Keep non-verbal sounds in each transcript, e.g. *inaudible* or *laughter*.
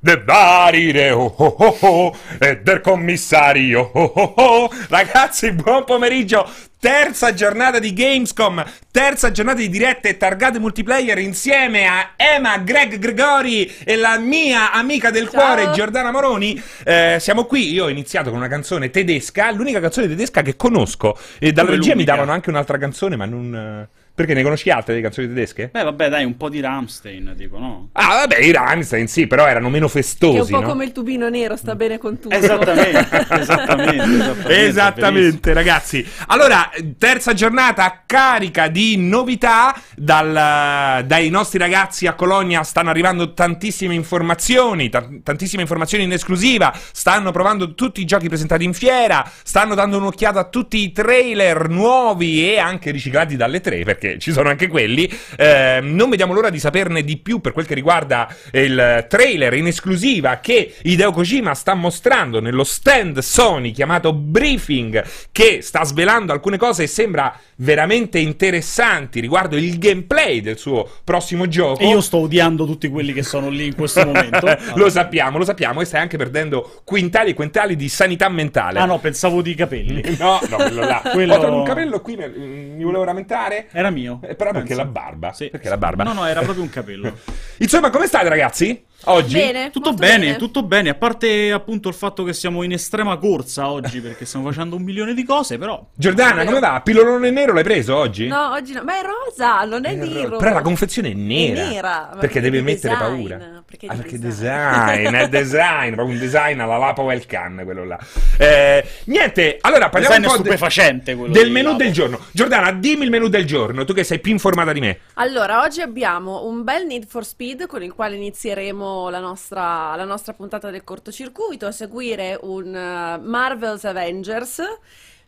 del barire oh oh oh e del commissario. Oh oh oh ragazzi buon pomeriggio. Terza giornata di Gamescom terza giornata di dirette targate multiplayer insieme a Emma Greg Gregori e la mia amica del Ciao. cuore Giordana Moroni. Eh, siamo qui io ho iniziato con una canzone tedesca l'unica canzone tedesca che conosco e dalla Come regia mi davano anche un'altra canzone ma non eh, perché ne conosci altre di canzoni tedesche? Beh, vabbè, dai, un po' di Ramstein, tipo, no? Ah, vabbè, i Rammstein sì, però erano meno Che è un festosi, po' no? come il tubino nero, sta bene con tutto. Esattamente, *laughs* esattamente, esattamente. Esattamente, ragazzi. Allora, terza giornata carica di novità. Dal- dai nostri ragazzi a Colonia stanno arrivando tantissime informazioni, ta- tantissime informazioni in esclusiva. Stanno provando tutti i giochi presentati in fiera. Stanno dando un'occhiata a tutti i trailer nuovi e anche riciclati dalle tre, perché ci sono anche quelli. Eh, non vediamo l'ora di saperne di più per quel che riguarda il trailer in esclusiva che Hideo Kojima sta mostrando nello stand Sony chiamato Briefing, che sta svelando alcune cose e sembra veramente interessanti riguardo il gameplay del suo prossimo gioco. E io sto odiando tutti quelli che sono lì in questo momento. *laughs* lo sappiamo, lo sappiamo, e stai anche perdendo quintali e quintali di sanità mentale. Ah no, pensavo di capelli. No, no, quello là. *laughs* Quello- Ho un capello qui, mi volevo lamentare. Era mio. Eh, però perché penso. la barba? Sì. Perché la barba? No, no, era proprio un capello. *laughs* Insomma, come state ragazzi? Oggi? Bene, Tutto molto bene, tutto bene, a parte appunto il fatto che siamo in estrema corsa oggi *laughs* perché stiamo facendo un milione di cose, però Giordana, come va? Pillolone nero l'hai preso oggi? No, oggi no. Ma è rosa, non è Eh, nero. Però la confezione è nera. È nera, Perché perché deve mettere design, paura. perché ah, perché design. design, è *laughs* design, proprio un design alla Lapa Well Can, quello là. Eh, niente, allora parliamo design un po' de- stupefacente quello del menù del giorno. Giordana, dimmi il menù del giorno, tu che sei più informata di me. Allora, oggi abbiamo un bel Need for Speed con il quale inizieremo la nostra, la nostra puntata del cortocircuito, a seguire un eh, Marvel's Avengers,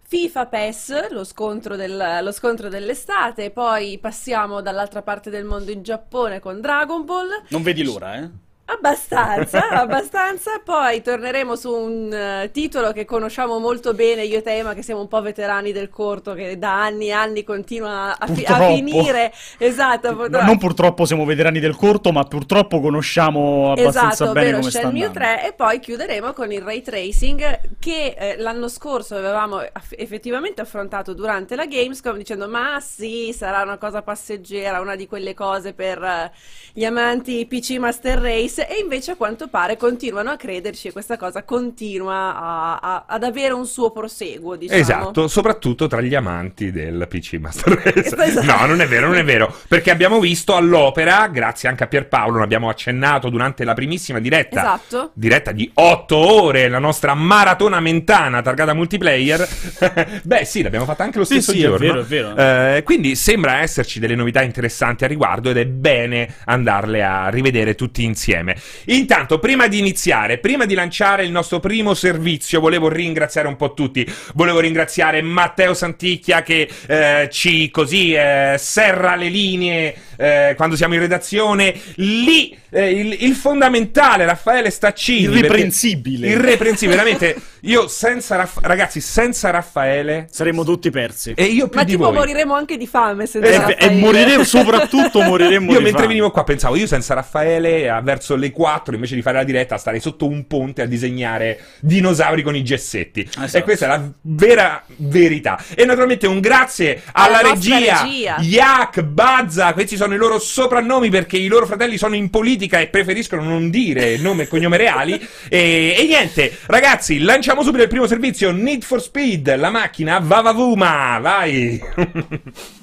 FIFA PES, lo scontro, del- lo scontro dell'estate, poi passiamo dall'altra parte del mondo in Giappone con Dragon Ball. non vedi l'ora, eh? Abbastanza, *laughs* abbastanza. Poi torneremo su un eh, titolo che conosciamo molto bene io e te, ma che siamo un po' veterani del corto, che da anni e anni continua a, fi- a Purtroppo. finire. Esatto, No, non purtroppo siamo veterani del corto, ma purtroppo conosciamo abbastanza Esatto, bene ovvero come sta andando. 3 e poi chiuderemo con il ray tracing che eh, l'anno scorso avevamo aff- effettivamente affrontato durante la Gamescom dicendo ma sì, sarà una cosa passeggera, una di quelle cose per eh, gli amanti PC Master Race e invece a quanto pare continuano a crederci e questa cosa continua a- a- ad avere un suo proseguo, diciamo. Esatto, soprattutto tra gli amanti del PC Master *laughs* Race. Esatto. No, non è vero, non è vero. Perché abbiamo visto all'opera, grazie anche a Pierpaolo, ne abbiamo accennato durante la primissima diretta. Esatto. Diretta di 8 ore, la nostra maratona mentana targata multiplayer. *laughs* Beh, sì, l'abbiamo fatta anche lo Sì, stesso sì, è giorno. vero, è vero. Eh, quindi sembra esserci delle novità interessanti a riguardo ed è bene andarle a rivedere tutti insieme. Intanto, prima di iniziare, prima di lanciare il nostro primo servizio, volevo ringraziare un po' tutti. Volevo ringraziare Matteo Santicchia che eh, ci così eh, serra le linee eh, quando siamo in redazione. Lì eh, il, il fondamentale, Raffaele Staccini. perché- Irreprensibile. Irreprensibile, veramente. *laughs* Io senza Raff- ragazzi, senza Raffaele Saremmo tutti persi. e io più Ma di tipo voi. moriremo anche di fame senza E, Raffaele. e moriremo, soprattutto *laughs* moriremmo Io di mentre fame. venivo qua pensavo, io senza Raffaele a- verso le 4 invece di fare la diretta starei sotto un ponte a disegnare dinosauri con i gessetti. Esatto. E questa è la vera verità. E naturalmente un grazie alla, Alla regia, regia. Yak, Bazza, questi sono i loro soprannomi perché i loro fratelli sono in politica e preferiscono non dire nome e cognome reali. *laughs* e, e niente, ragazzi, lanciamo subito il primo servizio, Need for Speed, la macchina Vavavuma, vai! *laughs*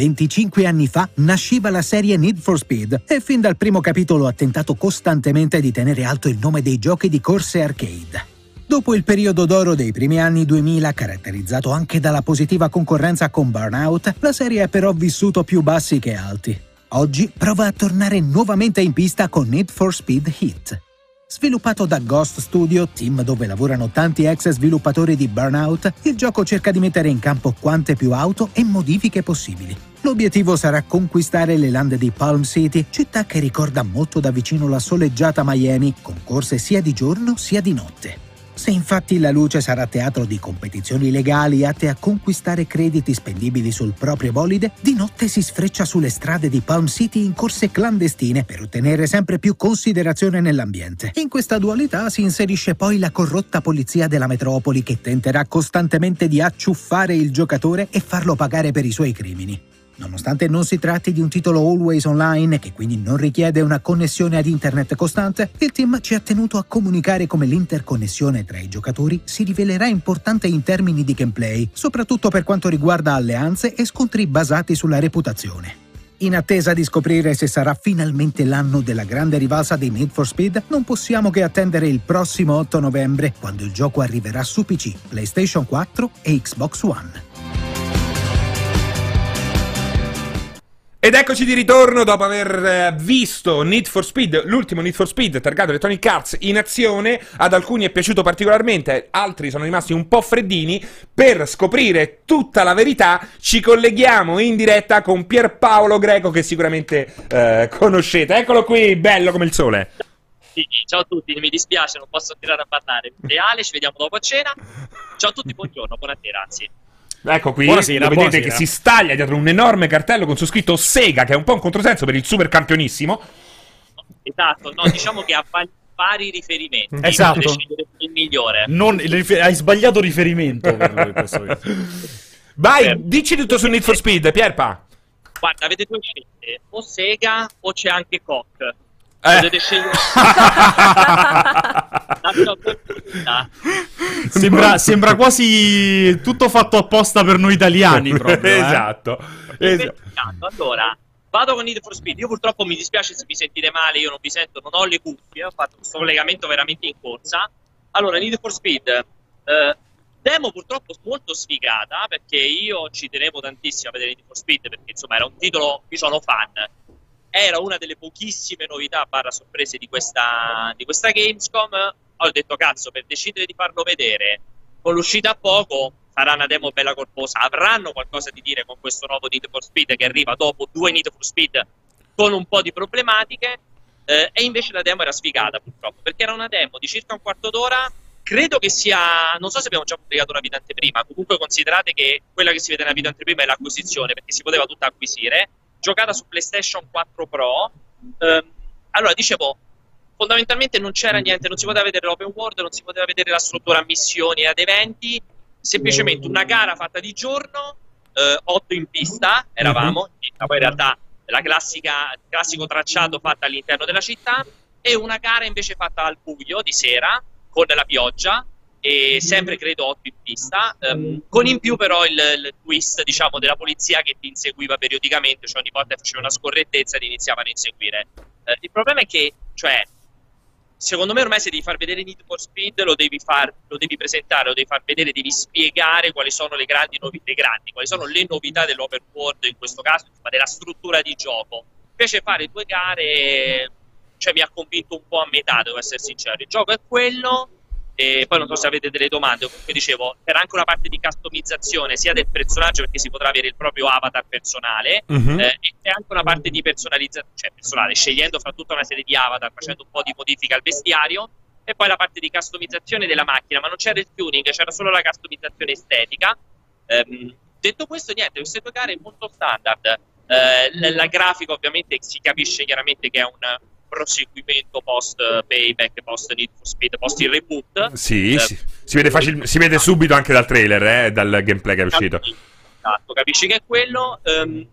25 anni fa nasceva la serie Need for Speed e fin dal primo capitolo ha tentato costantemente di tenere alto il nome dei giochi di corse arcade. Dopo il periodo d'oro dei primi anni 2000, caratterizzato anche dalla positiva concorrenza con Burnout, la serie ha però vissuto più bassi che alti. Oggi prova a tornare nuovamente in pista con Need for Speed Heat. Sviluppato da Ghost Studio, team dove lavorano tanti ex sviluppatori di Burnout, il gioco cerca di mettere in campo quante più auto e modifiche possibili. L'obiettivo sarà conquistare le lande di Palm City, città che ricorda molto da vicino la soleggiata Miami, con corse sia di giorno sia di notte. Se infatti la luce sarà teatro di competizioni legali atte a conquistare crediti spendibili sul proprio bolide, di notte si sfreccia sulle strade di Palm City in corse clandestine per ottenere sempre più considerazione nell'ambiente. In questa dualità si inserisce poi la corrotta polizia della metropoli che tenterà costantemente di acciuffare il giocatore e farlo pagare per i suoi crimini. Nonostante non si tratti di un titolo always online, che quindi non richiede una connessione ad internet costante, il team ci ha tenuto a comunicare come l'interconnessione tra i giocatori si rivelerà importante in termini di gameplay, soprattutto per quanto riguarda alleanze e scontri basati sulla reputazione. In attesa di scoprire se sarà finalmente l'anno della grande rivalsa di Need for Speed, non possiamo che attendere il prossimo 8 novembre, quando il gioco arriverà su PC, PlayStation 4 e Xbox One. Ed eccoci di ritorno dopo aver eh, visto Need for Speed, l'ultimo Need for Speed targato Electronic Arts in azione. Ad alcuni è piaciuto particolarmente, altri sono rimasti un po' freddini. Per scoprire tutta la verità, ci colleghiamo in diretta con Pierpaolo Greco, che sicuramente eh, conoscete. Eccolo qui, bello come il sole. Ciao a tutti, mi dispiace, non posso tirare a parlare. Reale, ci vediamo dopo a cena. Ciao a tutti, buongiorno, buonasera, anzi. Ecco qui, Buonasera, lo vedete buonasera. che si staglia dietro un enorme cartello con su scritto Sega, che è un po' un controsenso per il super campionissimo. Esatto, no, diciamo che ha va- vari riferimenti. Esatto. Per decidere il migliore. Non- il rifer- hai sbagliato riferimento per lui, in questo *laughs* caso. Vai, Certo. dici tutto su Need for Speed, Pierpa. Guarda, avete due scelte, o Sega o c'è anche Koch. Eh. Potete scegliere la mia opportunità. Sembra, sembra quasi tutto fatto apposta per noi italiani *laughs* proprio. eh. esatto. esatto. Perfetto, Allora, vado con Need for Speed. Io purtroppo mi dispiace se mi sentite male, io non vi sento, non ho le cuffie, ho fatto questo collegamento veramente in corsa. Allora, Need for Speed, eh, demo purtroppo molto sfigata, perché io ci tenevo tantissimo a vedere Need for Speed, perché insomma era un titolo, io sono fan. Era una delle pochissime novità barra sorprese di questa, di questa Gamescom. Ho detto, cazzo, per decidere di farlo vedere con l'uscita a poco sarà una demo bella corposa. Avranno qualcosa di dire con questo nuovo Need for Speed che arriva dopo due Need for Speed con un po' di problematiche. eh, e invece la demo era sfigata purtroppo perché era una demo di circa un quarto d'ora. Credo che sia, non so se abbiamo già pubblicato una video anteprima. Comunque, considerate che quella che si vede nella video anteprima è l'acquisizione perché si poteva tutta acquisire. Giocata su PlayStation 4 Pro. Ehm, allora, dicevo, fondamentalmente non c'era niente, non si poteva vedere l'open world, non si poteva vedere la struttura a missioni ad eventi, semplicemente una gara fatta di giorno, eh, 8 in pista, eravamo, in pista, poi in realtà la classica, il classico tracciato fatto all'interno della città, e una gara invece fatta al buio di sera, con la pioggia, e sempre credo 8 in pista, ehm, con in più però il, il twist diciamo della polizia che ti inseguiva periodicamente, cioè ogni volta faceva una scorrettezza ti iniziavano a inseguire. Eh, il problema è che, cioè, secondo me ormai se devi far vedere Need for Speed lo devi, far, lo devi presentare, lo devi far vedere, devi spiegare quali sono le grandi novità, grandi, quali sono le novità dell'open world in questo caso, insomma, della struttura di gioco. Invece fare due gare, cioè mi ha convinto un po' a metà, devo essere sincero. Il gioco è quello, e poi non so se avete delle domande, comunque dicevo, c'era anche una parte di customizzazione sia del personaggio perché si potrà avere il proprio avatar personale, Mhm. eh, e c'è anche una parte di personalizzazione, cioè personale, scegliendo fra tutta una serie di avatar, facendo un po' di modifica al vestiario, e poi la parte di customizzazione della macchina, ma non c'era il tuning, c'era solo la customizzazione estetica. Ehm, detto questo, niente, queste due gare molto standard. Eh, la, la grafica ovviamente si capisce chiaramente che è un proseguimento post eh, payback, post Need for Speed, post il reboot. Sì, Eh, sì. Si, vede facil- si vede subito anche dal trailer, eh, dal gameplay che è uscito. Esatto, capisci che è quello. Ehm,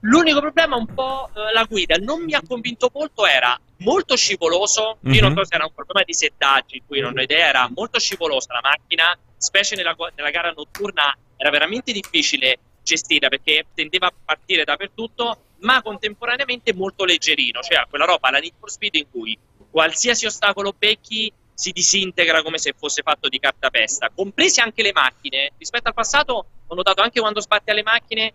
l'unico problema è un po' eh, la guida. Non mi ha convinto molto, era molto scivoloso. Io non Mhm. so se era un problema di settaggi, in cui non ho idea, era molto scivolosa la macchina, specie nella, nella gara notturna era veramente difficile gestirla perché tendeva a partire dappertutto, ma contemporaneamente molto leggerino, cioè quella roba la Need for Speed in cui qualsiasi ostacolo becchi si disintegra come se fosse fatto di cartapesta, comprese anche le macchine. Rispetto al passato ho notato anche quando sbatti alle macchine,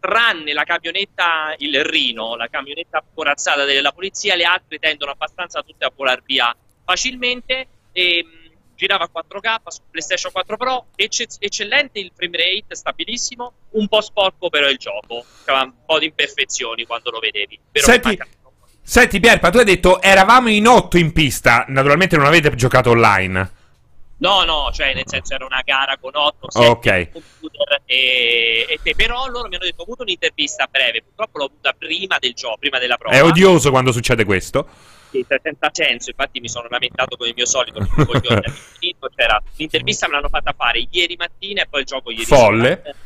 tranne la camionetta, il Rino, la camionetta corazzata della polizia, le altre tendono abbastanza tutte a volare via facilmente e mh, girava a 4K su PlayStation 4 Pro, ecce- eccellente il frame rate, stabilissimo, un po' sporco però il gioco, aveva un po' di imperfezioni quando lo vedevi. Però Senti- Senti, Pierpa, tu hai detto eravamo in otto in pista. Naturalmente non avete giocato online. No, no, cioè nel senso era una gara con 8 Ok. computer e, e te, però loro mi hanno detto ho avuto un'intervista breve, purtroppo l'ho avuta prima del gioco, prima della prova. È odioso quando succede questo. Senza senso, infatti mi sono lamentato come il mio solito, *laughs* infinito, c'era l'intervista me l'hanno fatta fare ieri mattina e poi il gioco ieri Folle. sera.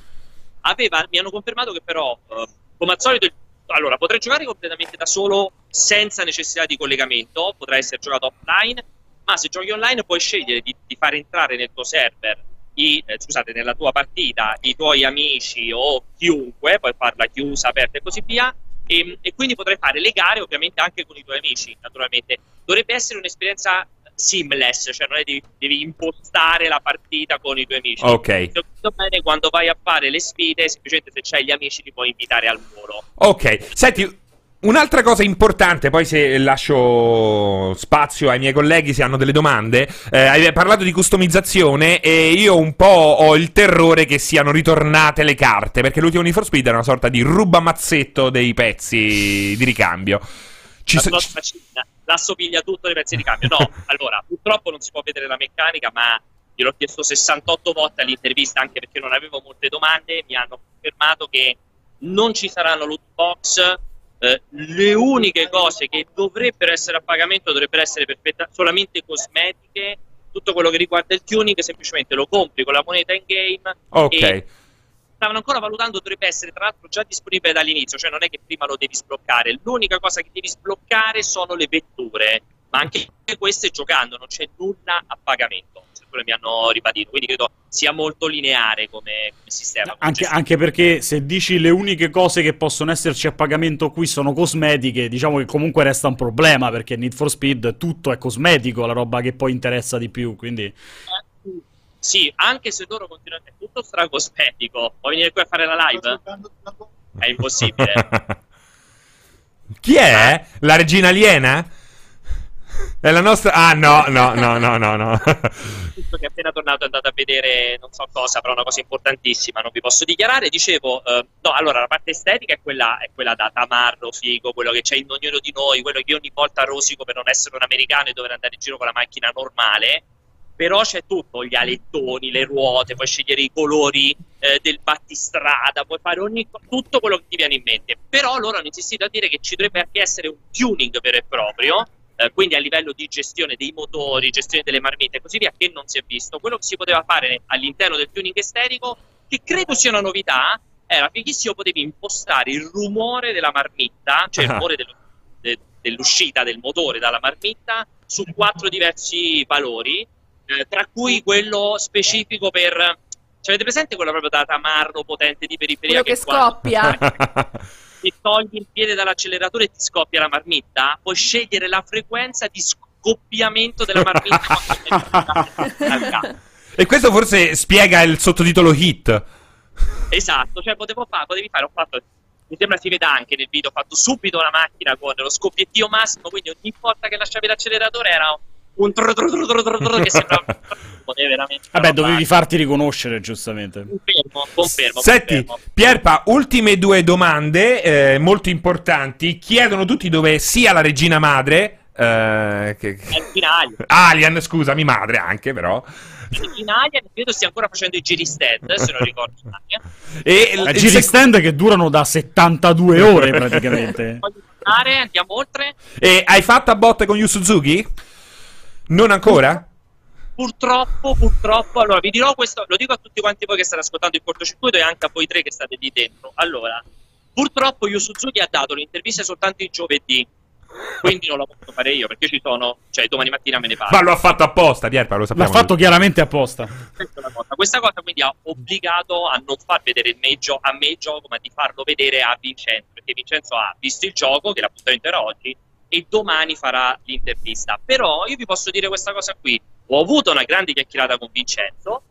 Aveva, mi hanno confermato che però, eh, come al solito, allora potrei giocare completamente da solo senza necessità di collegamento, potrà essere giocato offline, ma se giochi online puoi scegliere di, di far entrare nel tuo server, i, eh, scusate, nella tua partita i tuoi amici o chiunque, puoi farla chiusa, aperta e così via, e, e quindi potrai fare le gare ovviamente anche con i tuoi amici, naturalmente. Dovrebbe essere un'esperienza seamless, cioè non è devi, devi impostare la partita con i tuoi amici. Ok. Bene, quando vai a fare le sfide, semplicemente se c'hai gli amici ti puoi invitare al muro. Ok, senti, un'altra cosa importante, poi se lascio spazio ai miei colleghi se hanno delle domande, eh, hai parlato di customizzazione e io un po' ho il terrore che siano ritornate le carte, perché l'ultimo Need for Speed è una sorta di rubamazzetto dei pezzi di ricambio. Ci la so- l'assomiglia tutto ai pezzi di cambio. No, *laughs* allora, purtroppo non si può vedere la meccanica, ma gliel'ho chiesto 68 volte all'intervista anche perché non avevo molte domande. Mi hanno confermato che non ci saranno loot box. Eh, le uniche cose che dovrebbero essere a pagamento dovrebbero essere perfetta- solamente cosmetiche. Tutto quello che riguarda il tuning, semplicemente lo compri con la moneta in game. ok. e- stavano ancora valutando, dovrebbe essere tra l'altro già disponibile dall'inizio, cioè non è che prima lo devi sbloccare. L'unica cosa che devi sbloccare sono le vetture, ma anche queste giocando non c'è nulla a pagamento. Se quello mi hanno ribadito, quindi credo sia molto lineare come, come sistema. come Anche, anche perché se dici le uniche cose che possono esserci a pagamento qui sono cosmetiche, diciamo che comunque resta un problema perché Need for Speed tutto è cosmetico, la roba che poi interessa di più, quindi Sì, anche se loro continuano, è tutto stracosmetico. Vuoi venire qui a fare la live? È impossibile. *laughs* Chi è? La regina aliena? È la nostra... Ah no, no, no, no, no, no. Visto che appena tornato è andato a vedere non so cosa, però una cosa importantissima, non vi posso dichiarare. Dicevo, eh, no, allora la parte estetica è quella, è quella da tamarro, figo, quello che c'è in ognuno di noi, quello che ogni volta rosico per non essere un americano e dover andare in giro con la macchina normale. Però c'è tutto, gli alettoni, le ruote, puoi scegliere i colori eh, del battistrada, puoi fare ogni tutto quello che ti viene in mente. Però loro hanno insistito a dire che ci dovrebbe anche essere un tuning vero e proprio, eh, quindi a livello di gestione dei motori, gestione delle marmite e così via, che non si è visto. Quello che si poteva fare all'interno del tuning esterico, che credo sia una novità, era fighissimo, potevi impostare il rumore della marmitta, cioè il Ah. rumore dello- de- dell'uscita del motore dalla marmitta, su quattro diversi valori, eh, tra cui quello specifico per... Cioè, avete presente quello proprio da tamarro potente di periferia? Quello che quando- scoppia. *laughs* ti togli il piede dall'acceleratore e ti scoppia la marmitta, puoi scegliere la frequenza di scoppiamento della marmitta. *laughs* e questo forse spiega il sottotitolo hit. esatto, cioè potevo fare, potevi fare, ho fatto, mi sembra si veda anche nel video, ho fatto subito la macchina con lo scoppiettio massimo, quindi ogni volta che lasciavi l'acceleratore era un tru tru tru che sembrava *laughs* potevi veramente vabbè, dovevi farti riconoscere giustamente. confermo, confermo, Senti, confermo. Pierpa, ultime due domande eh, molto importanti. Chiedono tutti dove sia la regina madre. eh, che... In finale. Alien, scusami, madre anche, però. in Alien credo stia ancora facendo i giri stand se non ricordo male. E A il giri sec- stand che durano da 72 ore praticamente. *laughs* Voglio tornare, andiamo oltre. e hai fatto a botte con Yu Suzuki? Non ancora? Purtroppo, purtroppo, allora vi dirò questo, lo dico a tutti quanti voi che state ascoltando il cortocircuito e anche a voi tre che state lì dentro. Allora, purtroppo Yu Suzuki ha dato le interviste soltanto il giovedì, quindi non lo posso fare io perché ci sono, cioè domani mattina me ne parlo. Ma lo ha fatto apposta, Pierpa, lo L'ha sappiamo. fatto chiaramente apposta. Cosa. Questa cosa quindi ha obbligato a non far vedere il me gio- a me il gioco, ma di farlo vedere a Vincenzo, perché Vincenzo ha visto il gioco, che l'appuntamento era oggi, e domani farà l'intervista. Però io vi posso dire questa cosa qui. Ho avuto una grande chiacchierata con Vincenzo,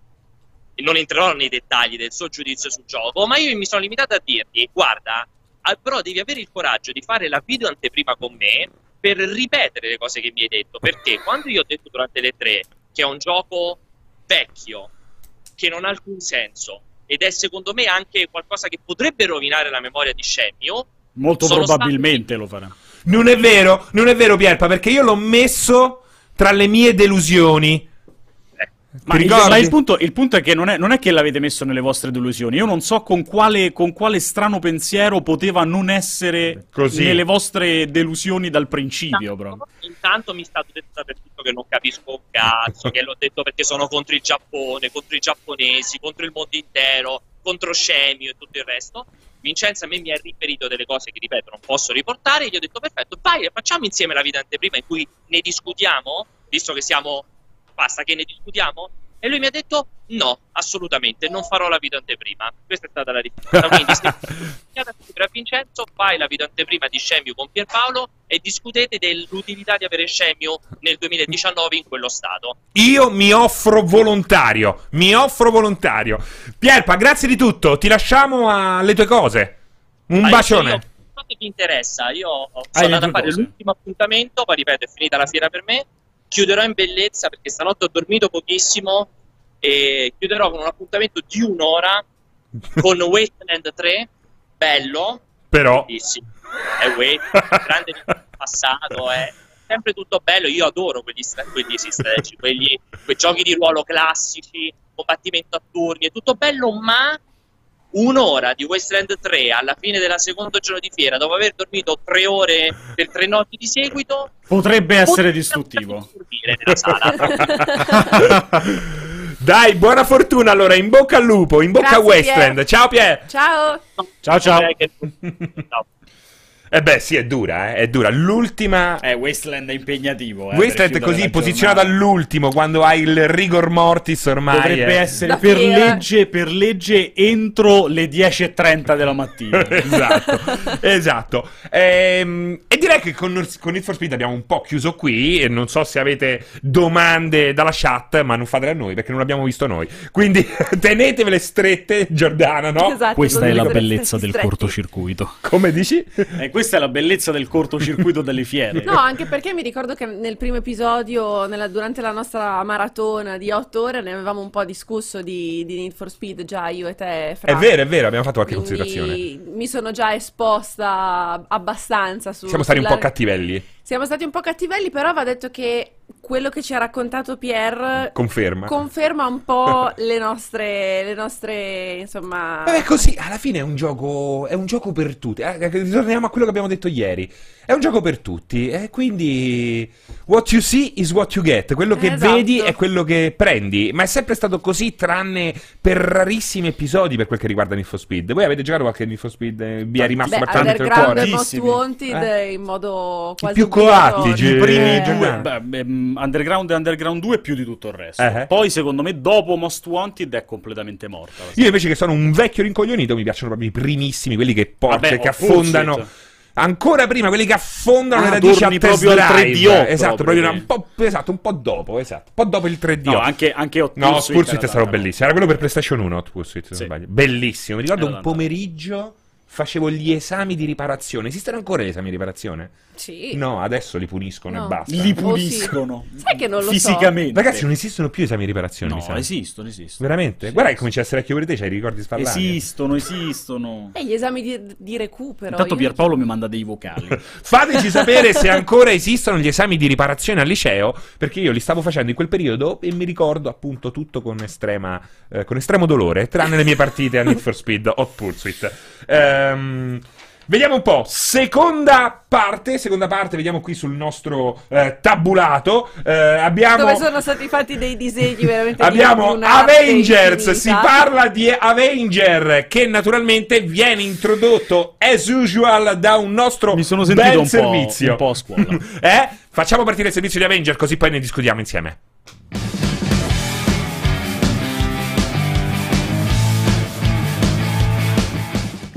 e non entrerò nei dettagli del suo giudizio sul gioco, ma io mi sono limitato a dirgli, guarda, ah, però devi avere il coraggio di fare la video anteprima con me per ripetere le cose che mi hai detto, perché quando io ho detto durante le tre che è un gioco vecchio, che non ha alcun senso, ed è secondo me anche qualcosa che potrebbe rovinare la memoria di Scemmio, Molto probabilmente lo farà. Non è vero, non è vero, Pierpa, perché io l'ho messo tra le mie delusioni. eh, Ma il, ma il, punto, il, punto, è che non è, non è, che l'avete messo nelle vostre delusioni. Io non so con quale, con quale strano pensiero poteva non essere Così. nelle vostre delusioni dal principio. Intanto, intanto mi è stato detto dappertutto che non capisco un cazzo, che l'ho detto perché sono contro il Giappone, contro i giapponesi, contro il mondo intero, contro Scemio e tutto il resto. Vincenzo a me mi ha riferito delle cose che, ripeto, non posso riportare. E gli ho detto, perfetto, vai, facciamo insieme la vita anteprima in cui ne discutiamo, visto che siamo basta che ne discutiamo? E lui mi ha detto no, assolutamente, non farò la video anteprima. Questa è stata la risposta. *laughs* Quindi se a Vincenzo, fai la video anteprima di Scemio con Pierpaolo e discutete dell'utilità di avere Scemio nel 2019 in quello stato. Io mi offro volontario, mi offro volontario. Pierpa, grazie di tutto, ti lasciamo alle tue cose. Un Vai, bacione. Io, che vi interessa, io sono andato a fare l'ultimo appuntamento, poi ripeto, è finita la fiera per me chiuderò in bellezza perché stanotte ho dormito pochissimo e chiuderò con un appuntamento di un'ora con *laughs* Wasteland 3, bello, però bellissimo. È Wasteland, grande passato, è sempre tutto bello. Io adoro quegli, quegli strategici, quegli, quei giochi di ruolo classici, combattimento a turni, è tutto bello, ma un'ora di Wasteland 3 alla fine della seconda giorno di fiera, dopo aver dormito tre ore per tre notti di seguito, potrebbe essere distruttivo. Nella sala. *laughs* Dai, buona fortuna allora, in bocca al lupo, in bocca Grazie, a Wasteland. Pier. Ciao Pier. Ciao. Ciao ciao. ciao. *laughs* Eh beh, sì, è dura, eh, è dura. L'ultima... Eh, Wasteland è impegnativo. Eh, Wasteland è così, posizionato all'ultimo, quando hai il rigor mortis ormai. Dovrebbe eh. essere per legge, per legge, entro le 10.30 della mattina. *laughs* esatto, esatto. Ehm, e direi che con, con Need for Speed abbiamo un po' chiuso qui, e non so se avete domande dalla chat, ma non fatele a noi, perché non l'abbiamo visto noi. Quindi *laughs* tenetevele strette, Giordana, no? Esatto, Questa è la bellezza del cortocircuito. Come dici? Eh, *laughs* questa è la bellezza del cortocircuito *laughs* delle fiere. No, anche perché mi ricordo che nel primo episodio, nella, durante la nostra maratona di otto ore, ne avevamo un po' discusso di, di Need for Speed, già io e te. Fra. È vero, è vero, abbiamo fatto qualche Quindi considerazione. Mi sono già esposta abbastanza su. Siamo stati sulla... un po' cattivelli. Siamo stati un po' cattivelli, però va detto che quello che ci ha raccontato Pier conferma, conferma un po' *laughs* le nostre, le nostre insomma... Beh, così, alla fine è un gioco, è un gioco per tutti. Eh, ritorniamo a quello che abbiamo detto ieri. È un gioco per tutti, e quindi what you see is what you get. Quello che esatto. vedi è quello che prendi. Ma è sempre stato così, tranne per rarissimi episodi per quel che riguarda Need for Speed. Voi avete giocato qualche Need for Speed? Eh, vi è rimasto Beh, marcante nel cuore? Most Wanted eh? in modo quasi più coatti, i primi eh. due. Beh, beh, mm, Underground e Underground 2 più di tutto il resto. Uh-huh. Poi, secondo me, dopo Most Wanted è completamente morta. Io invece, che sono un vecchio rincoglionito, mi piacciono proprio i primissimi, quelli che portano, che affondano. Bullshit Ancora prima, quelli che affondano ah, le radici a test drive. 3DO, esatto, proprio, proprio un, po', esatto, un po' dopo, esatto. Un po' dopo il 3DO. No, anche, anche Hot No, Pursuit è stato bellissimo. Era quello per PlayStation 1, Hot Pursuit, se sì. non sbaglio. Bellissimo. Mi ricordo era un pomeriggio facevo gli esami di riparazione. Esistono ancora gli esami di riparazione? Sì. No, adesso li puniscono no. e basta. Li puniscono. Oh, sì. Sai che non lo Fisicamente. So. Ragazzi, non esistono più esami di riparazione, no, esistono, esistono. Veramente? Sì, Guarda che comincia a essere vecchio per te, c'hai i ricordi sparlati. Esistono, esistono. *laughs* E gli esami di, di recupero. Intanto Pierpaolo mi manda dei vocali. *laughs* Fateci sapere se ancora esistono gli esami di riparazione al liceo, perché io li stavo facendo in quel periodo e mi ricordo appunto tutto con, estrema, eh, con estremo dolore, tranne le mie partite a Need for Speed Hot Pursuit. Ehm... Vediamo un po', seconda parte, seconda parte, vediamo qui sul nostro eh, tabulato. Eh, abbiamo... Dove sono stati fatti dei disegni veramente Abbiamo Avengers, si parla di Avenger che naturalmente viene introdotto as usual da un nostro Mi sono sentito un servizio. Po', un po' a scuola. *laughs* eh? Facciamo partire il servizio di Avenger così poi ne discutiamo insieme.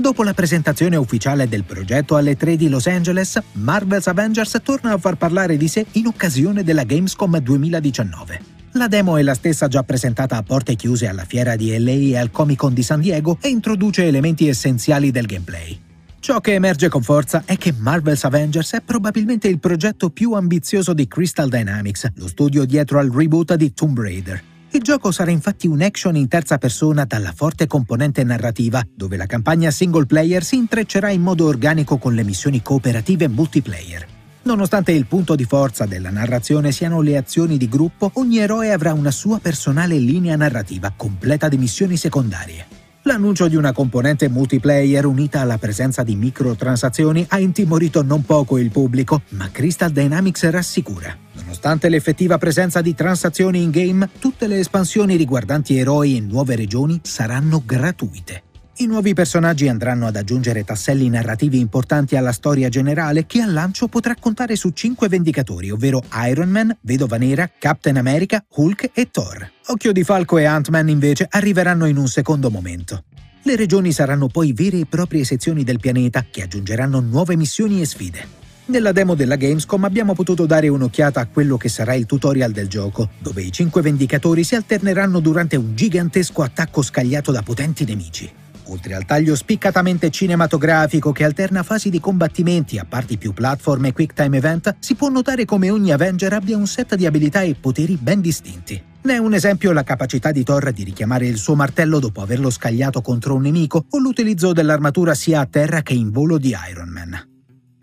Dopo la presentazione ufficiale del progetto alle 3 di Los Angeles, Marvel's Avengers torna a far parlare di sé in occasione della Gamescom 2019. La demo è la stessa già presentata a porte chiuse alla fiera di LA e al Comic Con di San Diego e introduce elementi essenziali del gameplay. Ciò che emerge con forza è che Marvel's Avengers è probabilmente il progetto più ambizioso di Crystal Dynamics, lo studio dietro al reboot di Tomb Raider. Il gioco sarà infatti un action in terza persona dalla forte componente narrativa, dove la campagna single player si intreccerà in modo organico con le missioni cooperative multiplayer. Nonostante il punto di forza della narrazione siano le azioni di gruppo, ogni eroe avrà una sua personale linea narrativa, completa di missioni secondarie. L'annuncio di una componente multiplayer unita alla presenza di microtransazioni ha intimorito non poco il pubblico, ma Crystal Dynamics rassicura. Nonostante l'effettiva presenza di transazioni in game, tutte le espansioni riguardanti eroi e nuove regioni saranno gratuite. I nuovi personaggi andranno ad aggiungere tasselli narrativi importanti alla storia generale che al lancio potrà contare su cinque vendicatori, ovvero Iron Man, Vedova Nera, Captain America, Hulk e Thor. Occhio di Falco e Ant-Man invece arriveranno in un secondo momento. Le regioni saranno poi vere e proprie sezioni del pianeta che aggiungeranno nuove missioni e sfide. Nella demo della Gamescom abbiamo potuto dare un'occhiata a quello che sarà il tutorial del gioco, dove i cinque vendicatori si alterneranno durante un gigantesco attacco scagliato da potenti nemici. Oltre al taglio spiccatamente cinematografico che alterna fasi di combattimenti a parti più platform e quick time event, si può notare come ogni Avenger abbia un set di abilità e poteri ben distinti. Ne è un esempio la capacità di Thor di richiamare il suo martello dopo averlo scagliato contro un nemico o l'utilizzo dell'armatura sia a terra che in volo di Iron Man.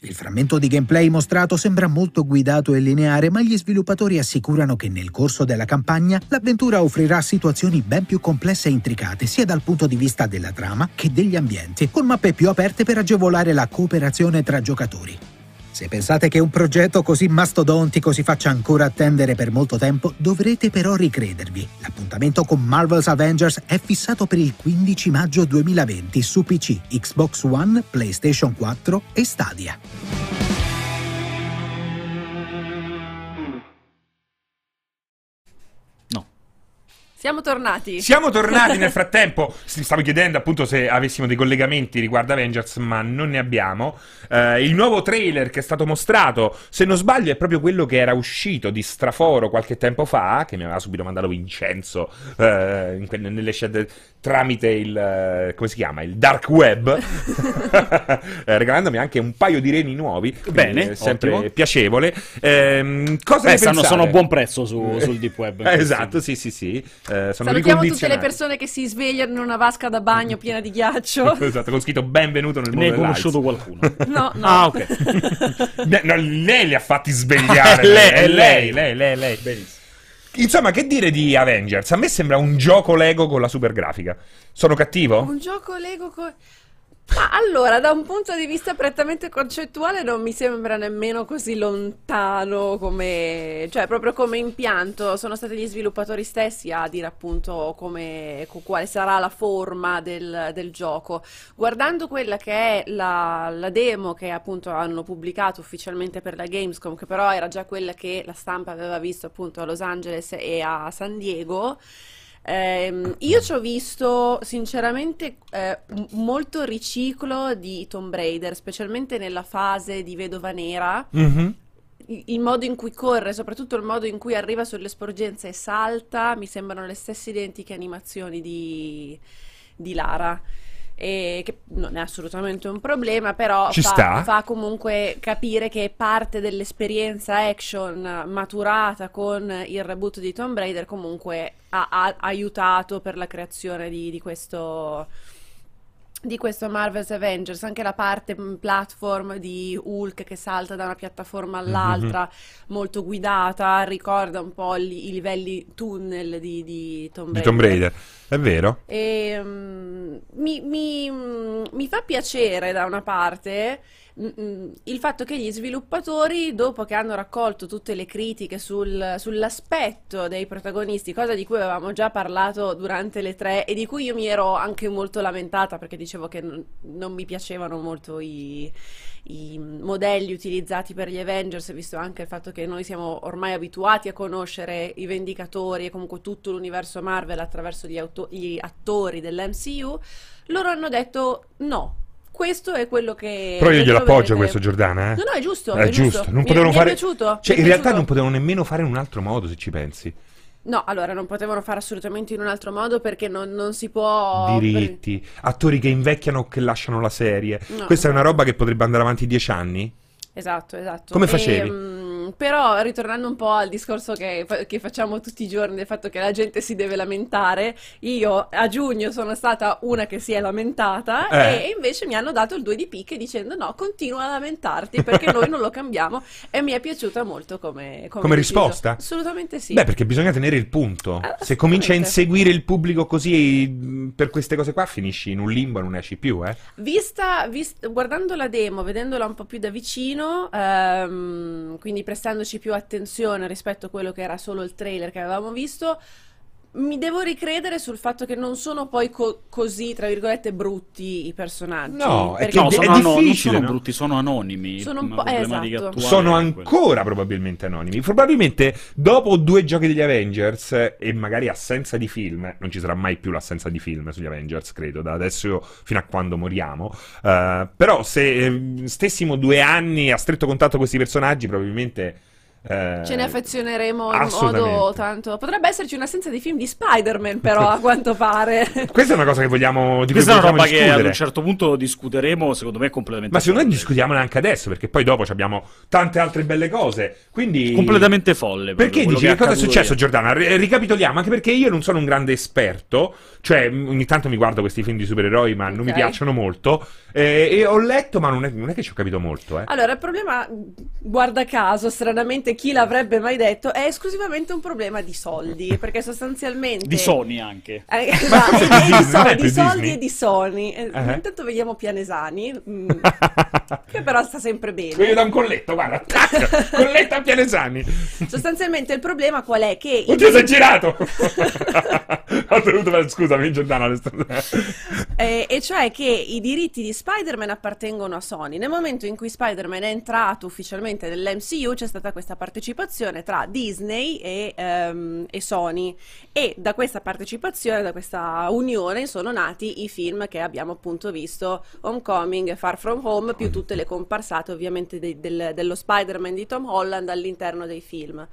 Il frammento di gameplay mostrato sembra molto guidato e lineare, ma gli sviluppatori assicurano che nel corso della campagna l'avventura offrirà situazioni ben più complesse e intricate, sia dal punto di vista della trama che degli ambienti, con mappe più aperte per agevolare la cooperazione tra giocatori. Se pensate che un progetto così mastodontico si faccia ancora attendere per molto tempo, dovrete però ricredervi. L'appuntamento con Marvel's Avengers è fissato per il 15 maggio 2020 su PC, Xbox One, PlayStation 4 e Stadia. Siamo tornati. Siamo tornati nel *laughs* frattempo. Stavo chiedendo appunto se avessimo dei collegamenti riguardo Avengers, ma non ne abbiamo. Eh, il nuovo trailer che è stato mostrato, se non sbaglio, è proprio quello che era uscito di Straforo qualche tempo fa, che mi aveva subito mandato Vincenzo eh, in que- nelle scelte tramite il eh, come si chiama? Il dark web, *laughs* eh, regalandomi anche un paio di reni nuovi. Bene, sempre ottimo. piacevole. Ehm, cosa Beh, ne stanno, sono a buon prezzo su- *laughs* sul deep web. Eh, esatto, sì, sì, sì. Eh, sono Salutiamo tutte le persone che si svegliano in una vasca da bagno piena di ghiaccio. *laughs* esatto, con scritto benvenuto nel Ne mondo hai conosciuto qualcuno? No, no. Ah, ok. No, lei li ha fatti svegliare. È lei, è è lei, lei. lei, lei, lei. Benissimo. Insomma, che dire di Avengers? A me sembra un gioco Lego con la super grafica. Sono cattivo? Un gioco Lego co- Ma allora, da un punto di vista prettamente concettuale non mi sembra nemmeno così lontano come, cioè proprio come impianto. Sono stati gli sviluppatori stessi a dire appunto come, co- quale sarà la forma del, del gioco. Guardando quella che è la, la demo che appunto hanno pubblicato ufficialmente per la Gamescom, che però era già quella che la stampa aveva visto appunto a Los Angeles e a San Diego. Ehm, io ci ho visto sinceramente eh, molto riciclo di Tomb Raider, specialmente nella fase di Vedova Nera. Mhm. Il il modo in cui corre, soprattutto il modo in cui arriva sulle sporgenze e salta, mi sembrano le stesse identiche animazioni di, di Lara. E che non è assolutamente un problema, però fa, fa comunque capire che parte dell'esperienza action maturata con il reboot di Tomb Raider comunque ha, ha aiutato per la creazione di, di questo di questo Marvel's Avengers, anche la parte platform di Hulk che salta da una piattaforma all'altra, molto guidata, ricorda un po' li- i livelli tunnel di, di Tomb Di Raider. Tomb Raider. È vero? E, mm, mi, mi- mi fa piacere da una parte il fatto che gli sviluppatori, dopo che hanno raccolto tutte le critiche sul- sull'aspetto dei protagonisti, cosa di cui avevamo già parlato durante le tre e di cui io mi ero anche molto lamentata perché dicevo che non, non mi piacevano molto i, i modelli utilizzati per gli Avengers, visto anche il fatto che noi siamo ormai abituati a conoscere i Vendicatori e comunque tutto l'universo Marvel attraverso gli, auto- gli attori dell'MCU, loro hanno detto no. Questo è quello che. Però io glielo appoggio troverete. questo, Giordana. Eh? No, no, è giusto. È giusto. Non Mi- potevano mi è fare. piaciuto, Cioè, mi è in realtà non potevano nemmeno fare in un altro modo, se ci pensi. No, allora non potevano fare assolutamente in un altro modo perché non, non si può. Diritti, attori che invecchiano o che lasciano la serie. No, Questa è una roba che potrebbe andare avanti dieci anni. Esatto, esatto. Come E, facevi? Però ritornando un po' al discorso che, che facciamo tutti i giorni del fatto che la gente si deve lamentare, io a giugno sono stata una che si è lamentata Eh. e invece mi hanno dato il 2 di picche dicendo no, continua a lamentarti perché noi non lo cambiamo e mi è piaciuta molto come, Come deciso. risposta? Assolutamente sì. Beh, perché bisogna tenere il punto. Se cominci a inseguire il pubblico così per queste cose qua, finisci in un limbo e non esci più, eh. Vista, vist- guardando la demo, vedendola un po' più da vicino, ehm, quindi prestandoci più attenzione rispetto a quello che era solo il trailer che avevamo visto, mi devo ricredere sul fatto che non sono poi co- così, tra virgolette, brutti i personaggi. No, è che No, è sono ano- non difficile, sono no? brutti, sono anonimi. Sono un po'- problematica esatto. Sono è ancora probabilmente anonimi. Probabilmente dopo due giochi degli Avengers eh, e magari assenza di film, non ci sarà mai più l'assenza di film sugli Avengers, credo, da adesso fino a quando moriamo. Eh, però se eh, stessimo due anni a stretto contatto con questi personaggi, probabilmente... eh, Ce ne affezioneremo in modo tanto. Potrebbe esserci un'assenza di film di Spider-Man, però, a *laughs* quanto pare. Questa è una cosa che vogliamo di Questa è una roba che ad discutere. un certo punto discuteremo, secondo me, completamente Ma secondo me folle. discutiamola anche adesso, perché poi dopo ci abbiamo tante altre belle cose. Quindi. Completamente folle. Perché dici che cosa è successo, ieri. Giordana? Ri- ricapitoliamo, anche perché io non sono un grande esperto, cioè ogni tanto mi guardo questi film di supereroi, ma non mi piacciono molto. eh, e ho letto, ma non è, non è che ci ho capito molto, eh. Allora, il problema, guarda caso, stranamente chi l'avrebbe mai detto, è esclusivamente un problema di soldi, perché sostanzialmente... Di Sony anche. Eh, *laughs* esatto, e di di, so- soldi e di Sony. Eh, Eh. Intanto vediamo Pianesani, mm, *laughs* che però sta sempre Io bene. da un colletto, guarda, *laughs* tac, colletto a Pianesani. Sostanzialmente il problema qual è? Che Oddio, si è girato! ho dovuto fare, scusami, Giordana. Eh, e cioè che i diritti di Spider-Man appartengono a Sony. Nel momento in cui Spider-Man è entrato ufficialmente nell'MCU c'è stata questa partecipazione tra Disney e, ehm, e Sony e da questa partecipazione, da questa unione sono nati i film che abbiamo appunto visto, Homecoming Far From Home, più tutte le comparsate ovviamente dei- del- dello Spider-Man di Tom Holland all'interno dei film.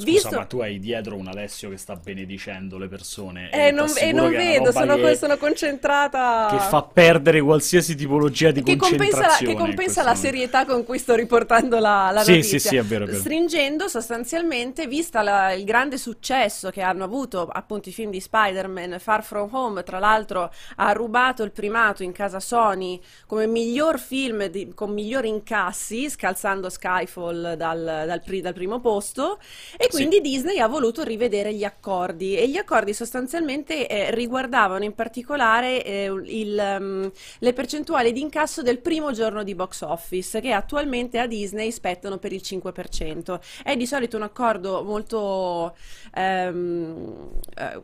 Scusa, ma tu hai dietro un Alessio che sta benedicendo le persone. Eh, e non, e non vedo, sono, che, sono concentrata. che fa perdere qualsiasi tipologia di che compensa, la, concentrazione. che compensa la serietà con cui sto riportando la, la Sì, notizia. sì, sì, è vero, è vero. Stringendo sostanzialmente, vista la- il grande successo che hanno avuto appunto i film di Spider-Man, Far From Home, tra l'altro ha rubato il primato in casa Sony come miglior film di- con migliori incassi, scalzando Skyfall dal, dal pri- dal primo posto, e quindi Disney ha voluto rivedere gli accordi e gli accordi sostanzialmente eh, riguardavano in particolare eh, il, ehm, le percentuali di incasso del primo giorno di box office che attualmente a Disney spettano per il 5%. È di solito un accordo molto... ehm, eh,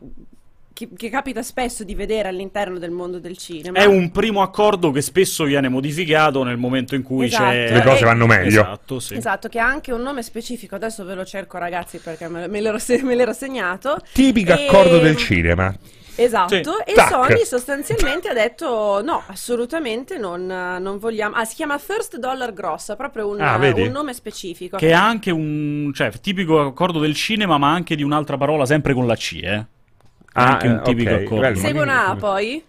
che, che capita spesso di vedere all'interno del mondo del cinema. È un primo accordo che spesso viene modificato nel momento in cui Esatto. c'è... Le cose vanno meglio. Esatto, sì. Esatto, che ha anche un nome specifico, adesso ve lo cerco ragazzi perché me, me l'ero, se- me l'ero segnato. Tipico E- accordo del cinema. Esatto, Sì. e Tac. Sony sostanzialmente ha detto no, assolutamente non, non vogliamo. Ah, si chiama First Dollar Gross, proprio un, Ah, un nome specifico. Che è anche un... cioè, tipico accordo del cinema, ma anche di un'altra parola, sempre con la C, eh? Anche un eh, tipico ok, accordo. una A poi?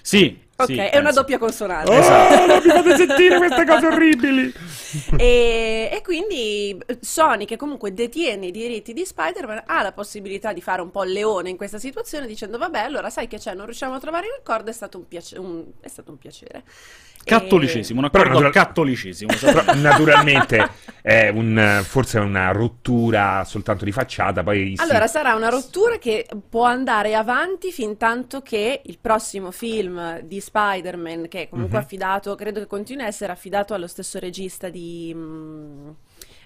Sì. Ok, sì, è una doppia consonante. Oh, non mi fate sentire queste cose orribili. *laughs* E, e quindi Sony, che comunque detiene i diritti di Spider-Man, ha la possibilità di fare un po' il leone in questa situazione, dicendo: Vabbè, allora sai che c'è, non riusciamo a trovare un accordo, è stato un, piace- un- è stato un piacere. Cattolicesimo, un Però accordo natura- cattolicesimo. Naturalmente è un, forse è una rottura soltanto di facciata. Poi. Allora, sarà una rottura che può andare avanti fin tanto che il prossimo film di Spider-Man, che è comunque Mhm. affidato, credo che continui a essere affidato allo stesso regista di. mm,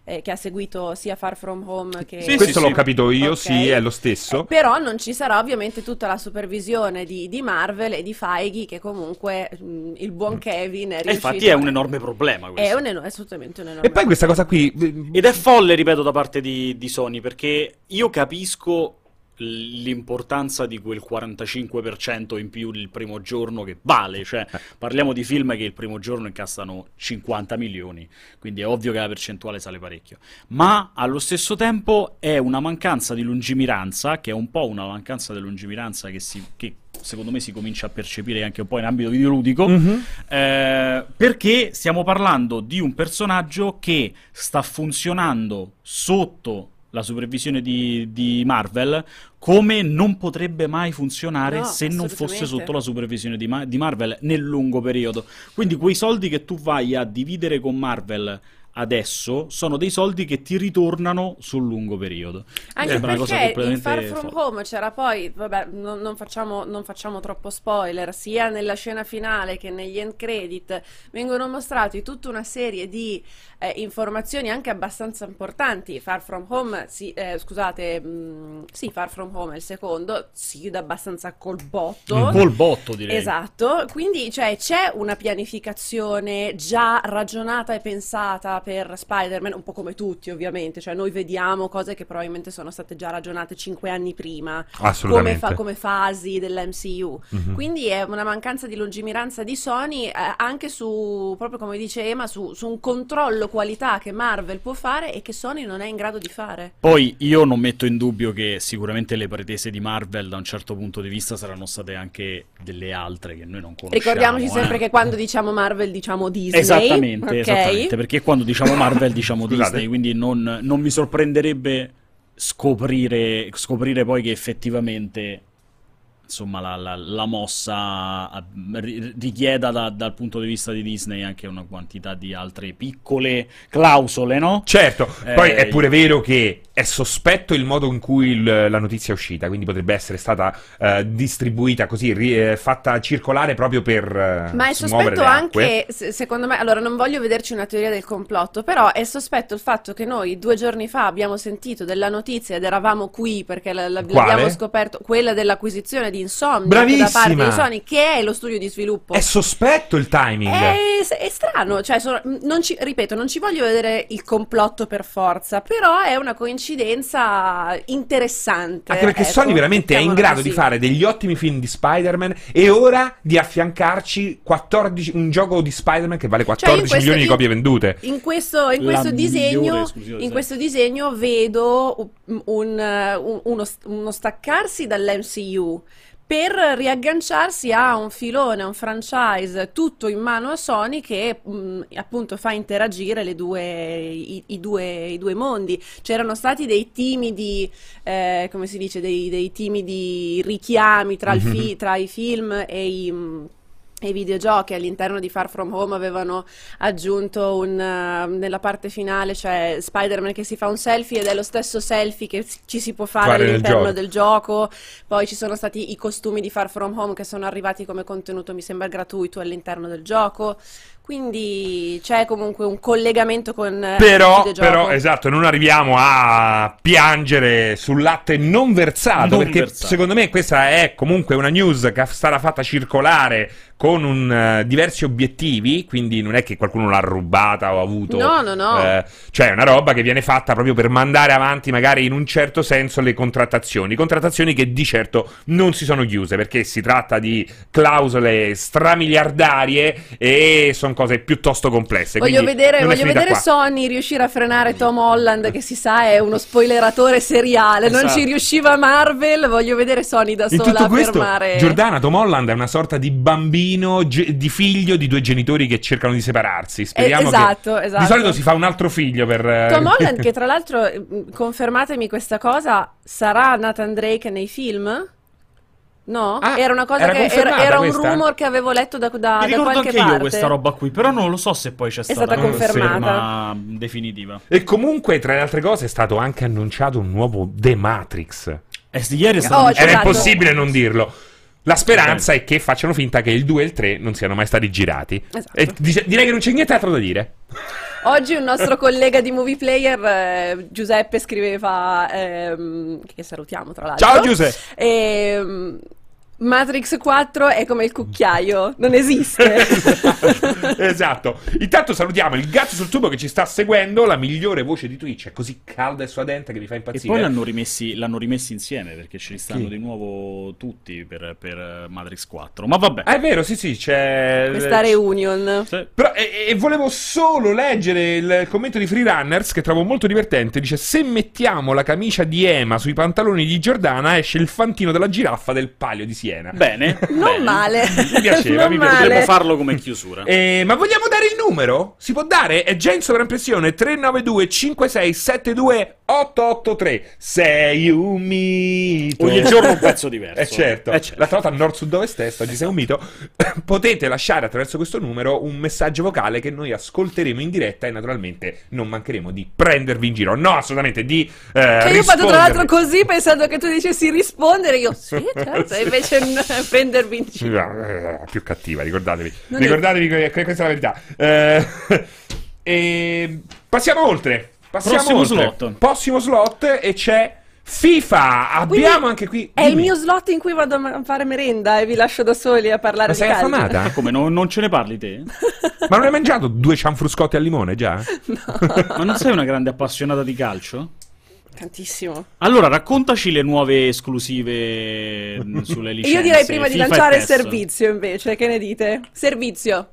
eh, che ha seguito sia Far From Home che. Sì, questo sì, l'ho sì. capito io, Ok. sì, è lo stesso. Eh, però non ci sarà ovviamente tutta la supervisione di, di Marvel e di Feige, che comunque mm, il buon Kevin è E riuscito. infatti è un enorme problema È questo. un eno- assolutamente un enorme. E poi questa cosa qui. eh, Ed è folle, ripeto, da parte di, di Sony, perché io capisco l'importanza di quel 45% in più il primo giorno che vale, cioè parliamo di film che il primo giorno incassano 50 milioni, quindi è ovvio che la percentuale sale parecchio, ma allo stesso tempo è una mancanza di lungimiranza, che è un po' una mancanza di lungimiranza che si, che secondo me si comincia a percepire anche un po' in ambito videoludico, Mhm. eh, perché stiamo parlando di un personaggio che sta funzionando sotto la supervisione di, di Marvel come non potrebbe mai funzionare No, se non fosse sotto la supervisione di, Ma- di Marvel nel lungo periodo. Quindi quei soldi che tu vai a dividere con Marvel adesso sono dei soldi che ti ritornano sul lungo periodo. Anche Sembra una cosa perché in Far From folle. Home c'era poi, vabbè, non, non facciamo, non facciamo troppo spoiler, sia nella scena finale che negli end credit vengono mostrati tutta una serie di eh, informazioni anche abbastanza importanti. Far From Home, sì, eh, scusate, mh, sì, Far From Home è il secondo, si chiude abbastanza col botto. Il botto, direi. Esatto, quindi cioè, c'è una pianificazione già ragionata e pensata per Spider-Man, un po' come tutti ovviamente, cioè noi vediamo cose che probabilmente sono state già ragionate cinque anni prima, come, Assolutamente. fa- come fasi dell'MCU. Mhm. Quindi è una mancanza di lungimiranza di Sony eh, anche su, proprio come dice Ema, su, su un controllo qualità che Marvel può fare e che Sony non è in grado di fare. Poi io non metto in dubbio che sicuramente le pretese di Marvel da un certo punto di vista saranno state anche delle altre che noi non conosciamo. Ricordiamoci eh. sempre che quando diciamo Marvel diciamo Disney. Esattamente, ok? esattamente, perché quando diciamo Marvel diciamo *laughs* Scusate. Disney, quindi non, non mi sorprenderebbe scoprire, scoprire poi che effettivamente insomma la, la- la mossa ri- richieda da- dal punto di vista di Disney anche una quantità di altre piccole clausole, no? Certo, poi Eh, è pure vero che è sospetto il modo in cui il- la notizia è uscita, quindi potrebbe essere stata eh, distribuita così, ri- eh, fatta circolare proprio per eh, Ma è sospetto anche, se- secondo me, allora non voglio vederci una teoria del complotto, però è sospetto il fatto che noi due giorni fa abbiamo sentito della notizia ed eravamo qui perché la- la- l'abbiamo scoperto, quella dell'acquisizione di Insomnia Bravissima! da parte di Sony, che è lo studio di sviluppo. È sospetto il timing. È, è strano, cioè, sono- non ci- ripeto, non ci voglio vedere il complotto per forza, però è una coincidenza interessante. Anche perché ecco, Sony veramente è in grado così. di fare degli ottimi film di Spider-Man e ora di affiancarci 14 un gioco di Spider-Man che vale 14 Cioè, questo- milioni di copie vendute. In questo, in questo migliore disegno, esclusiva, in questo disegno vedo un- un, eh, un- uno, uno staccarsi dall'MCU per riagganciarsi a un filone, a un franchise tutto in mano a Sony che mh, appunto fa interagire le due, i, i due, i due mondi. C'erano stati dei timidi, eh, come si dice, dei, dei timidi richiami tra, il fi- tra i film e i... mh, e i videogiochi all'interno di Far From Home avevano aggiunto un, eh, nella parte finale c'è Spider-Man che si fa un selfie ed è lo stesso selfie che ci si può fare Fare all'interno gioco. del gioco. Poi ci sono stati i costumi di Far From Home che sono arrivati come contenuto, mi sembra gratuito all'interno del gioco. Quindi c'è comunque un collegamento con eh, il Però, videogioco. però, esatto, non arriviamo a piangere sul latte non versato, Non perché versato. secondo me questa è comunque una news che sarà fatta circolare con un, eh, diversi obiettivi, quindi non è che qualcuno l'ha rubata o ha avuto... No, no, no. eh, cioè è una roba che viene fatta proprio per mandare avanti magari in un certo senso le contrattazioni, contrattazioni che di certo non si sono chiuse, perché si tratta di clausole stramiliardarie e sono cose piuttosto complesse. Voglio vedere, non voglio vedere. Sony riuscire a frenare Tom Holland, che si sa è uno spoileratore seriale. Non Esatto. ci riusciva Marvel. Voglio vedere Sony da sola tutto a fermare. Giordana Tom Holland è una sorta di bambino, ge- di figlio di due genitori che cercano di separarsi. Speriamo Eh, esatto, che... esatto. Di solito si fa un altro figlio per... eh, Tom *laughs* Holland, che tra l'altro, eh, confermatemi questa cosa, sarà Nathan Drake nei film? No? Ah, era una cosa era che era, era un rumor che avevo letto da, da, Mi da ricordo qualche anche parte. io questa roba qui, però non lo so se poi c'è stata, stata una confermata. conferma definitiva. E comunque, tra le altre cose, è stato anche annunciato un nuovo The Matrix. E ieri è stato Oh, Era esatto. impossibile non dirlo. La speranza è che facciano finta che il 2 e il 3 non siano mai stati girati. Esatto. E dice- direi che non c'è nient'altro da dire. Oggi un nostro *laughs* collega di Movie Player, eh, Giuseppe, scriveva, ehm, che salutiamo tra l'altro. Ciao Giuseppe! Ehm, Matrix 4 è come il cucchiaio, non esiste. *laughs* esatto. Intanto salutiamo il gatto sul tubo che ci sta seguendo, la migliore voce di Twitch, è così calda e suadente che mi fa E impazzire. poi l'hanno rimessi, l'hanno rimessi insieme perché ci stanno Chi? di nuovo tutti per, per eh, Matrix 4. Ma vabbè. Ah, è vero, sì, sì, c'è. Questa reunion. Sì. Però, e, e volevo solo leggere il commento di Freerunners che trovo molto divertente. Dice: Se mettiamo la camicia di Ema sui pantaloni di Giordana, esce il fantino della giraffa del palio di Siena. Siena. Bene. *laughs* Non bene. male. Mi piaceva, Non mi piaceva. Potremmo farlo come chiusura. Eh, ma vogliamo dare il numero? Si può dare? È già in sovraimpressione 392 56 72 883. Sei un mito. Ogni giorno un pezzo diverso. *laughs* Eh certo. Eh, certo. L'altra volta nord sud ovest est, oggi sei un mito. *laughs* Potete lasciare attraverso questo numero un messaggio vocale che noi ascolteremo in diretta e naturalmente non mancheremo di prendervi in giro. No, assolutamente di eh, Che io ho fatto tra l'altro così pensando che tu dicessi rispondere, io sì, certo, e invece n- prendervi in giro. Eh, più cattiva, ricordatevi. Non è- ricordatevi che que- questa è la verità. Eh, *laughs* e passiamo oltre. Passiamo Prossimo oltre. slot. Prossimo slot e c'è FIFA. Abbiamo Quindi anche qui. È il mio slot in cui vado a fare merenda e vi lascio da soli a parlare Ma di sei calcio. affamata? Come, non, non ce ne parli te? Ma non hai mangiato due cianfruscotti al limone già? *laughs* Ma non sei una grande appassionata di calcio? Tantissimo. Allora, raccontaci le nuove esclusive sulle *laughs* licenze. io direi prima di FIFA lanciare il servizio invece, che ne dite? Servizio.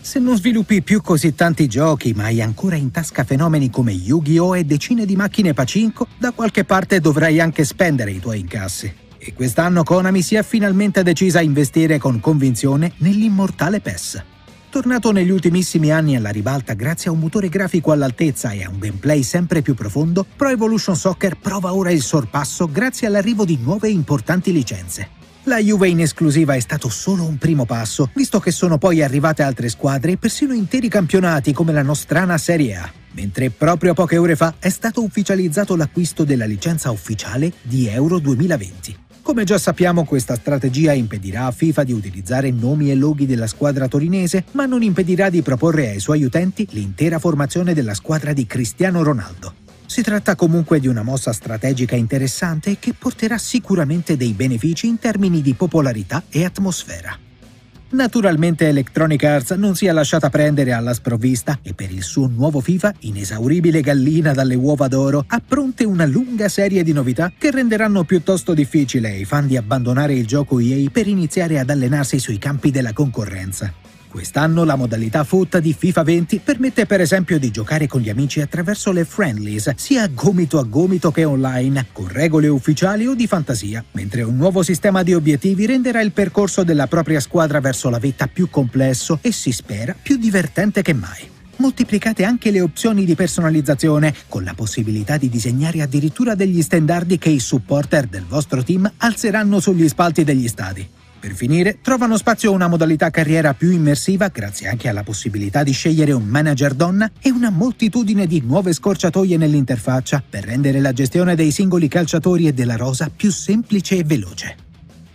Se non sviluppi più così tanti giochi, ma hai ancora in tasca fenomeni come Yu-Gi-Oh! e decine di macchine Pacinco, da qualche parte dovrai anche spendere i tuoi incassi. E quest'anno Konami si è finalmente decisa a investire con convinzione nell'immortale PES. Tornato negli ultimissimi anni alla ribalta grazie a un motore grafico all'altezza e a un gameplay sempre più profondo, Pro Evolution Soccer prova ora il sorpasso grazie all'arrivo di nuove importanti licenze. La Juve in esclusiva è stato solo un primo passo, visto che sono poi arrivate altre squadre e persino interi campionati come la nostrana Serie A. Mentre proprio poche ore fa è stato ufficializzato l'acquisto della licenza ufficiale di Euro 2020. Come già sappiamo, questa strategia impedirà a FIFA di utilizzare nomi e loghi della squadra torinese, ma non impedirà di proporre ai suoi utenti l'intera formazione della squadra di Cristiano Ronaldo. Si tratta comunque di una mossa strategica interessante che porterà sicuramente dei benefici in termini di popolarità e atmosfera. Naturalmente Electronic Arts non si è lasciata prendere alla sprovvista e per il suo nuovo FIFA, inesauribile gallina dalle uova d'oro, ha pronte una lunga serie di novità che renderanno piuttosto difficile ai fan di abbandonare il gioco EA per iniziare ad allenarsi sui campi della concorrenza. Quest'anno la modalità foot di FIFA 20 permette per esempio di giocare con gli amici attraverso le friendlies, sia gomito a gomito che online, con regole ufficiali o di fantasia, mentre un nuovo sistema di obiettivi renderà il percorso della propria squadra verso la vetta più complesso e si spera più divertente che mai. Moltiplicate anche le opzioni di personalizzazione, con la possibilità di disegnare addirittura degli standardi che i supporter del vostro team alzeranno sugli spalti degli stadi. Per finire, trovano spazio una modalità carriera più immersiva grazie anche alla possibilità di scegliere un manager donna e una moltitudine di nuove scorciatoie nell'interfaccia per rendere la gestione dei singoli calciatori e della rosa più semplice e veloce.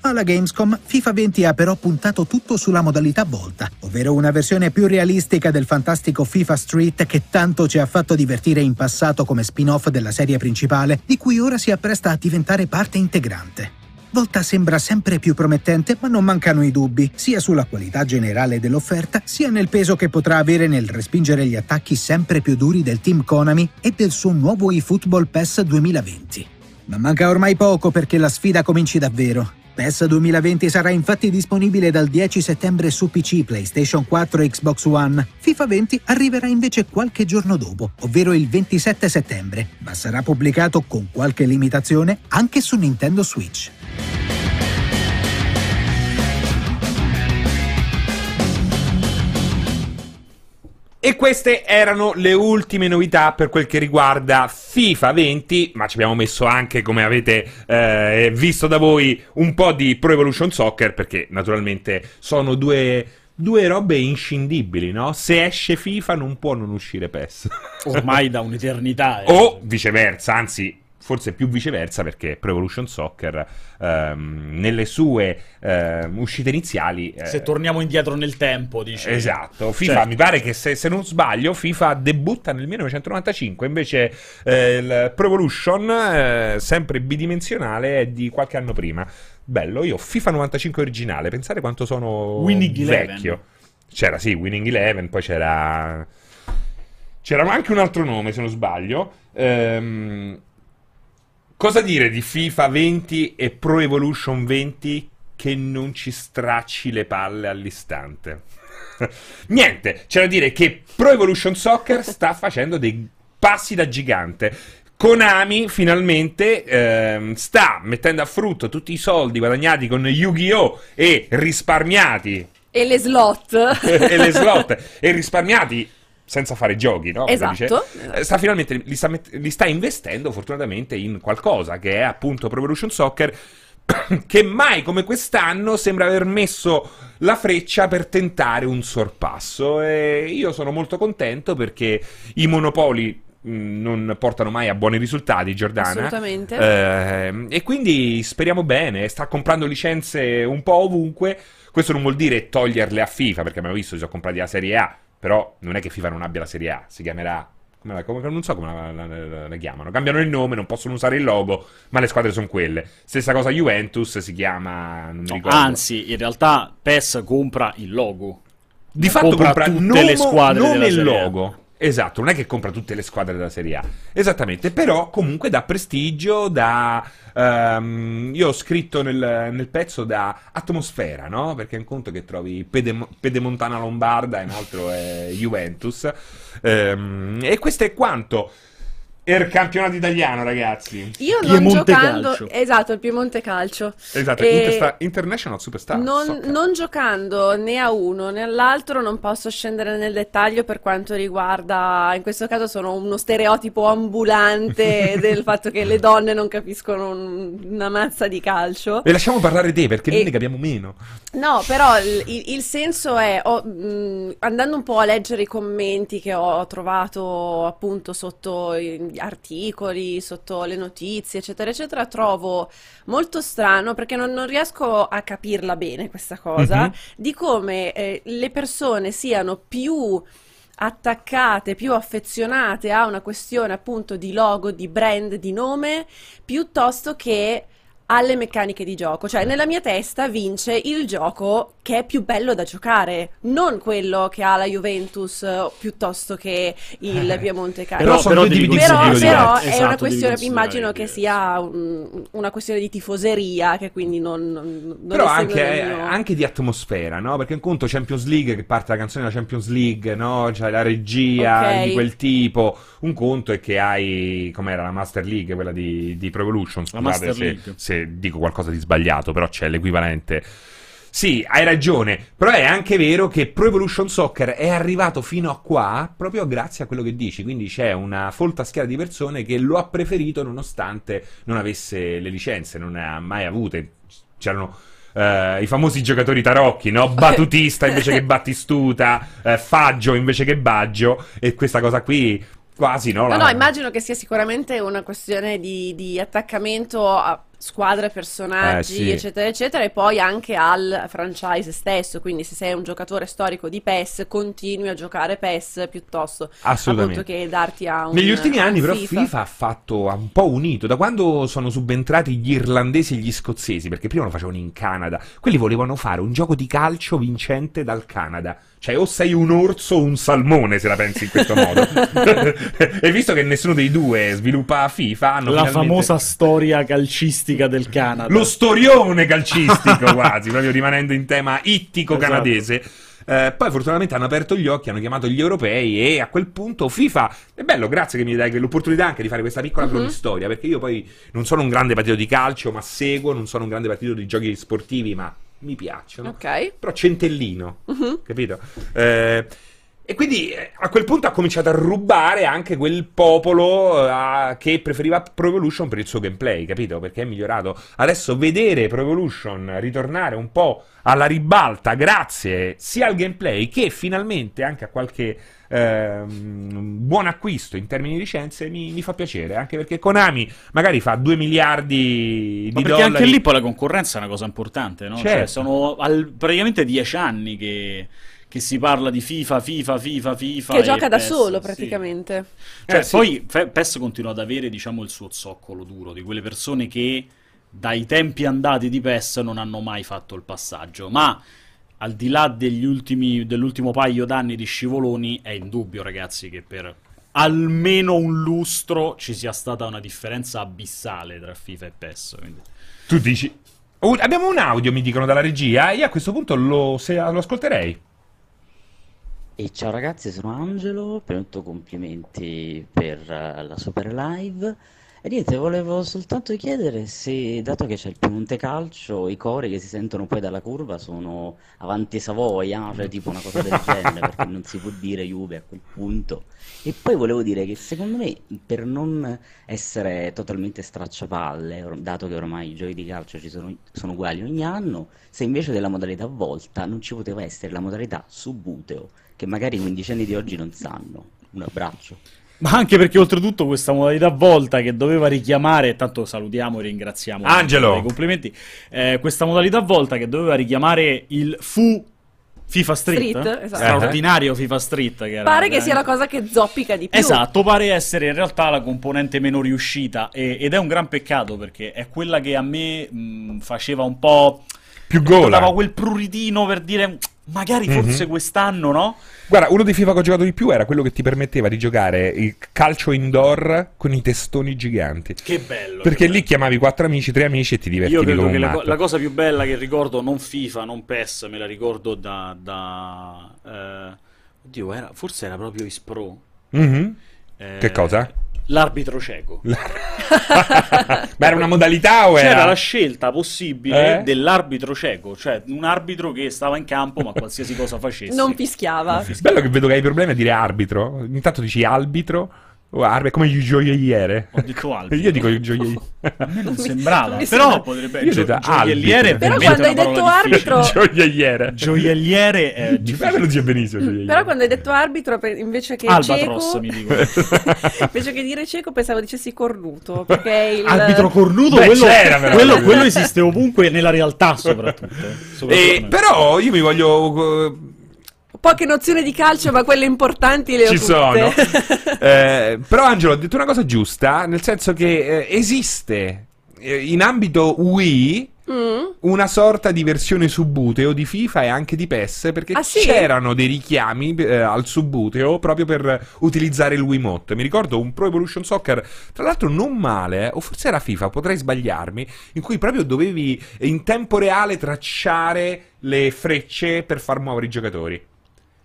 Alla Gamescom, FIFA 20 ha però puntato tutto sulla modalità volta, ovvero una versione più realistica del fantastico FIFA Street che tanto ci ha fatto divertire in passato come spin-off della serie principale, di cui ora si appresta a diventare parte integrante. Volta sembra sempre più promettente, ma non mancano i dubbi, sia sulla qualità generale dell'offerta, sia nel peso che potrà avere nel respingere gli attacchi sempre più duri del team Konami e del suo nuovo eFootball PES 2020. Ma manca ormai poco perché la sfida cominci davvero. PES 2020 sarà infatti disponibile dal 10 settembre su PC, PlayStation 4 e Xbox One. FIFA 20 arriverà invece qualche giorno dopo, ovvero il 27 settembre, ma sarà pubblicato con qualche limitazione anche su Nintendo Switch. E queste erano le ultime novità per quel che riguarda FIFA 20, ma ci abbiamo messo anche, come avete eh, visto da voi, un po' di Pro Evolution Soccer, perché naturalmente sono due, due robe inscindibili, no? Se esce FIFA non può non uscire PES. Ormai da un'eternità. eh. o viceversa, anzi forse più viceversa perché Pro Evolution Soccer ehm, nelle sue ehm, uscite iniziali eh, Se torniamo indietro nel tempo, dice. Esatto, FIFA Cioè, mi pare che se, se non sbaglio FIFA debutta nel 1995, invece eh, il Pro Evolution, eh, sempre bidimensionale, è di qualche anno prima. Bello, io FIFA 95 originale, pensate quanto sono Winning vecchio. C'era sì, Winning Eleven, poi c'era... C'era anche un altro nome, se non sbaglio. Ehm, cosa dire di FIFA 20 e Pro Evolution 20 che non ci stracci le palle all'istante? *laughs* Niente, c'è da dire che Pro Evolution Soccer sta facendo dei passi da gigante. Konami finalmente ehm, sta mettendo a frutto tutti i soldi guadagnati con Yu-Gi-Oh! e risparmiati E le slot. *laughs* e le slot e risparmiati senza fare giochi, no? Esatto, dice. esatto. Eh, Sta finalmente li sta, met- li sta investendo fortunatamente in qualcosa che è appunto Pro Evolution Soccer *coughs* che mai come quest'anno sembra aver messo la freccia per tentare un sorpasso e io sono molto contento perché i monopoli mh, non portano mai a buoni risultati Giordana Assolutamente. Eh, e quindi speriamo bene sta comprando licenze un po' ovunque questo non vuol dire toglierle a FIFA perché abbiamo visto si sono comprati la Serie A però non è che FIFA non abbia la Serie A si chiamerà come come- non so come la, la- la- la chiamano. Cambiano il nome, non possono usare il logo, ma le squadre sono quelle. Stessa cosa Juventus si chiama. Non mi No, ricordo. anzi, in realtà PES compra il logo. di fatto compra compra, tutte nome- le squadre Serie A. logo. Esatto, non è che compra tutte le squadre della Serie A. Esattamente, però comunque dà prestigio, da... ehm, io ho scritto nel, nel pezzo da atmosfera, no? Perché è un conto che trovi Pedem- Pedemontana Lombarda e un altro è Juventus. Ehm, e questo è quanto. Er campionato italiano, ragazzi. Io non Piemonte giocando, Calcio. esatto, il Piemonte Calcio. Esatto, E Intersta- International Superstar. non, non giocando né a uno né all'altro non posso scendere nel dettaglio per quanto riguarda, in questo caso sono uno stereotipo ambulante *laughs* del fatto che le donne non capiscono un- una mazza di calcio. E lasciamo parlare te perché E- noi ne capiamo meno. No, però il, il- il senso è, ho, mh, andando un po' a leggere i commenti che ho trovato appunto sotto gli articoli, sotto le notizie, eccetera, eccetera, trovo molto strano perché non, non riesco a capirla bene questa cosa, Mhm. di come eh, le persone siano più attaccate, più affezionate a una questione appunto di logo, di brand, di nome, piuttosto che alle meccaniche di gioco. Cioè, nella mia testa vince il gioco che è più bello da giocare, non quello che ha la Juventus eh, piuttosto che il Eh, Piemonte Calcio. Però Però, però diversi. è Esatto, una devi questione, immagino che sia un- una questione di tifoseria, che quindi non, non, Però anche, mio- anche di atmosfera, no? Perché un conto Champions League che parte la canzone della Champions League, no? C'è la regia Ok. di quel tipo. Un conto è che hai, com'era la Master League, quella di, di Pro Evolution. La Scusate Master se, League. se dico qualcosa di sbagliato, però c'è l'equivalente. Sì, hai ragione, però è anche vero che Pro Evolution Soccer è arrivato fino a qua proprio grazie a quello che dici, quindi c'è una folta schiera di persone che lo ha preferito nonostante non avesse le licenze, non ne ha mai avute. C'erano eh, i famosi giocatori tarocchi, no? *laughs* Battutista invece che Battistuta, eh, Faggio invece che Baggio, e questa cosa qui quasi, no? No, La- no, immagino che sia sicuramente una questione di, di attaccamento a squadre, personaggi, Eh, sì. eccetera, eccetera, e poi anche al franchise stesso. Quindi, se sei un giocatore storico di PES, continui a giocare PES piuttosto appunto che darti a un Negli ultimi anni, però, FIFA. ha fatto ha un po' unito. Da quando sono subentrati gli irlandesi e gli scozzesi, perché prima lo facevano in Canada, quelli volevano fare un gioco di calcio vincente dal Canada. Cioè, o sei un orso o un salmone, se la pensi in questo modo. *laughs* *laughs* e visto che nessuno dei due sviluppa FIFA, hanno La finalmente- famosa storia calcistica del Canada. lo storione calcistico *laughs* quasi, proprio rimanendo in tema ittico-canadese. Eh, poi fortunatamente hanno aperto gli occhi, hanno chiamato gli europei e a quel punto FIFA, è bello, grazie che mi dai l'opportunità anche di fare questa piccola cronistoria, perché io poi non sono un grande partito di calcio, ma seguo, non sono un grande partito di giochi sportivi, ma mi piacciono. Ok. Però centellino, Mhm. capito? Eh, e quindi eh, a quel punto ha cominciato a rubare anche quel popolo eh, che preferiva Pro Evolution per il suo gameplay, capito? Perché è migliorato. Adesso vedere Pro Evolution ritornare un po' alla ribalta grazie sia al gameplay che finalmente anche a qualche ehm, buon acquisto in termini di licenze mi, mi fa piacere, anche perché Konami magari fa 2 miliardi Ma di perché dollari. anche lì poi la concorrenza è una cosa importante, no? Cioè, Certo. sono al- praticamente dieci anni che, che si parla di FIFA, FIFA, FIFA, FIFA. Che gioca da PES, solo sì. praticamente. Cioè, Eh, sì. poi PES continua ad avere, diciamo, il suo zoccolo duro di quelle persone che dai tempi andati di PES non hanno mai fatto il passaggio. Ma al di là degli ultimi, dell'ultimo paio d'anni di scivoloni, è indubbio, ragazzi, che per almeno un lustro ci sia stata una differenza abissale tra FIFA e PES. Quindi. Tu dici. Oh, abbiamo un audio, mi dicono dalla regia. Io a questo punto lo, se- lo ascolterei. E ciao ragazzi, sono Angelo, tutto complimenti per eh, la super live. E niente, volevo soltanto chiedere se, dato che c'è il Piemonte Calcio, i cori che si sentono poi dalla curva sono avanti Savoia, cioè tipo una cosa del genere, perché non si può dire Juve a quel punto. E poi volevo dire che secondo me, per non essere totalmente stracciapalle, dato che ormai i giochi di calcio ci sono, sono uguali ogni anno, se invece della modalità volta non ci poteva essere la modalità subuteo, che magari i quindicenni di oggi non sanno. Un abbraccio. Ma anche perché oltretutto questa modalità volta che doveva richiamare, tanto salutiamo e ringraziamo Angelo. complimenti, eh, questa modalità volta che doveva richiamare il fu FIFA Street, Street, esatto. straordinario FIFA Street che era Pare che sia la cosa che zoppica di più. Esatto, pare essere in realtà la componente meno riuscita e- ed è un gran peccato perché è quella che a me mh, faceva un po'... Più gola. Dava quel pruritino per dire magari forse Mhm. quest'anno, no? Guarda, uno dei FIFA che ho giocato di più era quello che ti permetteva di giocare il calcio indoor con i testoni giganti. Che bello. Perché che lì chiamavi quattro amici, tre amici e ti Io divertivi credo come che un la, la cosa più bella che ricordo, non FIFA, non PES, me la ricordo da... da eh, oddio, era- forse era proprio Ispro. Mhm. Eh, Che cosa? L'arbitro cieco. *laughs* Ma era una modalità o C'era era... la scelta possibile Eh? dell'arbitro cieco, cioè un arbitro che stava in campo ma qualsiasi cosa facesse. Non fischiava. Bello che vedo che hai problemi a dire arbitro. Intanto dici arbitro o arbitro, come il gioielliere. Ho detto *laughs* arbitro. Io dico il gioielliere. A me non sembrava, mi però sembra. potrebbe Io ho gio- detto gioielliere arbitro. Però quando hai detto arbitro- gioielliere. Gioielliere è Beh, difficile. me lo dice benissimo gioielliere. Però quando hai detto arbitro, invece che Albatros cieco, mi dico. *laughs* invece che dire cieco, pensavo dicessi cornuto. Perché *laughs* il... Arbitro cornuto, Beh, quello, c'era però. quello, quello esiste ovunque nella realtà soprattutto. Soprattutto Eh, però io mi voglio... Poche nozioni di calcio, ma quelle importanti le ho Ci tutte. sono. *laughs* Eh, però Angelo ha detto una cosa giusta, nel senso che eh, esiste eh, in ambito Wii Mm? una sorta di versione subbuteo di FIFA e anche di PES perché Ah, sì? c'erano dei richiami eh, al subbuteo proprio per utilizzare il Wiimote. Mi ricordo un Pro Evolution Soccer, tra l'altro non male, eh, o forse era FIFA, potrei sbagliarmi, in cui proprio dovevi in tempo reale tracciare le frecce per far muovere i giocatori.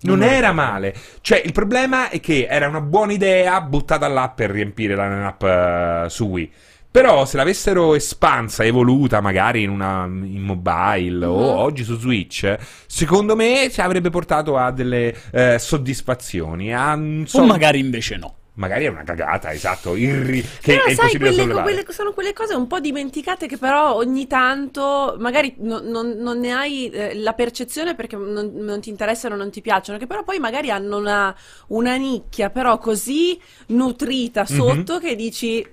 Non Non era male. Cioè, il problema è che era una buona idea buttata là per riempire la line-up eh, su Wii. Però se l'avessero espansa, evoluta magari in, una, in mobile o Mhm. oggi su Switch, secondo me ci avrebbe portato a delle eh, soddisfazioni. A, non so, O magari invece no. Magari è una cagata, esatto. irri- che Però è sai, impossibile quelle, sollevare. quelle- sono quelle cose un po' dimenticate che però ogni tanto magari no- non, non ne hai eh, la percezione perché non, non ti interessano, non ti piacciono, che però poi magari hanno una, una nicchia però così nutrita Mhm. sotto che dici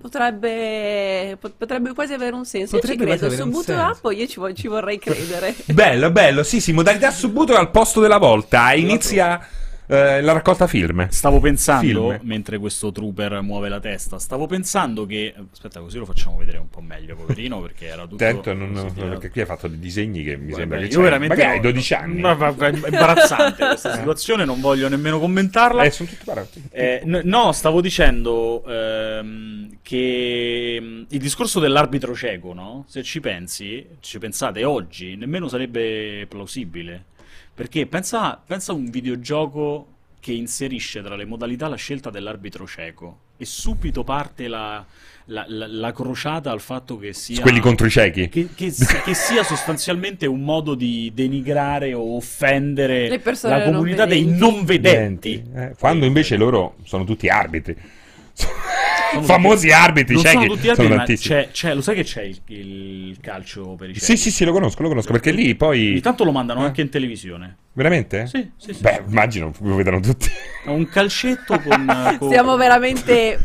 potrebbe, pot- potrebbe quasi avere un senso. Potrebbe io ci credo, avere su un Buto senso. Up io ci, ci vorrei *laughs* credere. Bello, bello. Sì, sì, modalità subbuto al posto della volta. Inizia eh, la raccolta film. Stavo pensando, Film. mentre questo trooper muove la testa, stavo pensando che... Aspetta, così lo facciamo vedere un po' meglio, poverino, perché era tutto... Attento, non- non- perché qui hai fatto dei disegni che mi Guarda, sembra che io veramente magari hai ho- 12 anni. Ma- ma- ma- è imbarazzante questa *laughs* situazione, non voglio nemmeno commentarla. Eh, sono tutti parati. Eh, n- no, stavo dicendo ehm, che mm, il discorso dell'arbitro cieco, no? Se ci pensi, ci pensate oggi, nemmeno sarebbe plausibile. Perché pensa, pensa a un videogioco che inserisce tra le modalità la scelta dell'arbitro cieco e subito parte la, la- la- la crociata al fatto che sia... Quelli contro i ciechi. Che, che *laughs* che sia sostanzialmente un modo di denigrare o offendere la non comunità dei vedenti. non vedenti. Eh, quando invece loro sono tutti arbitri. Famosi arbitri, non ciechi. sono tutti arbitri, c'è, c'è- lo sai che c'è il, il calcio per i ciechi? Sì, sì, sì, lo conosco, lo conosco. Perché lì poi. Ogni tanto lo mandano Eh. anche in televisione. Veramente? Sì, sì, sì. Beh, immagino lo vedranno tutti. Un calcetto con... *laughs* con- Stiamo veramente...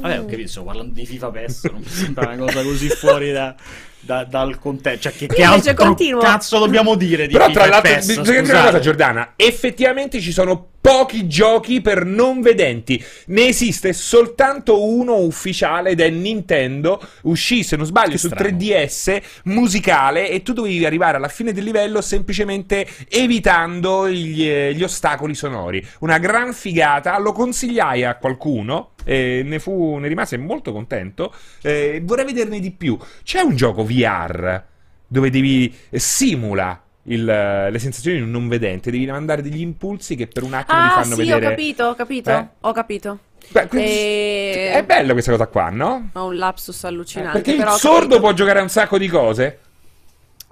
Vabbè, ho capito, stiamo parlando di FIFA PES, non mi sembra una cosa così fuori da- da- dal contesto. Cioè, che, che altro continuo. cazzo dobbiamo dire di Però, FIFA tra l'altro, bisogna dire una cosa, Giordana. Effettivamente ci sono pochi giochi per non vedenti. Ne esiste soltanto uno ufficiale ed è Nintendo. Uscì, se non sbaglio, Che su strano. 3DS musicale. E tu dovevi arrivare alla fine del livello semplicemente evitando gli, eh, gli ostacoli sonori. Una gran figata. Lo consigliai a qualcuno. E ne, fu, ne rimase molto contento. Eh, vorrei vederne di più. C'è un gioco VR dove devi eh, simula il- le sensazioni di un non vedente, devi mandare degli impulsi che per un attimo ti Ah, fanno sì, vedere. ho capito, ho capito, Eh? ho capito. Beh, E- È bello questa cosa qua, no? Ho un lapsus allucinante. Perché il sordo può giocare a un sacco di cose.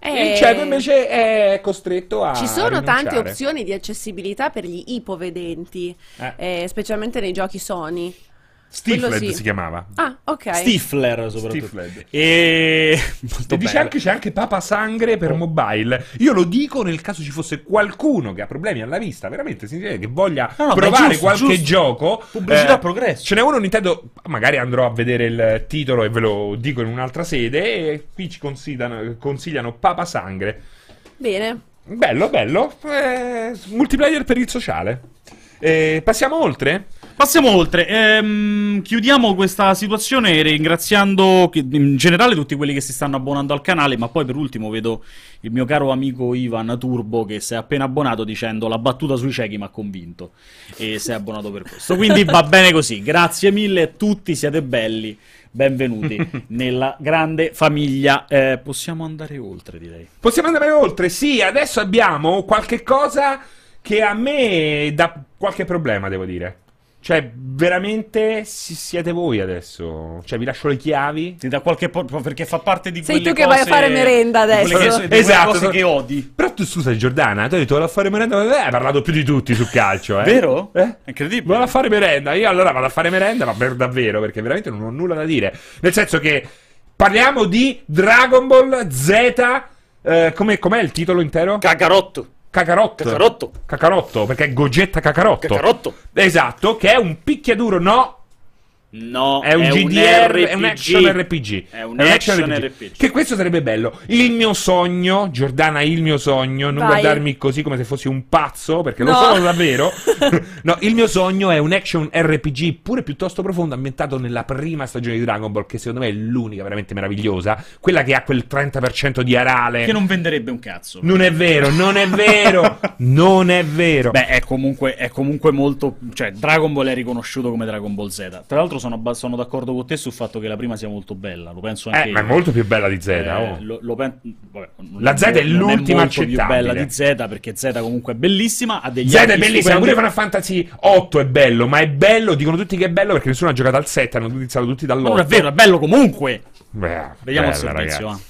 Eh, Il cieco invece è costretto a. Ci sono tante rinunciare. opzioni di accessibilità per gli ipovedenti, Eh. eh, specialmente nei giochi Sony. Stifled sì. si chiamava. Ah, ok. Stifler soprattutto. Stifled. E *laughs* molto E dice anche c'è anche Papa Sangre per Oh. mobile. Io lo dico nel caso ci fosse qualcuno che ha problemi alla vista, veramente significa che voglia No, no, provare giusto, qualche giusto. gioco. eh, Pubblicità a progresso. Ce n'è uno Nintendo, magari andrò a vedere il titolo e ve lo dico in un'altra sede. E qui ci consigliano, consigliano Papa Sangre. Bene. Bello, bello. Eh, multiplayer per il sociale. Eh, passiamo oltre? Passiamo oltre. Ehm, chiudiamo questa situazione ringraziando in generale tutti quelli che si stanno abbonando al canale, ma poi per ultimo vedo il mio caro amico Ivan Turbo che si è appena abbonato dicendo la battuta sui ciechi mi ha convinto e si è abbonato per questo. Quindi va bene così. Grazie mille a tutti, siete belli. Benvenuti *laughs* nella grande famiglia. Eh, possiamo andare oltre, direi. Possiamo andare oltre? Sì, adesso abbiamo qualche cosa che a me dà qualche problema, devo dire. Cioè, veramente si- siete voi adesso. Cioè, vi lascio le chiavi. Ti dà qualche po- perché fa parte di Sei quelle tu che vai a cose- fare merenda di quelle adesso. che- di quelle Esatto. cose che odi. Però tu scusa, Giordana, tu hai detto vado a fare merenda. Eh, hai parlato più di tutti sul calcio, eh? Vero? Eh? Incredibile. Vado a fare merenda. Io allora vado a fare merenda, ma per davvero, perché veramente non ho nulla da dire. Nel senso che parliamo di Dragon Ball Z. eh, come, com'è il titolo intero? Cacarotto. Cacarotto. Cacarotto. Cacarotto, perché è Gogetta Cacarotto. Cacarotto. Esatto, che è un picchiaduro, no, No, è un GDR, è un RPG. action RPG. È un action RPG. Che questo sarebbe bello. Il mio sogno, Giordana, il mio sogno, non Vai. guardarmi così come se fossi un pazzo, perché lo No. sono davvero. *laughs* *laughs* no, il mio sogno è un action RPG pure piuttosto profondo, ambientato nella prima stagione di Dragon Ball, che secondo me è l'unica veramente meravigliosa. Quella che ha quel 30% di arale. Che non venderebbe un cazzo. Non è vero, non è vero, *laughs* non è vero. Beh, è comunque, è comunque molto. Cioè, Dragon Ball è riconosciuto come Dragon Ball Z. Tra l'altro, sono, sono d'accordo con te sul fatto che la prima sia molto bella. Lo penso anche Eh, ma è molto più bella di Z. Eh, oh. lo- lo pen- vabbè, La Z è non l'ultima molto più bella di Z perché Z comunque è bellissima. Ha degli Z è bellissima, stupendi. pure Final Fantasy 8 è bello, ma è bello, dicono tutti che è bello perché nessuno ha giocato al 7, hanno iniziato tutti dall'8. Ma non è vero, è bello comunque. Beh, Vediamo il bella, servizio.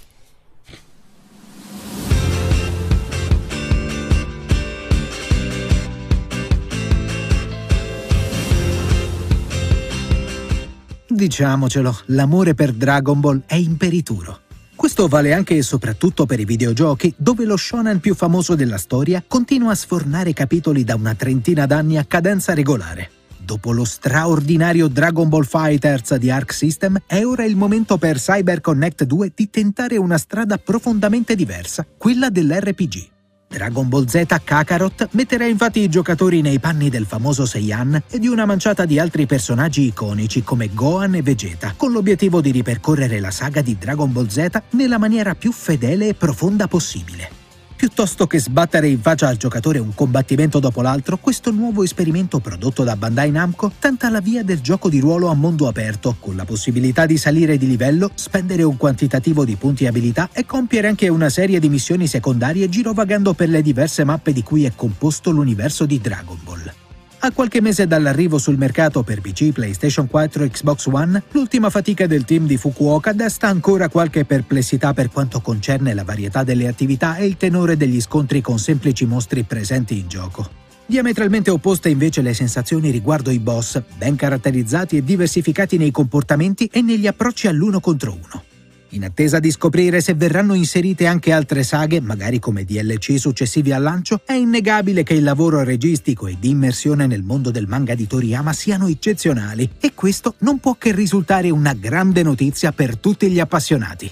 Diciamocelo, l'amore per Dragon Ball è imperituro. Questo vale anche e soprattutto per i videogiochi, dove lo shonen più famoso della storia continua a sfornare capitoli da una trentina d'anni a cadenza regolare. Dopo lo straordinario Dragon Ball Fighters di Arc System, è ora il momento per Cyber Connect 2 di tentare una strada profondamente diversa, quella dell'RPG. Dragon Ball Z Kakarot metterà infatti i giocatori nei panni del famoso Seiyan e di una manciata di altri personaggi iconici come Gohan e Vegeta, con l'obiettivo di ripercorrere la saga di Dragon Ball Z nella maniera più fedele e profonda possibile. Piuttosto che sbattere in faccia al giocatore un combattimento dopo l'altro, questo nuovo esperimento prodotto da Bandai Namco tenta la via del gioco di ruolo a mondo aperto, con la possibilità di salire di livello, spendere un quantitativo di punti abilità e compiere anche una serie di missioni secondarie girovagando per le diverse mappe di cui è composto l'universo di Dragon Ball. A qualche mese dall'arrivo sul mercato per PC, PlayStation 4 e Xbox One, l'ultima fatica del team di Fukuoka desta ancora qualche perplessità per quanto concerne la varietà delle attività e il tenore degli scontri con semplici mostri presenti in gioco. Diametralmente opposte invece le sensazioni riguardo i boss, ben caratterizzati e diversificati nei comportamenti e negli approcci all'uno contro uno. In attesa di scoprire se verranno inserite anche altre saghe, magari come DLC successivi al lancio, è innegabile che il lavoro registico e di immersione nel mondo del manga di Toriyama siano eccezionali e questo non può che risultare una grande notizia per tutti gli appassionati.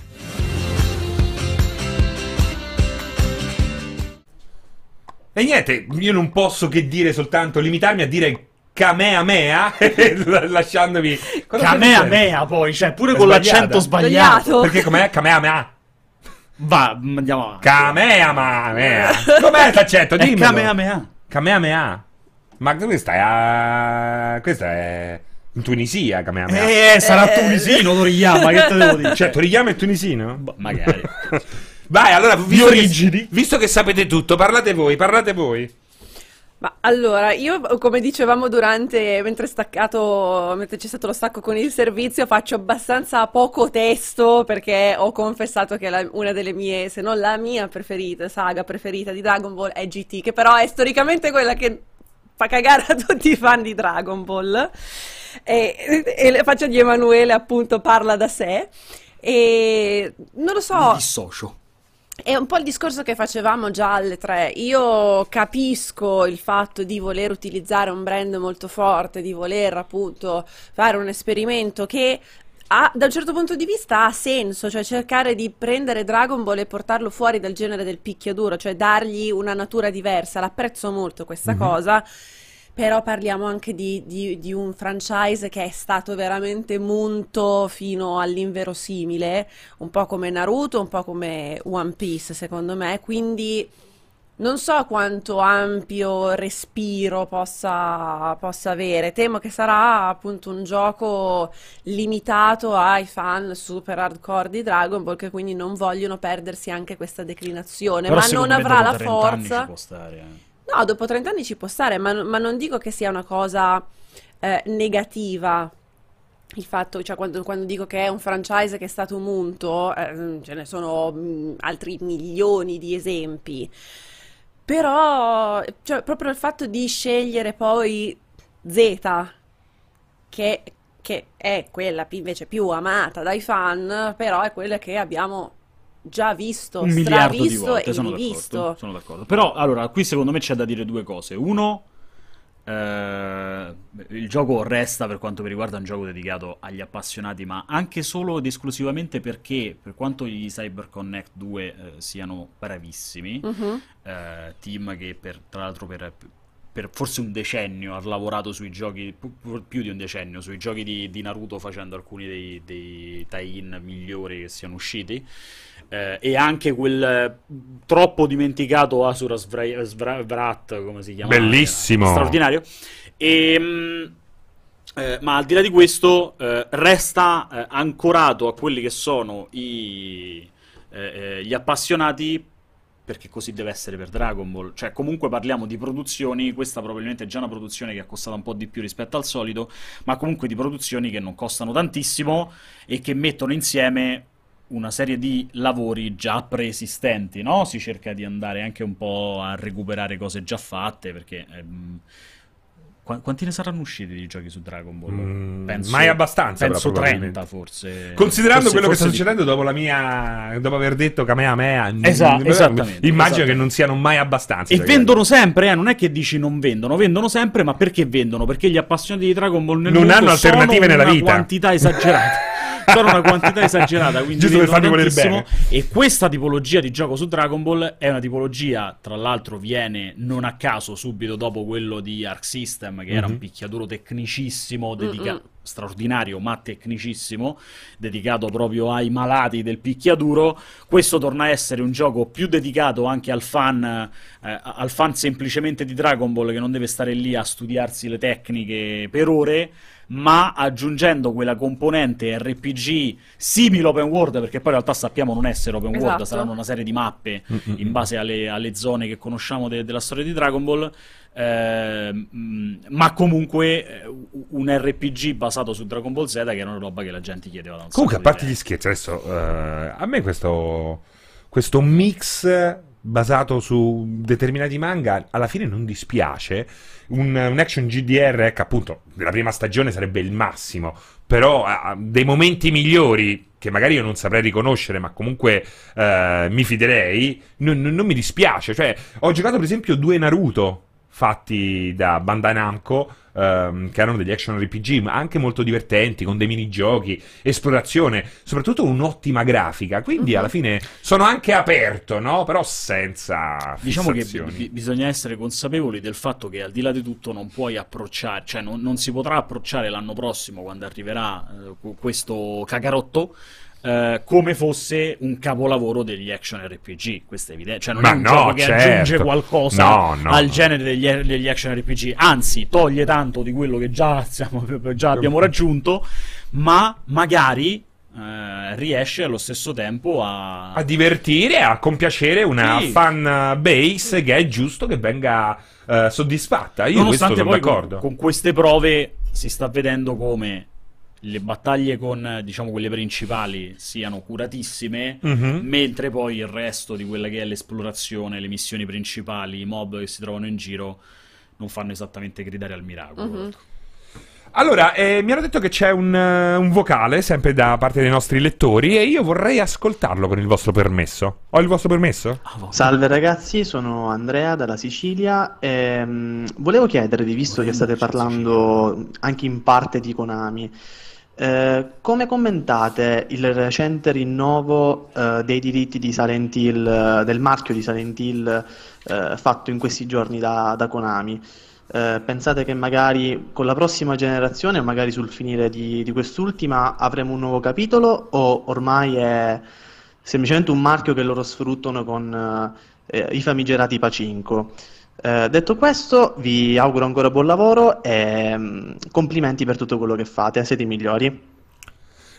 E niente, io non posso che dire soltanto, limitarmi a dire Kamehameha, *laughs* lasciandomi... Cosa? Kamehameha poi, cioè pure È con sbagliata. l'accento sbagliato. Sbagliato. Perché com'è? Kamehameha. Va, andiamo avanti. Kamehameha. Com'è l'accetto? *laughs* È Dimmelo. Kamehameha. Kamehameha. Ma questa è a... Questa è... In Tunisia, Kamehameha. Eh, sarà Eh. tunisino Toriyama, che te devo dire? Cioè, Toriyama è tunisino? Boh, magari. *laughs* Vai, allora, visto, origini. che, visto che sapete tutto, parlate voi, parlate voi. Ma allora, io come dicevamo durante, mentre staccato, mentre c'è stato lo stacco con il servizio, faccio abbastanza poco testo perché ho confessato che la- una delle mie, se non la mia preferita, saga preferita di Dragon Ball è GT, che però è storicamente quella che fa cagare a tutti i fan di Dragon Ball. E, e le faccia di Emanuele appunto parla da sé. E non lo so. Mi dissocio. È un po' il discorso che facevamo già alle tre. Io capisco il fatto di voler utilizzare un brand molto forte, di voler appunto fare un esperimento che ha, da un certo punto di vista ha senso, cioè cercare di prendere Dragon Ball e portarlo fuori dal genere del picchiaduro, cioè dargli una natura diversa. L'apprezzo molto questa cosa. Però parliamo anche di, di- di un franchise che è stato veramente munto fino all'inverosimile, un po' come Naruto, un po' come One Piece, secondo me. Quindi non so quanto ampio respiro possa, possa avere. Temo che sarà appunto un gioco limitato ai fan super hardcore di Dragon Ball, che quindi non vogliono perdersi anche questa declinazione, Però ma non avrà la 30 anni forza. No, dopo 30 anni ci può stare, ma, ma non dico che sia una cosa eh, negativa. Il fatto, cioè, quando, quando dico che è un franchise che è stato munto, eh, ce ne sono mm, altri milioni di esempi. Però, cioè, proprio il fatto di scegliere poi Z, che, che è quella invece più amata dai fan, però è quella che abbiamo già visto, un miliardo di volte, sono d'accordo, sono d'accordo. Però, allora, qui secondo me c'è da dire due cose. Uno, eh, il gioco resta, per quanto mi riguarda, un gioco dedicato agli appassionati, ma anche solo ed esclusivamente perché, per quanto i CyberConnect 2 eh, siano bravissimi, Mhm. eh, team che per, tra l'altro per, per forse un decennio ha lavorato sui giochi, più di un decennio, sui giochi di, di Naruto facendo alcuni dei, dei tie-in migliori che siano usciti. Eh, e anche quel eh, troppo dimenticato Asura Svra- Svra- Vrat, come si chiama? Bellissimo. Straordinario. E, mh, eh, ma al di là di questo, eh, resta eh, ancorato a quelli che sono i, eh, gli appassionati, perché così deve essere per Dragon Ball. Cioè, comunque parliamo di produzioni, questa probabilmente è già una produzione che ha costato un po' di più rispetto al solito, ma comunque di produzioni che non costano tantissimo e che mettono insieme una serie di lavori già preesistenti, no? Si cerca di andare anche un po' a recuperare cose già fatte, perché... ehm, qua- quanti ne saranno usciti di giochi su Dragon Ball? Mm, mai abbastanza, Penso però, probabilmente. 30 forse. Considerando Forse- quello che sta forse di- succedendo dopo la mia. dopo aver detto Kamehameha, Esa- mm, esattamente, immagino che non siano mai abbastanza. E cioè, vendono sempre, eh, non è che dici non vendono, vendono sempre, ma perché vendono? Perché gli appassionati di Dragon Ball nel Non hanno alternative nella una vita. quantità esagerata. *laughs* sono una quantità esagerata, quindi Giusto per farmi voler tantissimo. E questa tipologia di gioco su Dragon Ball è una tipologia, tra l'altro viene non a caso subito dopo quello di Arc System, che era un Mhm. picchiaduro tecnicissimo, dedica- straordinario ma tecnicissimo, dedicato proprio ai malati del picchiaduro. Questo torna a essere un gioco più dedicato anche al fan, eh, al fan semplicemente di Dragon Ball che non deve stare lì a studiarsi le tecniche per ore, ma aggiungendo quella componente RPG simile open world, perché poi in realtà sappiamo non essere open world, Esatto. saranno una serie di mappe Mm-mm. in base alle, alle zone che conosciamo de- della storia di Dragon Ball. mm, ma comunque eh, un RPG basato su Dragon Ball Z che era una roba che la gente chiedeva da un Comunque, a parte gli tempo. scherzi, adesso eh, a me questo, questo mix basato su determinati manga alla fine non dispiace. Un, un action GDR, che appunto nella prima stagione sarebbe il massimo, però ha dei momenti migliori che magari io non saprei riconoscere, ma comunque eh, mi fiderei. Non- non mi dispiace. Cioè, ho giocato per esempio due Naruto fatti da Bandai Namco, ehm, che erano degli action RPG, ma anche molto divertenti, con dei minigiochi, esplorazione, soprattutto un'ottima grafica. Quindi Mhm. alla fine sono anche aperto, no? Però senza Diciamo che fissazioni. bi- bisogna essere consapevoli del fatto che al di là di tutto non puoi approcciare, cioè non, non si potrà approcciare l'anno prossimo quando arriverà eh, questo cacarotto eh, come fosse un capolavoro degli action RPG, questo è evidente, cioè non Ma è un no, gioco che certo. aggiunge qualcosa No, no, al genere degli, degli action RPG, anzi toglie tanto di quello che già, siamo- *laughs* già abbiamo raggiunto, ma magari eh, riesce allo stesso tempo a... A divertire, a compiacere una Sì. fan base che è giusto che venga eh, soddisfatta. Io Nonostante sono poi con, d'accordo. con queste prove si sta vedendo come le battaglie con, diciamo, quelle principali siano curatissime, Mhm. mentre poi il resto di quella che è l'esplorazione, le missioni principali, i mob che si trovano in giro, non fanno esattamente gridare al miracolo. Mhm. ecco. Allora, eh, mi hanno detto che c'è un, eh, un vocale, sempre da parte dei nostri lettori, e io vorrei ascoltarlo con il vostro permesso. Ho il vostro permesso? Ah, Salve ragazzi, sono Andrea dalla Sicilia. Ehm, volevo chiedervi, visto che state parlando anche in parte di Konami, eh, come commentate il recente rinnovo eh, dei diritti di Silent Hill, eh, del marchio di Silent Hill eh, fatto in questi giorni da, da Konami? Eh, pensate che magari con la prossima generazione, magari sul finire di, di quest'ultima, avremo un nuovo capitolo o ormai è semplicemente un marchio che loro sfruttano con i famigerati Pacinco? Eh, detto questo, vi auguro ancora buon lavoro e mm, complimenti per tutto quello che fate, siete i migliori.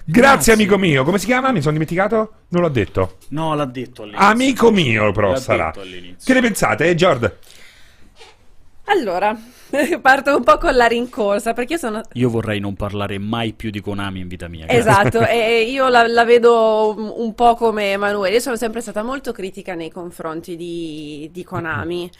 Grazie, Grazie. amico mio. Come si chiama? Mi sono dimenticato? Non l'ho detto. No, l'ha detto all'inizio. Amico mio, però L'ha sarà. detto all'inizio. Che ne pensate, eh, Giord? Allora, *laughs* parto un po' con la rincorsa, perché io sono... Io vorrei non parlare mai più di Konami in vita mia. Esatto, e io la, la vedo un- un po' come Emanuele. Io sono sempre stata molto critica nei confronti di, di Konami.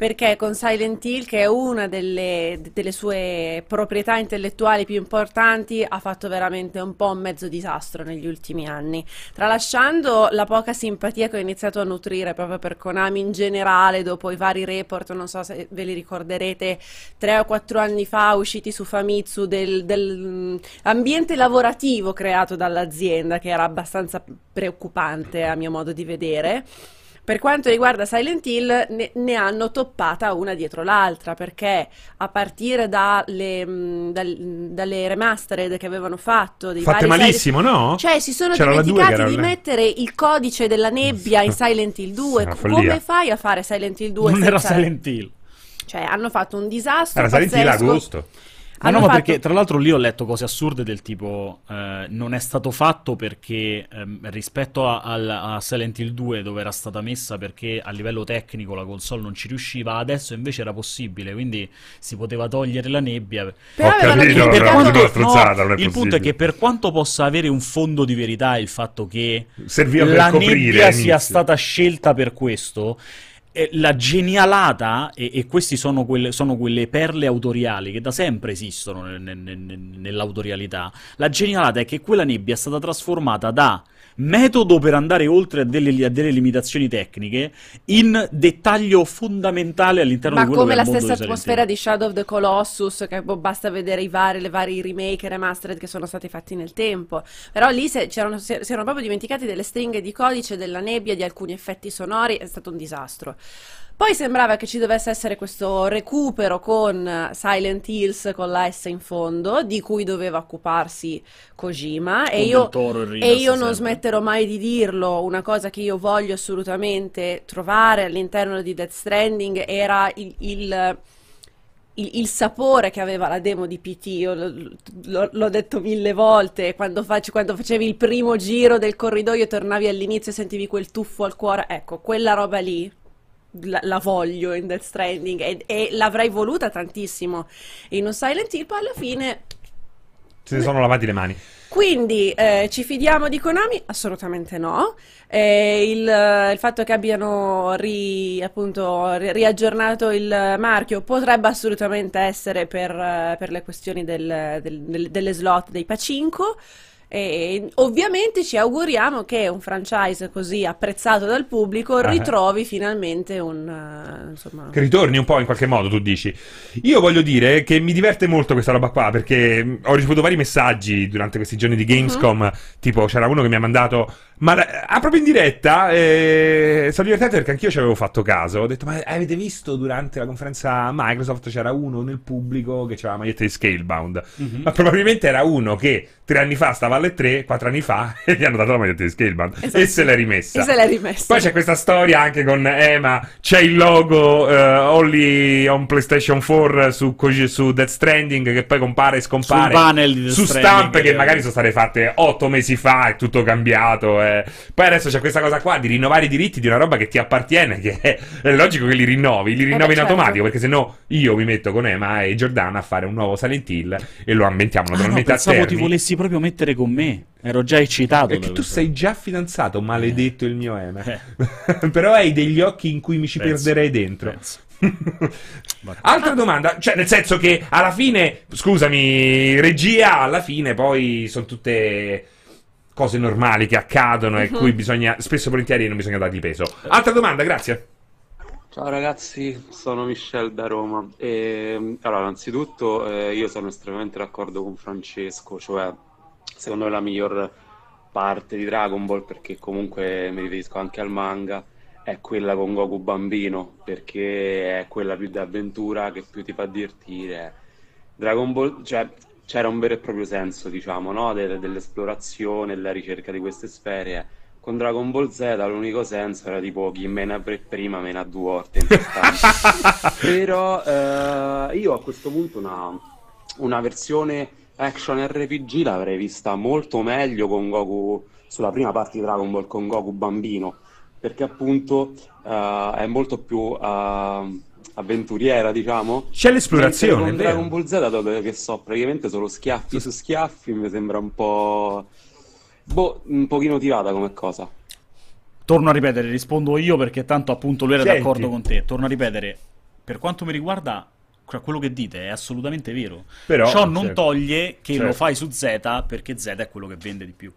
Perché con Silent Hill, che è una delle, delle sue proprietà intellettuali più importanti, ha fatto veramente un po' un mezzo disastro negli ultimi anni. Tralasciando la poca simpatia che ho iniziato a nutrire proprio per Konami in generale, dopo i vari report, non so se ve li ricorderete, tre o quattro anni fa usciti su Famitsu del, del, mm, lavorativo creato dall'azienda, che era abbastanza preoccupante a mio modo di vedere. Per quanto riguarda Silent Hill, ne, ne hanno toppata una dietro l'altra, perché a partire dalle, mh, dal- dalle remastered che avevano fatto, dei Fatte vari malissimo, no? cioè, si sono C'era dimenticati era di mettere il codice della nebbia in *laughs* Silent Hill 2. Una follia. Come fai a fare Silent Hill 2 Non era senza- Silent Hill. Cioè, hanno fatto un disastro Era Silent Hill pazzesco. agosto. No, ma fatto- perché tra l'altro lì ho letto cose assurde del tipo eh, non è stato fatto perché ehm, rispetto a, al- a Silent Hill 2 dove era stata messa perché a livello tecnico la console non ci riusciva, adesso invece era possibile, quindi si poteva togliere la nebbia. Però capito, dimenticato- però- quanto- non è il punto è che per quanto possa avere un fondo di verità il fatto che Serviva per la nebbia sia stata scelta per questo. Eh, La genialata, e, e queste sono sono quelle perle autoriali che da sempre esistono nel- nel- nel- nell'autorialità. La genialata è che quella nebbia è stata trasformata da metodo per andare oltre a delle, a delle limitazioni tecniche in dettaglio fondamentale all'interno Ma di quello come che è la il mondo stessa atmosfera di Shadow of the Colossus, che boh, basta vedere i vari, le vari remake e remastered che sono stati fatti nel tempo. Però lì se- c'erano, si si erano proprio dimenticati delle stringhe di codice, della nebbia, di alcuni effetti sonori, è stato un disastro. Poi sembrava che ci dovesse essere questo recupero con eh, Silent Hills con la S in fondo, di cui doveva occuparsi Kojima. E Con io, e e io non sempre. smetterò mai di dirlo, una cosa che io voglio assolutamente trovare all'interno di Death Stranding era il, il- il- il sapore che aveva la demo di PT, io l- l- l'ho detto mille volte, quando, fac- quando facevi il primo giro del corridoio tornavi all'inizio e sentivi quel tuffo al cuore, ecco, quella roba lì la, la voglio in Death Stranding e, e l'avrei voluta tantissimo in un Silent Hill, poi alla fine Se ne sono lavati le mani. quindi eh, ci fidiamo di Konami? Assolutamente no. Eh, il, il fatto che abbiano ri- appunto, ri- riaggiornato il marchio potrebbe assolutamente essere per, eh, per le questioni del- del- del- delle slot dei Pacinco. E ovviamente ci auguriamo che un franchise così apprezzato dal pubblico Ah. ritrovi finalmente un eh, insomma, Che ritorni un po' in qualche modo, tu dici. Io voglio dire che mi diverte molto questa roba qua, perché mh, ho ricevuto vari messaggi durante questi giorni di Gamescom, tipo c'era uno che mi ha mandato... Ma la- ah, proprio in diretta, eh, sono divertente perché anch'io ci avevo fatto caso. Ho detto, ma avete visto durante la conferenza Microsoft c'era uno nel pubblico che aveva la maglietta di Scalebound? Mhm. Ma probabilmente era uno che tre anni fa stava alle 3, 4 anni fa, e *laughs* gli hanno dato la maglietta di Scaleband. Esatto. E se l'è rimessa. E se l'è rimessa. Poi c'è questa storia anche con Ema, c'è il logo eh, Only on PlayStation 4 su, su Death Stranding che poi compare e scompare. Sul panel di Death su stampe che eh. magari sono state fatte 8 mesi fa, è tutto cambiato. eh. Poi adesso c'è questa cosa qua di rinnovare i diritti di una roba che ti appartiene, che è, è logico che li rinnovi, li rinnovi beh, in certo. automatico, perché se no io mi metto con Ema e Giordana a fare un nuovo Silent Hill e lo ambientiamo Ah, no, naturalmente a pensavo ti Terni. volessi proprio mettere con me. Ero già eccitato. Perché da tu sei già fidanzato, maledetto il mio Ema. Eh. *laughs* Però hai degli occhi in cui mi ci Penso, perderei dentro. penso. *laughs* Altra domanda, cioè nel senso che alla fine, scusami, regia, alla fine poi sono tutte cose normali che accadono e cui bisogna, spesso e volentieri non bisogna dargli peso. Altra domanda, grazie. Ciao ragazzi, sono Michel da Roma. E, allora, innanzitutto eh, io sono estremamente d'accordo con Francesco, cioè secondo me la miglior parte di Dragon Ball, perché comunque mi riferisco anche al manga, è quella con Goku bambino, perché è quella più d'avventura che più ti fa divertire. Dragon Ball, cioè c'era un vero e proprio senso, diciamo, no? De- dell'esplorazione, della ricerca di queste sfere. Con Dragon Ball Z l'unico senso era tipo chi mena pre- prima mena due volte. *laughs* Però eh, io a questo punto una, una versione action RPG l'avrei vista molto meglio con Goku sulla prima parte di Dragon Ball con Goku bambino, perché appunto eh, è molto più eh, avventuriera, diciamo. C'è l'esplorazione, con. Dragon Ball Z, dato che so praticamente solo schiaffi su schiaffi, mi sembra un po'. Boh, un pochino tirata come cosa. Torno a ripetere, rispondo io perché tanto appunto lui era Senti. d'accordo con te. Torno a ripetere, per quanto mi riguarda, quello che dite è assolutamente vero. Però, Ciò non certo. toglie che Certo. lo fai su Z perché Z è quello che vende di più.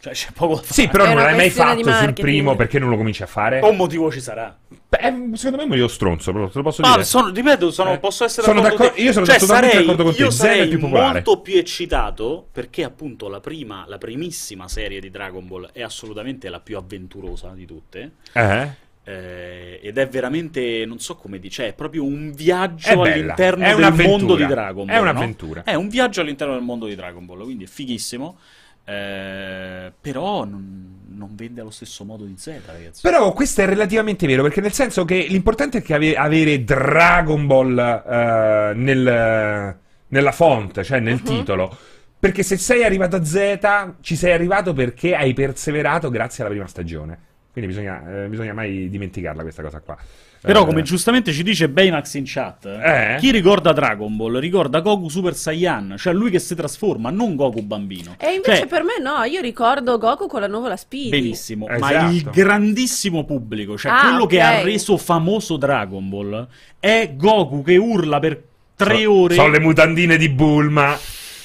Cioè c'è poco da fare. Sì, però È non l'hai mai fatto sul primo perché non lo cominci a fare? Un motivo ci sarà. Beh, secondo me è motivo stronzo, però te lo posso Ma dire. sono, ripeto, sono- Eh, posso essere sono d'accordo con d'accordo- te. io sono Cioè, totalmente sarei- d'accordo con te, Io Zen è sarei più popolare. molto più eccitato perché appunto la prima, la primissima serie di Dragon Ball è assolutamente la più avventurosa di tutte. Eh? Eh, ed è veramente, non so come dice, è proprio un viaggio all'interno del mondo di Dragon Ball. è no? un'avventura. È un viaggio all'interno del mondo di Dragon Ball, quindi è fighissimo. Eh, però non, non vende allo stesso modo di Z, ragazzi. Però questo è relativamente vero, perché nel senso che l'importante è che ave- avere Dragon Ball eh, nel- nella font, cioè nel titolo. Perché se sei arrivato a Z, ci sei arrivato perché hai perseverato grazie alla prima stagione. Quindi bisogna, eh, bisogna mai dimenticarla questa cosa qua. Però, Eh, come giustamente ci dice Baymax in chat, Eh? chi ricorda Dragon Ball ricorda Goku Super Saiyan, cioè lui che si trasforma, non Goku bambino. E invece Cioè, per me no, io ricordo Goku con la nuvola Speedy. Benissimo, ma Esatto. il grandissimo pubblico, cioè Ah, quello che ok. ha reso famoso Dragon Ball, è Goku che urla per tre so- ore. Sono le mutandine di Bulma.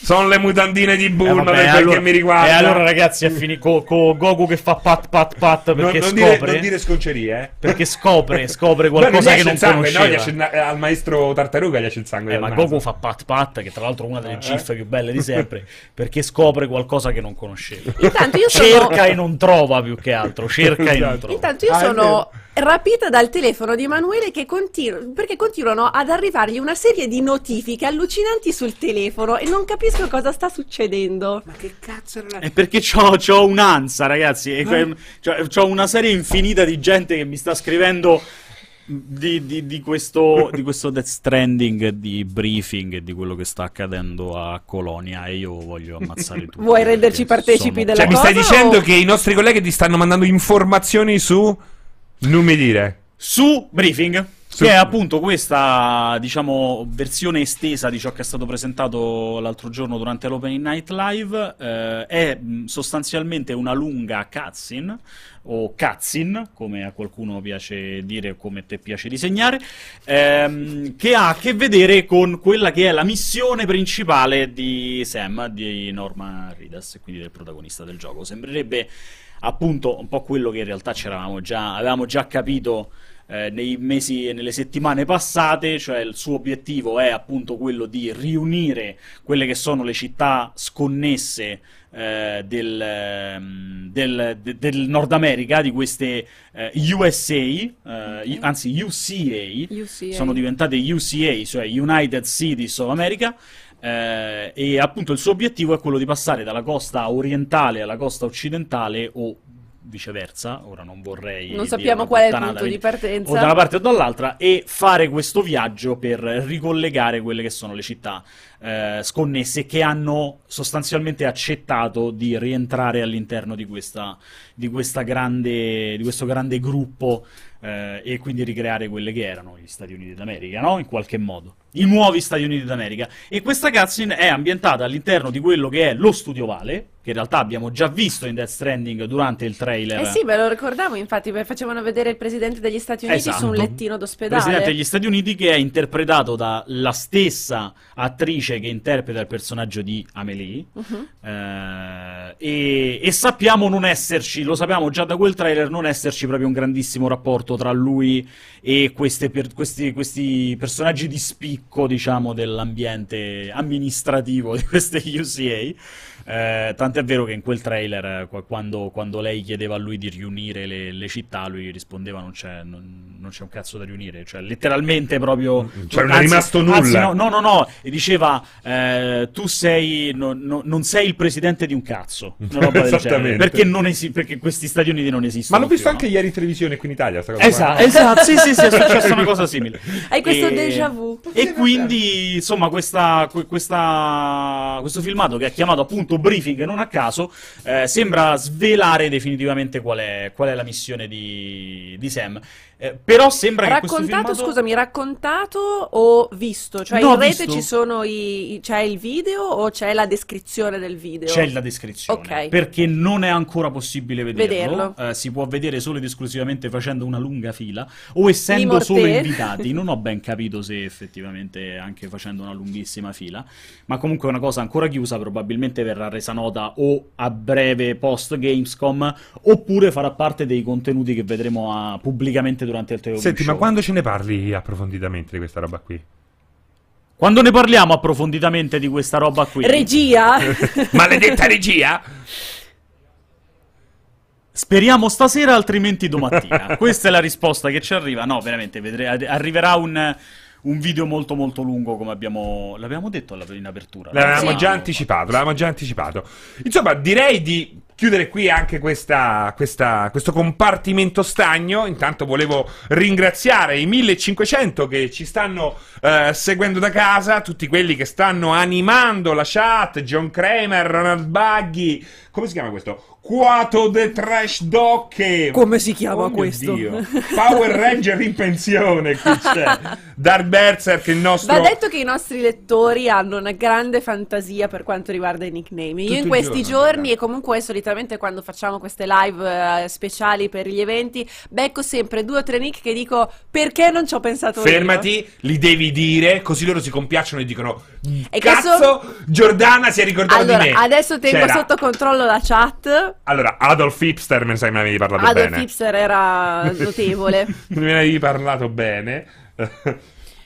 Sono le mutandine di Eh, Bulma vabbè, per quel allora- che mi riguarda. E allora, ragazzi, è finito con Goku che fa pat pat pat non, perché non dire, scopre. non dire sconcerie, eh. Perché scopre, scopre qualcosa che non il sangue, conosceva. no, il na- al maestro Tartaruga gli esce il sangue. Eh, ma naso. Goku fa pat pat, che tra l'altro è una delle Eh. gif più belle di sempre, *laughs* perché scopre qualcosa che non conosceva. Intanto io sono... Cerca e non trova più che altro, cerca e non trova. Intanto io Ah, sono rapita dal telefono di Emanuele che continu- perché continuano ad arrivargli una serie di notifiche allucinanti sul telefono e non capisco cosa sta succedendo. Ma che cazzo era. È perché c'ho, c'ho un'ansa, ragazzi. E que- cioè, c'ho una serie infinita di gente che mi sta scrivendo di, di- di questo, di questo Death Stranding, di briefing e di quello che sta accadendo a Colonia. E io voglio ammazzare *laughs* tutti. Vuoi renderci partecipi sono- della Cioè, mi stai cosa dicendo o- che i nostri colleghi ti stanno mandando informazioni su... Non mi dire. Su Briefing. Su- Che è appunto questa, diciamo, versione estesa di ciò che è stato presentato l'altro giorno durante l'Opening Night Live. eh, è sostanzialmente una lunga cutscene, o cutscene, come a qualcuno piace dire o come te piace disegnare, ehm, che ha a che vedere con quella che è la missione principale di Sam, di Norma Ridas, e quindi del protagonista del gioco. Sembrerebbe appunto un po' quello che in realtà c'eravamo già, avevamo già capito eh, nei mesi e nelle settimane passate, cioè il suo obiettivo è appunto quello di riunire quelle che sono le città sconnesse eh, del, ehm, del- de- del Nord America, di queste eh, USA, eh, i- anzi UCA, UCA. sono diventate UCA, cioè United Cities of America, eh, e appunto il suo obiettivo è quello di passare dalla costa orientale alla costa occidentale o viceversa, ora non vorrei Non sappiamo qual è il punto di partenza. o da una parte o dall'altra e fare questo viaggio per ricollegare quelle che sono le città eh, sconnesse che hanno sostanzialmente accettato di rientrare all'interno di, questa, di, questa grande, di questo grande gruppo eh, e quindi ricreare quelle che erano gli Stati Uniti d'America, no? In qualche modo. I nuovi Stati Uniti d'America. E questa cutscene è ambientata all'interno di quello che è lo studio Vale, che in realtà abbiamo già visto in Death Stranding durante il trailer. Eh sì, me lo ricordavo infatti, perché facevano vedere il presidente degli Stati Uniti Esatto. su un lettino d'ospedale. Presidente degli Stati Uniti che è interpretato dalla stessa attrice che interpreta il personaggio di Amelie Mhm. eh, e, e sappiamo non esserci, lo sappiamo già da quel trailer, non esserci proprio un grandissimo rapporto tra lui e queste per- questi, questi personaggi di spicco, diciamo, dell'ambiente amministrativo di queste UCA. Eh, tant'è vero che in quel trailer, eh, qua- quando, quando lei chiedeva a lui di riunire le, le città, lui rispondeva: non c'è, non, non c'è un cazzo da riunire. Cioè, letteralmente proprio. Cioè, non è rimasto nulla. anzi, no, no, no, no. E diceva: eh, Tu sei. no- no- non sei il presidente di un cazzo. Una roba del genere. Perché, non esi- perché questi Stati Uniti non Ma esistono. l'ho visto più, anche no? ieri in televisione qui in Italia. sta cosa Esatto, qua. esatto, sì, sì, sì, è successa una cosa simile. *laughs* Hai questo E- déjà vu. E quindi, insomma, questa, que- questa- questo filmato che è chiamato appunto Briefing, non a caso, eh, sembra svelare definitivamente qual è, qual è la missione di, di Sam. Eh, però sembra che questo Raccontato, filmato... scusami, raccontato o visto? Cioè No, in rete visto. ci sono i, i- c'è il video o c'è la descrizione del video? C'è la descrizione Ok. perché non è ancora possibile vederlo. Vederlo. Eh, si può vedere solo ed esclusivamente facendo una lunga fila o essendo solo invitati. Non ho *laughs* ben capito se effettivamente anche facendo una lunghissima fila, ma comunque è una cosa ancora chiusa. Probabilmente verrà resa nota o a breve post Gamescom oppure farà parte dei contenuti che vedremo a- pubblicamente durante il Teo Senti, Show. ma quando ce ne parli approfonditamente di questa roba qui? Quando ne parliamo approfonditamente di questa roba qui, Regia? *laughs* Maledetta regia! Speriamo stasera, altrimenti domattina. Questa è la risposta che ci arriva. No, veramente, vedre- arriverà un, un video molto molto lungo, come abbiamo... L'abbiamo detto alla- in apertura. L'avevamo Sì. già anticipato, l'avevamo già anticipato. Insomma, direi di chiudere qui anche questa, questa- questo compartimento stagno. Intanto volevo ringraziare i 1500 che ci stanno eh, seguendo da casa, tutti quelli che stanno animando la chat, John Kramer, Ronald Buggy, come si chiama questo? Quato the Trash Docche. Come si chiama Oh mio questo? Dio. *laughs* Power Ranger in pensione, qui c'è. Dark Berserk, il nostro... Va detto che i nostri lettori hanno una grande fantasia per quanto riguarda i nickname. Io Tutto in questi giorno, giorni guarda. e comunque solitamente quando facciamo queste live eh, speciali per gli eventi, becco sempre due o tre nick che dico perché non ci ho pensato io. Fermati, li devi dire, così loro si compiacciono e dicono E Cazzo, questo- Giordana si è ricordata Allora, di me adesso tengo C'era- sotto controllo la chat. Allora, Adolf Hipster ne sai me ne avevi parlato Adolf bene Hipster era notevole. *laughs* Ne avevi parlato bene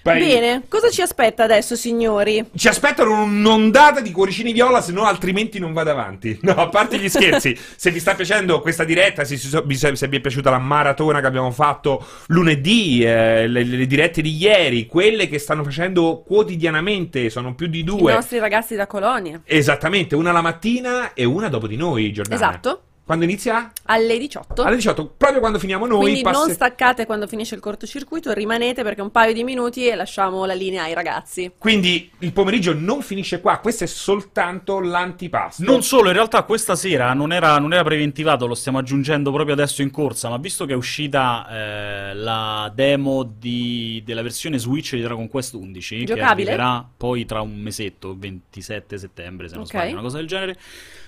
Poi Bene, cosa ci aspetta adesso, signori? Ci aspettano un'ondata di cuoricini viola, se no altrimenti non vado avanti. *laughs* No, a parte gli scherzi, se vi sta piacendo questa diretta, se, se- vi è piaciuta la maratona che abbiamo fatto lunedì, eh, le, le dirette di ieri, quelle che stanno facendo quotidianamente, sono più di I due. nostri ragazzi da Colonia. Esattamente, una la mattina e una dopo di noi, Giordana. Esatto, Quando inizia? alle 18. Alle 18, proprio quando finiamo noi. Quindi passe- non staccate quando finisce il cortocircuito, rimanete perché un paio di minuti e lasciamo la linea ai ragazzi. Quindi il pomeriggio non finisce qua, questo è soltanto l'antipasto. Non solo, in realtà questa sera non era, non era preventivato, lo stiamo aggiungendo proprio adesso in corsa, ma visto che è uscita eh, la demo di- della versione Switch di Dragon Quest 11, che Giocabile? arriverà poi tra un mesetto, 27 settembre se non Ok. sbaglio, una cosa del genere,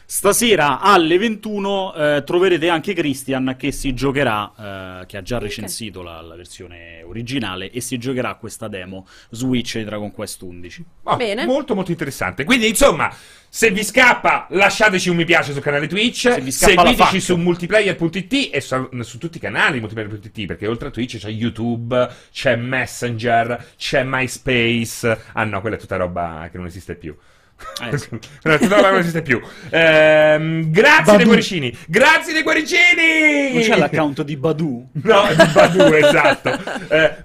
stasera alle 21 eh, troverete anche Christian che si giocherà, eh, che ha già recensito la, la versione originale, e si giocherà questa demo Switch di Dragon Quest 11. Oh, Bene. Molto molto interessante. Quindi insomma, se vi scappa, lasciateci un mi piace sul canale Twitch, Se vi seguiteci su multiplayer.it e su, su tutti i canali multiplayer.it perché oltre a Twitch c'è YouTube, c'è Messenger, c'è MySpace. Ah no, quella è tutta roba che non esiste più. Eh, sì. Tutta roba che non esiste più. Ehm, grazie Badu. dei cuoricini. Grazie dei cuoricini. Non c'è l'account di Badu? No, di Badu, *laughs* esatto. Eh,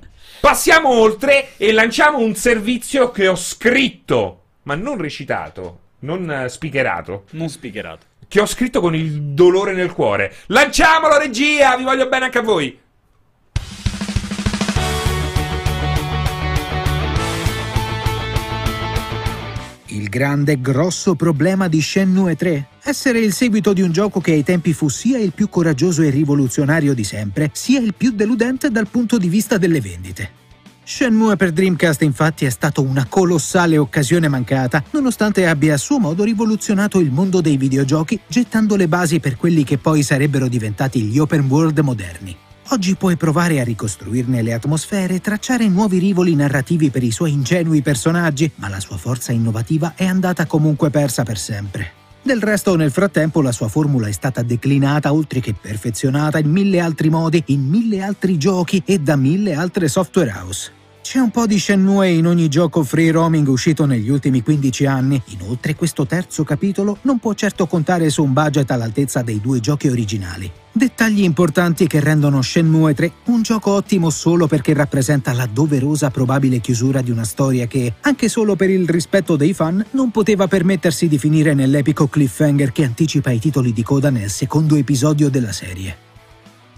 passiamo oltre e lanciamo un servizio che ho scritto ma non recitato, non eh, speakerato, Non speakerato. che ho scritto con il dolore nel cuore. Lanciamolo, regia! Vi voglio bene anche a voi! Grande grosso problema di Shenmue 3? Essere il seguito di un gioco che ai tempi fu sia il più coraggioso e rivoluzionario di sempre, sia il più deludente dal punto di vista delle vendite. Shenmue per Dreamcast infatti è stato una colossale occasione mancata, nonostante abbia a suo modo rivoluzionato il mondo dei videogiochi, gettando le basi per quelli che poi sarebbero diventati gli open world moderni. Oggi puoi provare a ricostruirne le atmosfere e tracciare nuovi rivoli narrativi per i suoi ingenui personaggi, ma la sua forza innovativa è andata comunque persa per sempre. Del resto, nel frattempo, la sua formula è stata declinata oltre che perfezionata in mille altri modi, in mille altri giochi e da mille altre software house. C'è un po' di Shenmue in ogni gioco free roaming uscito negli ultimi 15 anni. Inoltre, questo terzo capitolo non può certo contare su un budget all'altezza dei due giochi originali. Dettagli importanti che rendono Shenmue 3 un gioco ottimo solo perché rappresenta la doverosa probabile chiusura di una storia che, anche solo per il rispetto dei fan, non poteva permettersi di finire nell'epico cliffhanger che anticipa i titoli di coda nel secondo episodio della serie.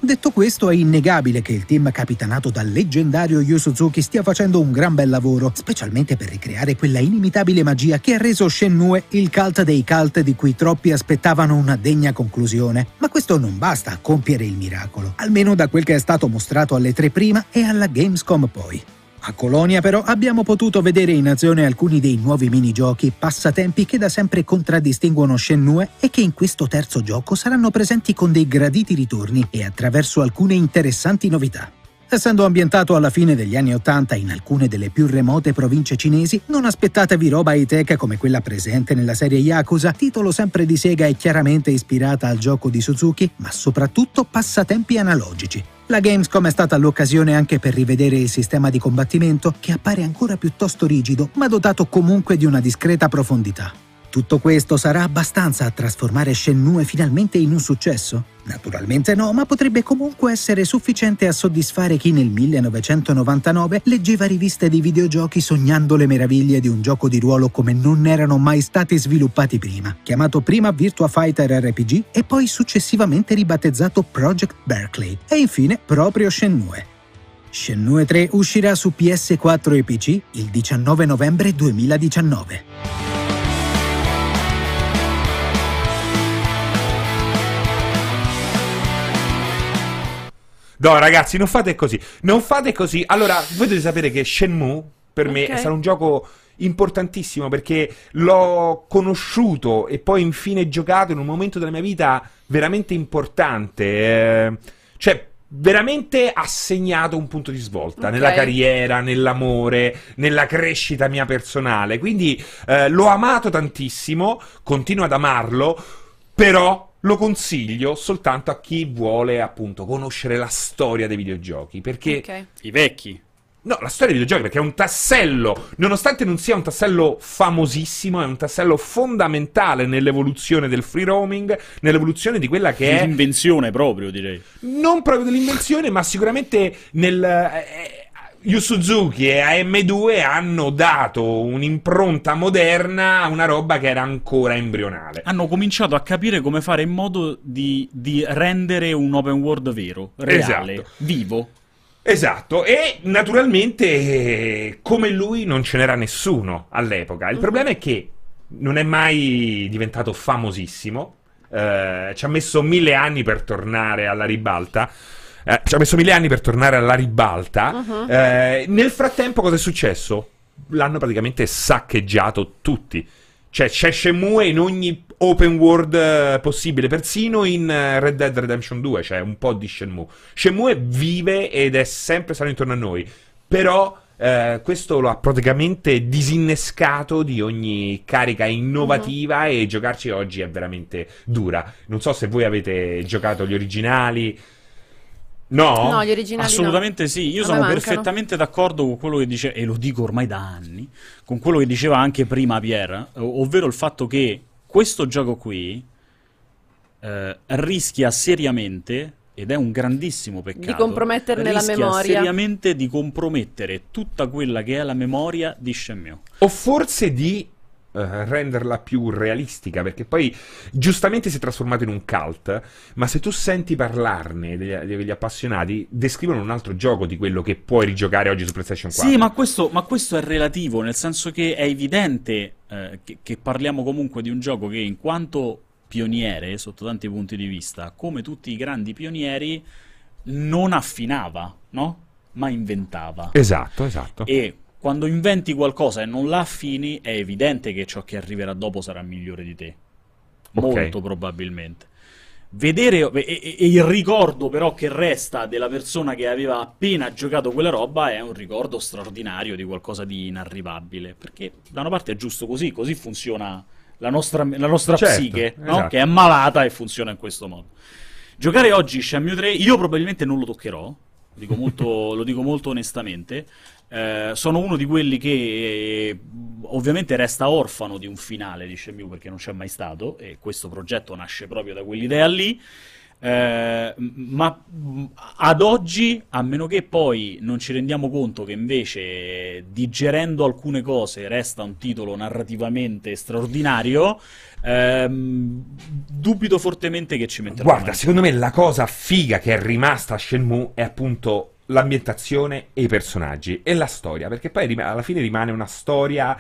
Detto questo, è innegabile che il team capitanato dal leggendario Yu Suzuki stia facendo un gran bel lavoro, specialmente per ricreare quella inimitabile magia che ha reso Shenmue il cult dei cult di cui troppi aspettavano una degna conclusione. Ma questo non basta a compiere il miracolo, almeno da quel che è stato mostrato alle tre prima e alla Gamescom poi. A Colonia però abbiamo potuto vedere in azione alcuni dei nuovi minigiochi passatempi che da sempre contraddistinguono Shenmue e che in questo terzo gioco saranno presenti con dei graditi ritorni e attraverso alcune interessanti novità. Essendo ambientato alla fine degli anni Ottanta in alcune delle più remote province cinesi, non aspettatevi roba high-tech come quella presente nella serie Yakuza, titolo sempre di Sega e chiaramente ispirata al gioco di Suzuki, ma soprattutto passatempi analogici. La Gamescom è stata l'occasione anche per rivedere il sistema di combattimento che appare ancora piuttosto rigido, ma dotato comunque di una discreta profondità. Tutto questo sarà abbastanza a trasformare Shenmue finalmente in un successo? Naturalmente no, ma potrebbe comunque essere sufficiente a soddisfare chi nel 1999 leggeva riviste di videogiochi sognando le meraviglie di un gioco di ruolo come non erano mai stati sviluppati prima, chiamato prima Virtua Fighter RPG e poi successivamente ribattezzato Project Berkeley e infine proprio Shenmue. Shenmue 3 uscirà su PS4 e PC il 19 novembre 2019. No, ragazzi, non fate così. Non fate così. Allora, voi dovete sapere che Shenmue per me Ok. è stato un gioco importantissimo perché l'ho conosciuto e poi infine giocato in un momento della mia vita veramente importante. eh, cioè, veramente ha segnato un punto di svolta Ok. nella carriera, nell'amore, nella crescita mia personale. Quindi eh, l'ho amato tantissimo, continuo ad amarlo, però lo consiglio soltanto a chi vuole appunto conoscere la storia dei videogiochi. Perché Ok. I vecchi. No, la storia dei videogiochi perché è un tassello, nonostante non sia un tassello famosissimo, è un tassello fondamentale nell'evoluzione del free roaming, nell'evoluzione di quella che è L'invenzione proprio, direi. non proprio dell'invenzione, ma sicuramente nel eh, Yu Suzuki e AM2 hanno dato un'impronta moderna a una roba che era ancora embrionale. Hanno cominciato a capire come fare in modo di, di rendere un open world vero, reale, Esatto. vivo. Esatto, e naturalmente come lui non ce n'era nessuno all'epoca. Il problema è che non è mai diventato famosissimo, eh, ci ha messo mille anni per tornare alla ribalta. Eh, ci ha messo mille anni per tornare alla ribalta. Eh, nel frattempo, cosa è successo? L'hanno praticamente saccheggiato tutti. Cioè, c'è Shenmue in ogni open world eh, possibile, persino in eh, Red Dead Redemption 2 c'è un po' di Shenmue. Shenmue vive ed è sempre stato intorno a noi, però eh, questo lo ha praticamente disinnescato di ogni carica innovativa e giocarci oggi è veramente dura. Non so se voi avete giocato gli originali. No? No, gli originali no. Assolutamente sì, io A sono perfettamente d'accordo con quello che dice, e lo dico ormai da anni, con quello che diceva anche prima Pierre, ov- ovvero il fatto che questo gioco qui eh, rischia seriamente, ed è un grandissimo peccato, Di comprometterne la rischia memoria. seriamente di compromettere tutta quella che è la memoria di Shenmue. O forse di eh, renderla più realistica, perché poi giustamente si è trasformato in un cult, ma se tu senti parlarne degli, degli appassionati, descrivono un altro gioco di quello che puoi rigiocare oggi su PlayStation 4. Sì, ma questo, ma questo è relativo, nel senso che è evidente eh, che, che parliamo comunque di un gioco che in quanto pioniere, sotto tanti punti di vista, come tutti i grandi pionieri, non affinava, no? Ma inventava. Esatto, esatto. E quando inventi qualcosa e non la affini, è evidente che ciò che arriverà dopo sarà migliore di te. Ok. Molto probabilmente. Vedere e, e- e il ricordo però che resta della persona che aveva appena giocato quella roba è un ricordo straordinario di qualcosa di inarrivabile. Perché da una parte è giusto così, così funziona la nostra, la nostra Certo, psiche, no? esatto. che è malata e funziona in questo modo. Giocare oggi Shenmue 3, io probabilmente non lo toccherò, lo dico molto, lo dico molto onestamente. Eh, sono uno di quelli che eh, ovviamente resta orfano di un finale di Shenmue perché non c'è mai stato e questo progetto nasce proprio da quell'idea lì. Eh, ma ad oggi, a meno che poi non ci rendiamo conto che invece digerendo alcune cose resta un titolo narrativamente straordinario, ehm, dubito fortemente che ci metterà Guarda, secondo me la cosa figa che è rimasta a Shenmue è appunto l'ambientazione e i personaggi e la storia, perché poi alla fine rimane una storia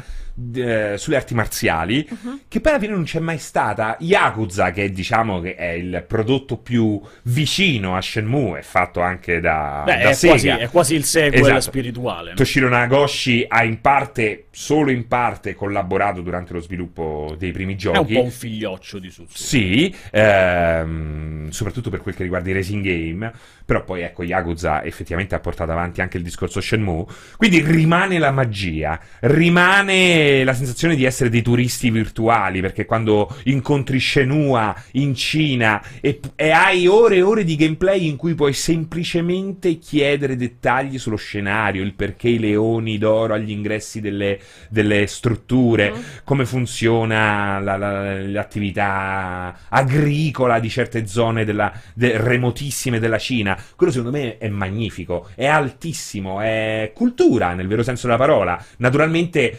eh, sulle arti marziali che poi alla fine non c'è mai stata. Yakuza, che diciamo che è il prodotto più vicino a Shenmue, è fatto anche da, Beh, da è, quasi, è quasi il sequel Esatto. spirituale. no? Toshiro Nagoshi ha in parte, solo in parte, collaborato durante lo sviluppo dei primi È un giochi. po' un figlioccio di Suzuki. Sì, ehm, soprattutto per quel che riguarda i racing game, però poi ecco Yakuza effettivamente ha portato avanti anche il discorso Shenmue, quindi rimane la magia, rimane la sensazione di essere dei turisti virtuali, perché quando incontri Shenhua in Cina e, e hai ore e ore di gameplay in cui puoi semplicemente chiedere dettagli sullo scenario, il perché i leoni d'oro agli ingressi delle, delle strutture, come funziona la- la- l'attività agricola di certe zone della- de- remotissime della Cina. Quello secondo me è magnifico, è altissimo, è cultura nel vero senso della parola. Naturalmente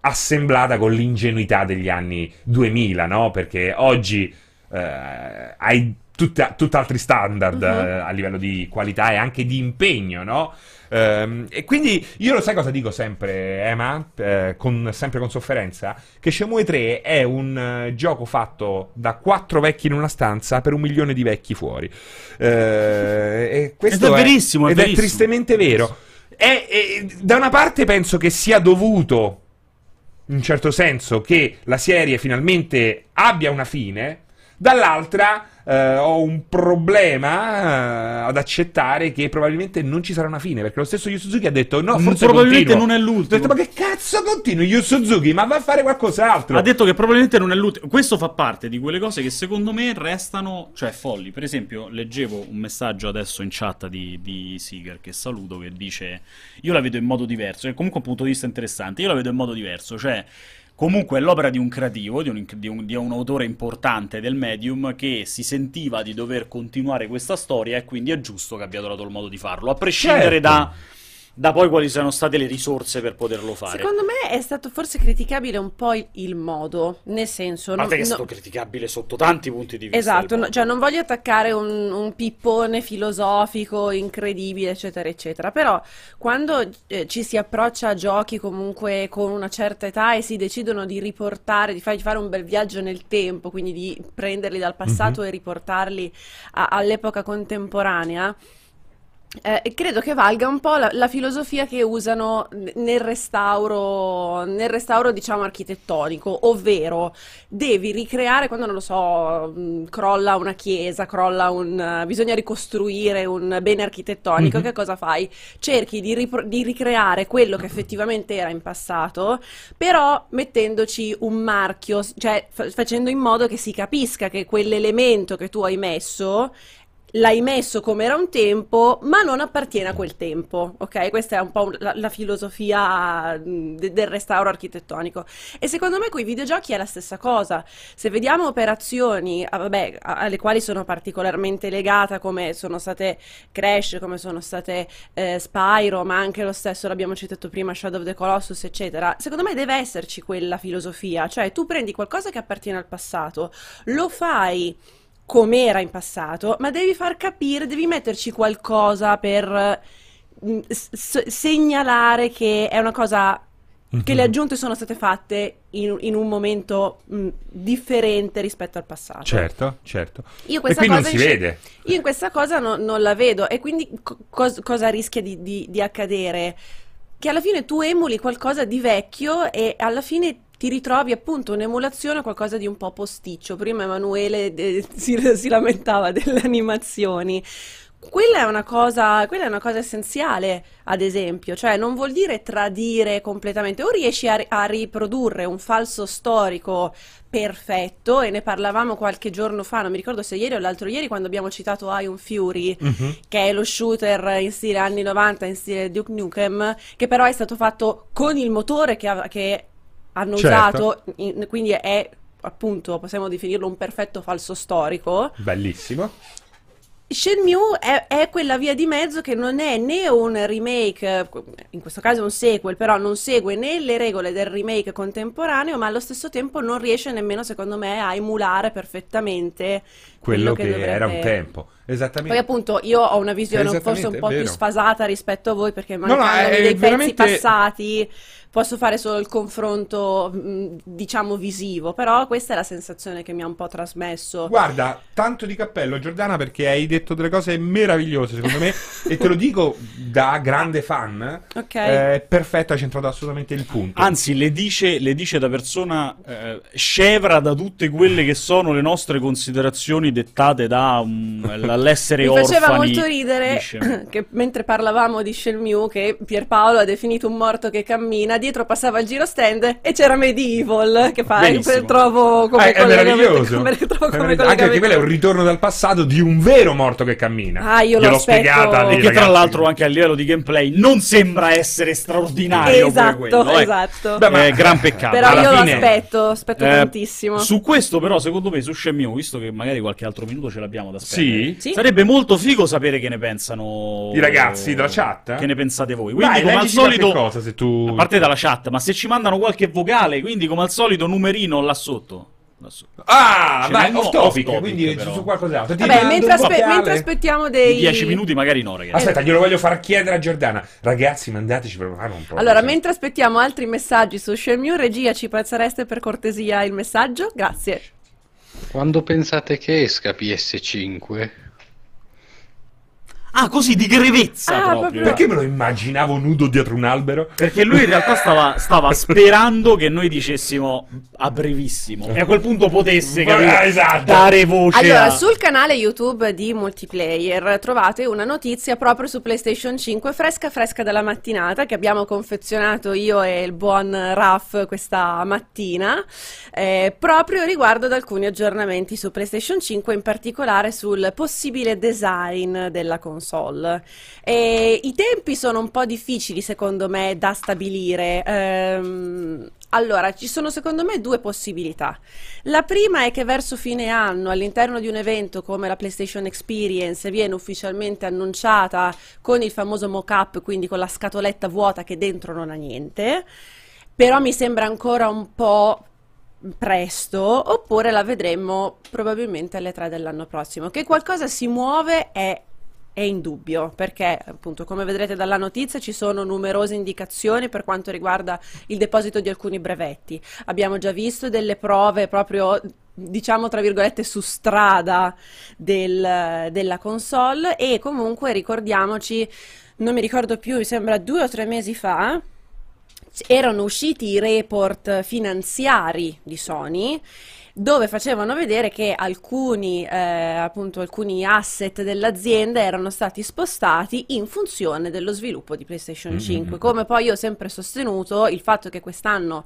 assemblata con l'ingenuità degli anni 2000, no? Perché oggi eh, hai tutta- tutt'altri standard eh, a livello di qualità e anche di impegno, no? Ehm, e quindi io lo sai cosa dico sempre, Emma, eh, con- sempre con sofferenza, che Shenmue 3 è un eh, gioco fatto da quattro vecchi in una stanza per un milione di vecchi fuori. Eh, e questo Ed è verissimo, è ed verissimo. è tristemente vero. E- e da una parte penso che sia dovuto, in un certo senso, che la serie finalmente abbia una fine, dall'altra eh, ho un problema eh, ad accettare che probabilmente non ci sarà una fine, perché lo stesso Yu Suzuki ha detto no, Mm, forse probabilmente continuo. non è Ho l'ultimo. detto, ma che cazzo continui Yu Suzuki? Ma va a fare qualcos'altro. Ha detto che probabilmente non è l'ultimo. Questo fa parte di quelle cose che secondo me restano, cioè folli. Per esempio, leggevo un messaggio adesso in chat di, di Seeger, che saluto, che dice: Io la vedo in modo diverso. È comunque un punto di vista interessante. Io la vedo in modo diverso. Cioè, comunque è l'opera di un creativo, di un, di un- di un autore importante del medium che si sentiva di dover continuare questa storia e quindi è giusto che abbia trovato il modo di farlo. A prescindere Certo. da, da poi quali siano state le risorse per poterlo fare. Secondo me è stato forse criticabile un po' il, il modo, nel senso... A non- è no- stato criticabile sotto tanti punti di vista. Esatto, no- cioè non voglio attaccare un, un pippone filosofico incredibile, eccetera, eccetera, però quando eh, ci si approccia a giochi comunque con una certa età e si decidono di riportare, di fargli fare un bel viaggio nel tempo, quindi di prenderli dal passato e riportarli a- all'epoca contemporanea. Eh, credo che valga un po' la, la filosofia che usano nel restauro, nel restauro, diciamo, architettonico, ovvero devi ricreare quando, non lo so, mh, crolla una chiesa, crolla un... eh, bisogna ricostruire un bene architettonico, Mhm. che cosa fai? Cerchi di, ripro- di ricreare quello che effettivamente era in passato, però mettendoci un marchio, cioè fa- facendo in modo che si capisca che quell'elemento che tu hai messo l'hai messo come era un tempo, ma non appartiene a quel tempo, ok? Questa è un po' la, la filosofia de- del restauro architettonico. E secondo me con i videogiochi è la stessa cosa. Se vediamo operazioni, ah, vabbè, alle quali sono particolarmente legata, come sono state Crash, come sono state eh, Spyro, ma anche lo stesso, l'abbiamo citato prima, Shadow of the Colossus, eccetera, secondo me deve esserci quella filosofia, cioè tu prendi qualcosa che appartiene al passato, lo fai com'era in passato, ma devi far capire, devi metterci qualcosa per mm, s- segnalare che è una cosa che le aggiunte sono state fatte in, in un momento mm, differente rispetto al passato. Certo, certo. Io E questa qui non cosa si in sci- vede. Io in questa cosa no- non la vedo e quindi co- cos- cosa rischia di, di- di accadere? Che alla fine tu emuli qualcosa di vecchio e alla fine ti ritrovi appunto un'emulazione, qualcosa di un po' posticcio. Prima Emanuele eh, si, *laughs* si lamentava delle animazioni. Quella è una cosa, quella è una cosa essenziale, ad esempio, cioè non vuol dire tradire completamente, o riesci a, a riprodurre un falso storico perfetto, e ne parlavamo qualche giorno fa, non mi ricordo se ieri o l'altro ieri, quando abbiamo citato Ion Fury, Mhm. che è lo shooter in stile anni 90, in stile Duke Nukem, che però è stato fatto con il motore che, av- che hanno Certo. usato, in- quindi è appunto, possiamo definirlo un perfetto falso storico. Bellissimo. Shenmue è, è quella via di mezzo che non è né un remake, in questo caso un sequel, però non segue né le regole del remake contemporaneo, ma allo stesso tempo non riesce nemmeno, secondo me, a emulare perfettamente Quello, quello che, che dovrebbe- era un tempo. Esattamente. Poi appunto io ho una visione forse un è po' più sfasata rispetto a voi perché no, mancandomi è dei veramente- pezzi passati posso fare solo il confronto mh, diciamo visivo, però questa è la sensazione che mi ha un po' trasmesso. Guarda, tanto di cappello Giordana perché hai detto delle cose meravigliose secondo me e te lo dico da grande fan. Ok. È perfetto, hai centrato assolutamente il punto. Anzi, le dice, le dice da persona eh, scevra da tutte quelle che sono le nostre considerazioni dettate da um, l'essere *laughs* Mi orfani. faceva molto ridere *coughs* che mentre parlavamo di Shenmue che Pierpaolo ha definito un morto che cammina, dietro passava il giro stand e c'era Medieval che fa Benissimo. trovo come Eh, è meraviglioso. *laughs* come- trovo È come meraviglioso. Anche perché quello è un ritorno dal passato di un vero morto che cammina. Ah, io aspetto. spiegata lì, E che tra l'altro anche a livello di gameplay non sembra essere straordinario Esatto, quello, ecco. esatto. Beh, ma- Eh, gran peccato. Però alla io fine- lo aspetto, aspetto Eh, tantissimo. Su questo, però, secondo me, su Shenmue, visto che magari qualche altro minuto ce l'abbiamo da spendere, Sì? Sì. sarebbe molto figo sapere che ne pensano I ragazzi della chat? Che ne pensate voi? Quindi, Vai, come al solito, cosa, se tu... a parte dalla chat, ma se ci mandano qualche vocale, quindi come al solito, numerino là sotto. Là sotto. Ah, Ce n'è off topic, topic, quindi però. su, qualcos'altro. Ti Vabbè, mentre, aspe- mentre aspettiamo dei... 10 minuti magari no, ragazzi. Aspetta, glielo voglio far chiedere a Giordana. Ragazzi, mandateci per fare un po'. Allora, così. mentre aspettiamo altri messaggi su Shenmue, regia, ci passereste per cortesia il messaggio? Grazie. Quando pensate che esca PS5? Ah, così di grevezza Ah, proprio. proprio. Perché me lo immaginavo nudo dietro un albero? Perché lui in realtà stava, stava sperando che noi dicessimo a brevissimo. E a quel punto potesse Ma- capire, esatto. dare voce Allora, a... sul canale YouTube di Multiplayer trovate una notizia proprio su PlayStation 5, fresca fresca dalla mattinata, che abbiamo confezionato io e il buon Raf questa mattina, eh, proprio riguardo ad alcuni aggiornamenti su PlayStation 5, in particolare sul possibile design della console. E I tempi sono un po' difficili, secondo me, da stabilire. Ehm, allora, ci sono secondo me due possibilità. La prima è che verso fine anno, all'interno di un evento come la PlayStation Experience, viene ufficialmente annunciata con il famoso mock-up, quindi con la scatoletta vuota che dentro non ha niente, però mi sembra ancora un po' presto, oppure la vedremo probabilmente alle 3 dell'anno prossimo. Che qualcosa si muove è è indubbio, perché appunto come vedrete dalla notizia ci sono numerose indicazioni per quanto riguarda il deposito di alcuni brevetti. Abbiamo già visto delle prove proprio diciamo tra virgolette su strada del- della console e comunque ricordiamoci, non mi ricordo più, mi sembra due o tre mesi fa, erano usciti i report finanziari di Sony dove facevano vedere che alcuni, eh, appunto, alcuni asset dell'azienda erano stati spostati in funzione dello sviluppo di PlayStation Mm, 5. mm, Come poi io ho sempre sostenuto, il fatto che quest'anno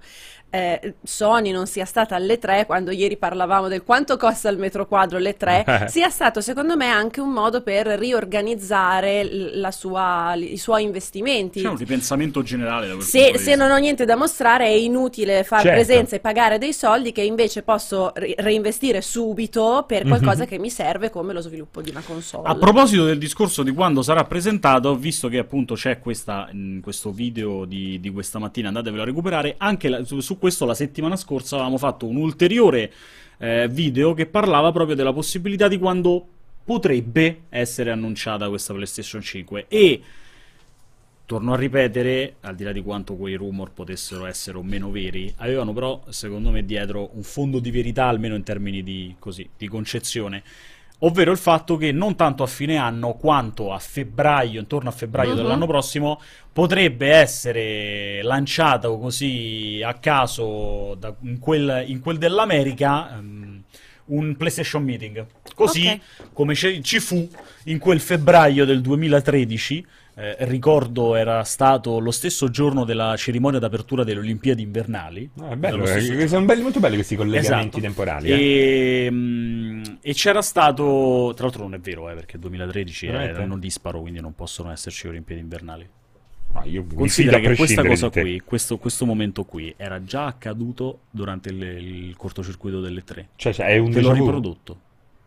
eh, Sony non sia stata alle 3, quando ieri parlavamo del quanto costa il metro quadro alle 3, *laughs* sia stato secondo me anche un modo per riorganizzare sua- i suoi investimenti. C'è un ripensamento generale Se, se non ho niente da mostrare è inutile fare Certo. presenza e pagare dei soldi che invece posso reinvestire subito per qualcosa che mi serve come lo sviluppo di una console. A proposito del discorso di quando sarà presentato, visto che appunto c'è questa, mh, questo video di, di questa mattina, andatevelo a recuperare, anche la- su, su questo la settimana scorsa avevamo fatto un ulteriore eh, video che parlava proprio della possibilità di quando potrebbe essere annunciata questa PlayStation 5 e torno a ripetere, al di là di quanto quei rumor potessero essere o meno veri, avevano però, secondo me, dietro un fondo di verità, almeno in termini di, così, di concezione. Ovvero il fatto che non tanto a fine anno quanto a febbraio, intorno a febbraio Mhm. dell'anno prossimo, potrebbe essere lanciato così a caso da- in, quel, in quel dell'America ehm, un PlayStation Meeting. Così Ok. come ci fu in quel febbraio del 2013, eh, ricordo era stato lo stesso giorno della cerimonia d'apertura delle Olimpiadi invernali. Ah, bello, stesso eh, sono belli- molto belli questi collegamenti Esatto. temporali. eh. E, mm, e c'era stato, tra l'altro non è vero, eh, perché il 2013 Veramente? erano disparo, quindi non possono esserci Olimpiadi invernali. Fido Considera che questa cosa qui, questo, questo momento qui, era già accaduto durante il, il cortocircuito delle tre. Cioè, cioè, è un Te l'ho riprodotto.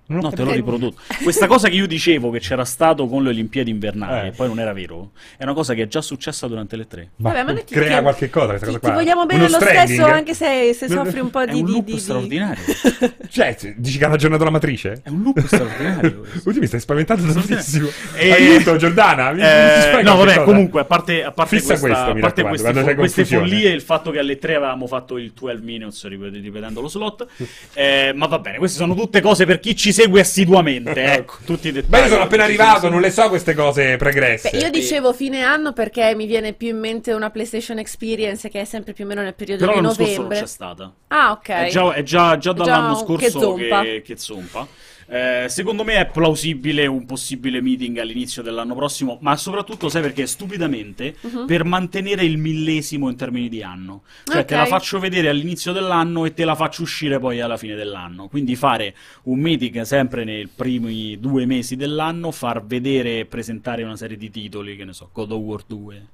Non No, te l'ho riprodotto. Questa cosa che io dicevo che c'era stato con le Olimpiadi invernali, Eh. e poi non era vero, è una cosa che è già successa durante le tre. Ma Vabbè, ma ti crea chied- qualche cosa questa Ti, cosa ti qua. vogliamo bene Uno lo stranding? stesso anche se, se soffri un po' È di... un di- loop di- di- straordinario. *laughs* Cioè, dici che hanno aggiornato la matrice? È un loop straordinario. *laughs* Oddio, mi stai spaventando tantissimo. *laughs* E- Aiuto, Giordana. mi- mi Eh, spiega no, vabbè, cosa? comunque, a parte, a parte, Fissa questa, questo, a mi parte queste, fo- queste follie, il fatto che alle 3 avevamo fatto il 12 minutes, ripet- ripetendo lo slot, eh, ma va bene, queste sono tutte cose per chi ci segue assiduamente, *laughs* ecco, tutti i dettagli. Ma io sono appena arrivato, non le so queste cose pregresse. Beh, io dicevo fine anno perché mi viene più in mente una PlayStation Experience che è sempre più o meno nel periodo Però di l'anno scorso non novembre. c'è stata. Ah, ok. È già, è già- già dall'anno Già scorso che zompa. che, che zompa. Eh, secondo me è plausibile un possibile meeting all'inizio dell'anno prossimo, ma soprattutto, sai perché? Stupidamente, Mhm. per mantenere il millesimo in termini di anno. Cioè, te Ok. la faccio vedere all'inizio dell'anno e te la faccio uscire poi alla fine dell'anno. Quindi fare un meeting sempre nei primi due mesi dell'anno, far vedere e presentare una serie di titoli, che ne so, God of War 2,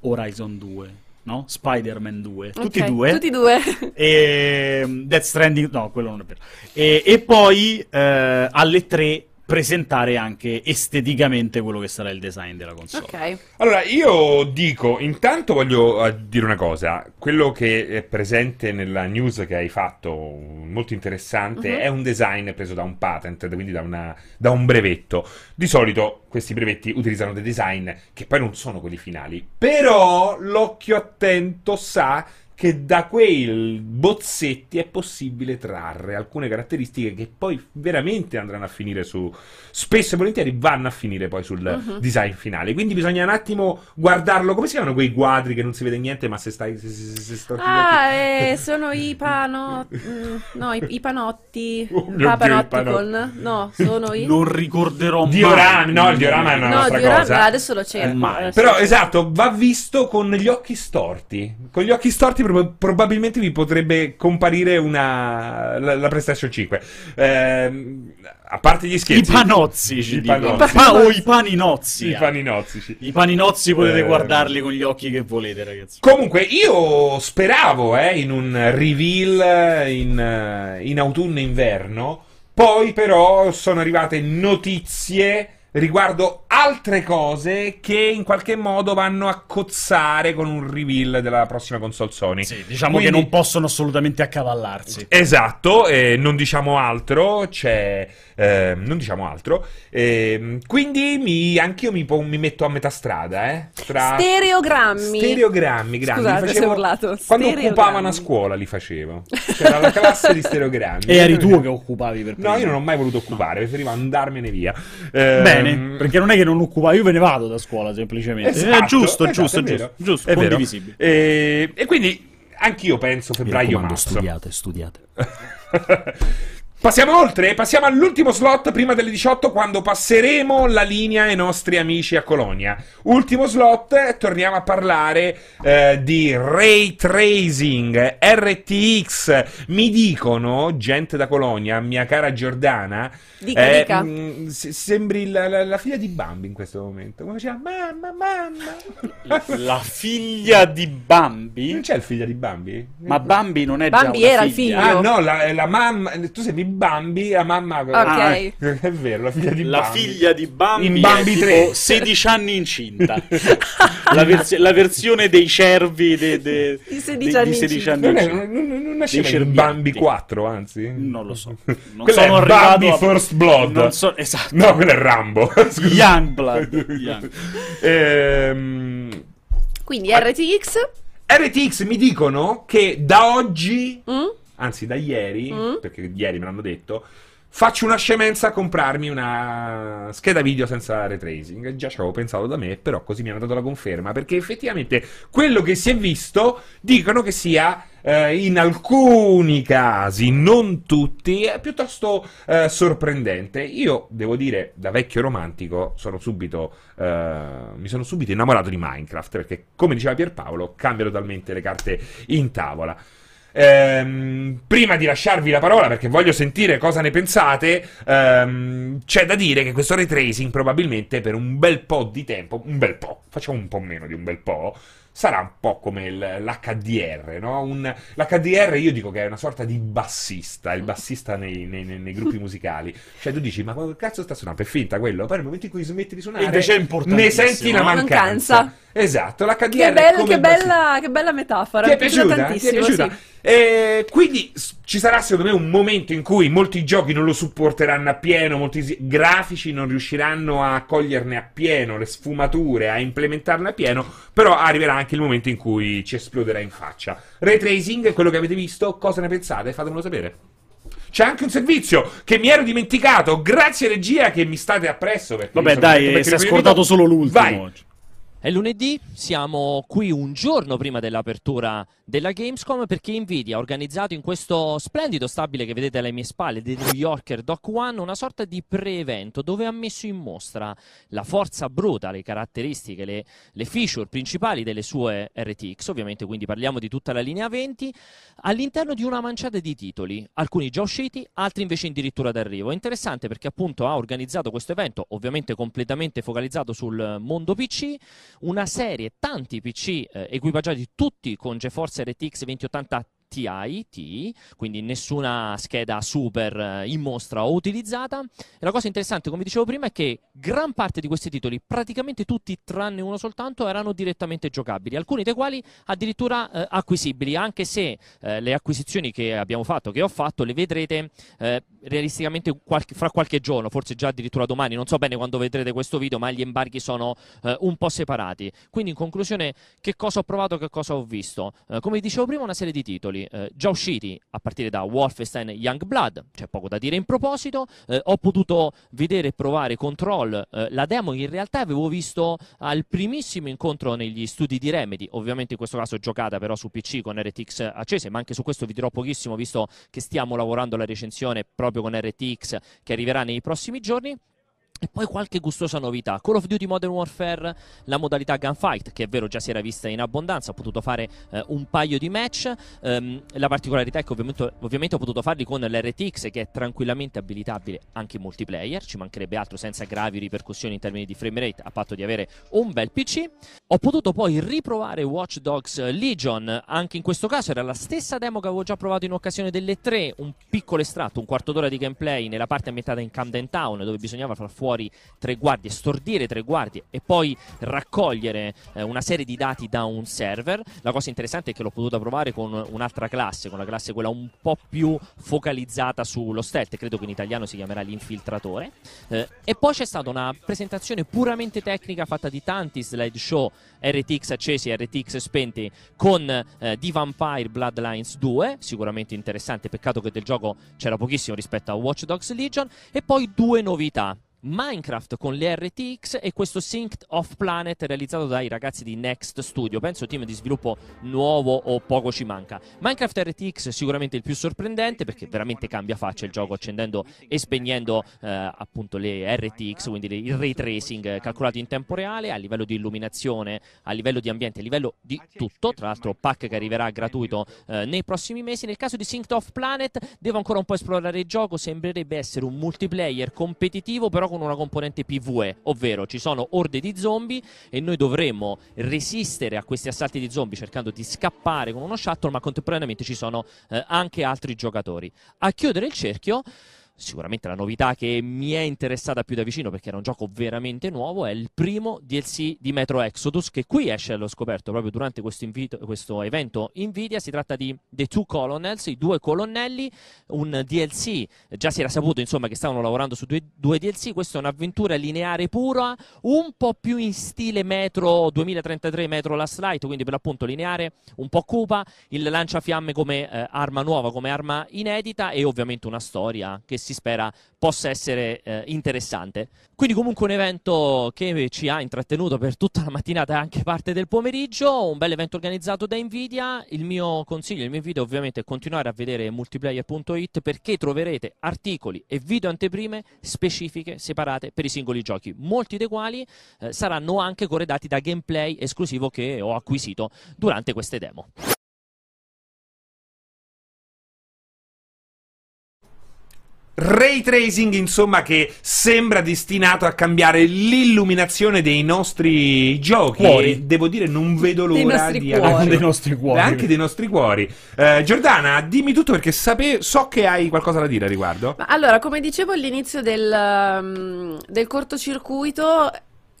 Horizon 2, no? Spider-Man 2, tutti e due. Tutti e due. E Death Stranding, no, quello non è vero. E, e poi eh, alle 3 presentare anche esteticamente quello che sarà il design della console. Ok. Allora, io dico, intanto voglio eh, dire una cosa, quello che è presente nella news che hai fatto, molto interessante, Mhm. è un design preso da un patent, quindi da, una- da un brevetto. Di solito questi brevetti utilizzano dei design che poi non sono quelli finali, però l'occhio attento sa che da quei bozzetti è possibile trarre alcune caratteristiche che poi veramente andranno a finire su spesso e volentieri vanno a finire poi sul Mhm. design finale quindi bisogna un attimo guardarlo come si chiamano quei quadri che non si vede niente ma se stai se, se, se, gli Ah, eh, sono i pano... mm, no, i, i panotti. *laughs* Oh Papanotticon. No, sono i... Non ricorderò mai. Diorami, no, il diorama è una No, nostra diorama- cosa. adesso lo cerco. Eh, Però esatto, va visto con gli occhi storti. Con gli occhi storti prob- probabilmente vi potrebbe comparire una la, la PlayStation 5. Ehm, a parte gli I scherzi. panozzi, ci I panozzi. Pa- o i paninozzi. I eh. paninozzi. I paninozzi potete Eh, guardarli con gli occhi che volete, ragazzi. Comunque, io speravo eh, in un reveal in, eh, in autunno e inverno. Poi, però, sono arrivate notizie riguardo altre cose che in qualche modo vanno a cozzare con un reveal della prossima console Sony. Sì, diciamo Quindi- che non possono assolutamente accavallarsi. Esatto, eh, non diciamo altro, c'è... eh, non diciamo altro. ehm, quindi mi, anch'io mi, mi metto a metà strada, eh. Tra... Stereogrammi. Stereogrammi, grandi. Scusate facevo- ho urlato. Quando occupavano a scuola li facevo. C'era la classe di stereogrammi. E eri tu che occupavi per No, primo. io non ho mai voluto occupare, preferivo andarmene via. Ehm, Bene, perché non è che non occupavi, io ve ne vado da scuola semplicemente. Esatto, è giusto, esatto, giusto, è giusto, giusto, È condivisibile. E, e quindi anch'io penso febbraio-marzo. studiate, studiate. *laughs* Passiamo oltre, passiamo all'ultimo slot prima delle 18 quando passeremo la linea ai nostri amici a Colonia. Ultimo slot, torniamo a parlare eh, di ray tracing, RTX. Mi dicono, gente da Colonia, mia cara Giordana, Dica, eh, dica. mh, se- sembri la, la- la figlia di Bambi in questo momento. Come faceva mamma, mamma. *laughs* La figlia di Bambi? Non c'è il figlio di Bambi? Ma Bambi non è Bambi già una era il figlia. figlio. Ah no, la, la mamma, tu sei Bambi, la mamma... Ok. Ah, *laughs* è vero, la figlia di La Bambi. figlia di Bambi, In Bambi è 3. tipo 16 anni incinta. *laughs* la, versi- la versione dei cervi de- de- Di 16 di- anni di 16 incinta. anni Non, è, non, non, non nasceva in. Bambi 4, anzi. Non lo so. *laughs* Non Quello sono è Bambi a- First Blood. Non so, esatto. No, quello è Rambo. Scusa. Youngblood. Young. Ehm, Quindi RTX. RTX mi dicono che da oggi, mm? Anzi da ieri, Mm. perché ieri me l'hanno detto, faccio una scemenza a comprarmi una scheda video senza ray tracing. Già ci avevo pensato da me, però così mi hanno dato la conferma, perché effettivamente quello che si è visto dicono che sia eh, in alcuni casi, non tutti, è piuttosto eh, sorprendente. Io devo dire, da vecchio romantico, sono subito, eh, mi sono subito innamorato di Minecraft, perché come diceva Pierpaolo, cambia totalmente le carte in tavola. Ehm, prima di lasciarvi la parola, perché voglio sentire cosa ne pensate, ehm, c'è da dire che questo ray tracing probabilmente per un bel po' di tempo, un bel po', facciamo un po' meno di un bel po', sarà un po' come il- l'HDR, no? Un- L'HDR io dico che è una sorta di bassista, il bassista nei, nei- nei- nei gruppi musicali. Cioè tu dici, ma che cazzo sta suonando? È finta quello? Poi nel momento in cui smetti di suonare, Invece è ne senti la mancanza. Mancanza. Esatto, l'HDR Che, è bella, che, bella, che bella metafora. Ti è piaciuta piaciuta? Ti è tantissimo. piaciuta? sì. Eh, quindi ci sarà secondo me un momento in cui molti giochi non lo supporteranno appieno, molti grafici non riusciranno a coglierne appieno le sfumature, a implementarne appieno, però arriverà anche il momento in cui ci esploderà in faccia. Ray tracing, quello che avete visto, cosa ne pensate? Fatemelo sapere. C'è anche un servizio che mi ero dimenticato, grazie regia che mi state appresso. Perché Vabbè, dai, si è scordato solo l'ultimo Vai. È lunedì, siamo qui un giorno prima dell'apertura della Gamescom perché Nvidia ha organizzato in questo splendido stabile che vedete alle mie spalle del New Yorker Dock One una sorta di pre-evento dove ha messo in mostra la forza bruta, le caratteristiche, le, le feature principali delle sue RTX, ovviamente quindi parliamo di tutta la linea 20, all'interno di una manciata di titoli, alcuni già usciti, altri invece addirittura d'arrivo. È interessante perché appunto ha organizzato questo evento, ovviamente completamente focalizzato sul mondo PC, una serie, tanti PC eh, equipaggiati tutti con GeForce RTX 2080 Ti, Ti, quindi nessuna scheda super eh, in mostra o utilizzata. E la cosa interessante, come dicevo prima, è che gran parte di questi titoli, praticamente tutti tranne uno soltanto, erano direttamente giocabili, alcuni dei quali addirittura eh, acquisibili, anche se eh, le acquisizioni che abbiamo fatto, che ho fatto, le vedrete eh, realisticamente qualche- fra qualche giorno, forse già addirittura domani, non so bene quando vedrete questo video, ma gli embarghi sono eh, un po' separati. Quindi in conclusione che cosa ho provato, che cosa ho visto? Eh, come dicevo prima, una serie di titoli eh, già usciti a partire da Wolfenstein Youngblood, c'è poco da dire in proposito, eh, ho potuto vedere e provare Control, eh, la demo in realtà avevo visto al primissimo incontro negli studi di Remedy, ovviamente in questo caso giocata però su PC con RTX accese, ma anche su questo vi dirò pochissimo visto che stiamo lavorando alla recensione proprio con RTX che arriverà nei prossimi giorni. E poi qualche gustosa novità. Call of Duty Modern Warfare, la modalità Gunfight, che è vero già si era vista in abbondanza, ho potuto fare eh, un paio di match. Ehm, la particolarità è che ovviamente, ovviamente ho potuto farli con l'RTX, che è tranquillamente abilitabile anche in multiplayer, ci mancherebbe altro senza gravi ripercussioni in termini di frame rate, a patto di avere un bel PC. Ho potuto poi riprovare Watch Dogs Legion, anche in questo caso era la stessa demo che avevo già provato in occasione delle 3, un piccolo estratto, un quarto d'ora di gameplay nella parte ambientata in Camden Town, dove bisognava far fuori tre guardie, stordire tre guardie e poi raccogliere eh, una serie di dati da un server. La cosa interessante è che l'ho potuta provare con un'altra classe, con la classe quella un po' più focalizzata sullo stealth, credo che in italiano si chiamerà l'infiltratore. Eh, e poi c'è stata una presentazione puramente tecnica fatta di tanti slideshow RTX accesi e RTX spenti con eh, The Vampire Bloodlines 2, sicuramente interessante, peccato che del gioco c'era pochissimo rispetto a Watch Dogs Legion, e poi due novità Minecraft con le RTX e questo Synced Off Planet realizzato dai ragazzi di Next Studio. Penso team di sviluppo nuovo o poco ci manca. Minecraft RTX sicuramente il più sorprendente perché veramente cambia faccia il gioco accendendo e spegnendo eh, appunto le RTX, quindi il ray tracing calcolato in tempo reale a livello di illuminazione, a livello di ambiente, a livello di tutto. Tra l'altro pack che arriverà gratuito eh, nei prossimi mesi. Nel caso di Synced Off Planet devo ancora un po' esplorare il gioco, sembrerebbe essere un multiplayer competitivo però con una componente PvE, ovvero ci sono orde di zombie e noi dovremmo resistere a questi assalti di zombie cercando di scappare con uno shuttle, ma contemporaneamente ci sono eh, anche altri giocatori. A chiudere il cerchio sicuramente la novità che mi è interessata più da vicino perché era un gioco veramente nuovo è il primo DLC di Metro Exodus che qui esce allo scoperto proprio durante questo, invito, questo evento Nvidia. Si tratta di The Two Colonels i due colonnelli un DLC già si era saputo insomma che stavano lavorando su due, due DLC questa è un'avventura lineare pura un po' più in stile Metro 2033 Metro Last Light quindi per l'appunto lineare un po' cupa il lanciafiamme come eh, arma nuova come arma inedita e ovviamente una storia che si spera possa essere eh, interessante. Quindi comunque un evento che ci ha intrattenuto per tutta la mattinata e anche parte del pomeriggio, un bel evento organizzato da Nvidia. Il mio consiglio, il mio invito ovviamente è continuare a vedere multiplayer.it perché troverete articoli e video anteprime specifiche, separate per i singoli giochi, molti dei quali eh, saranno anche corredati da gameplay esclusivo che ho acquisito durante queste demo. Ray tracing, insomma, che sembra destinato a cambiare l'illuminazione dei nostri giochi. Cuori. Devo dire, non vedo l'ora di avere- Dei nostri cuori. Anche dei nostri cuori. Eh, Giordana, dimmi tutto perché sape- so che hai qualcosa da dire a riguardo. Ma allora, come dicevo all'inizio del, um, del cortocircuito,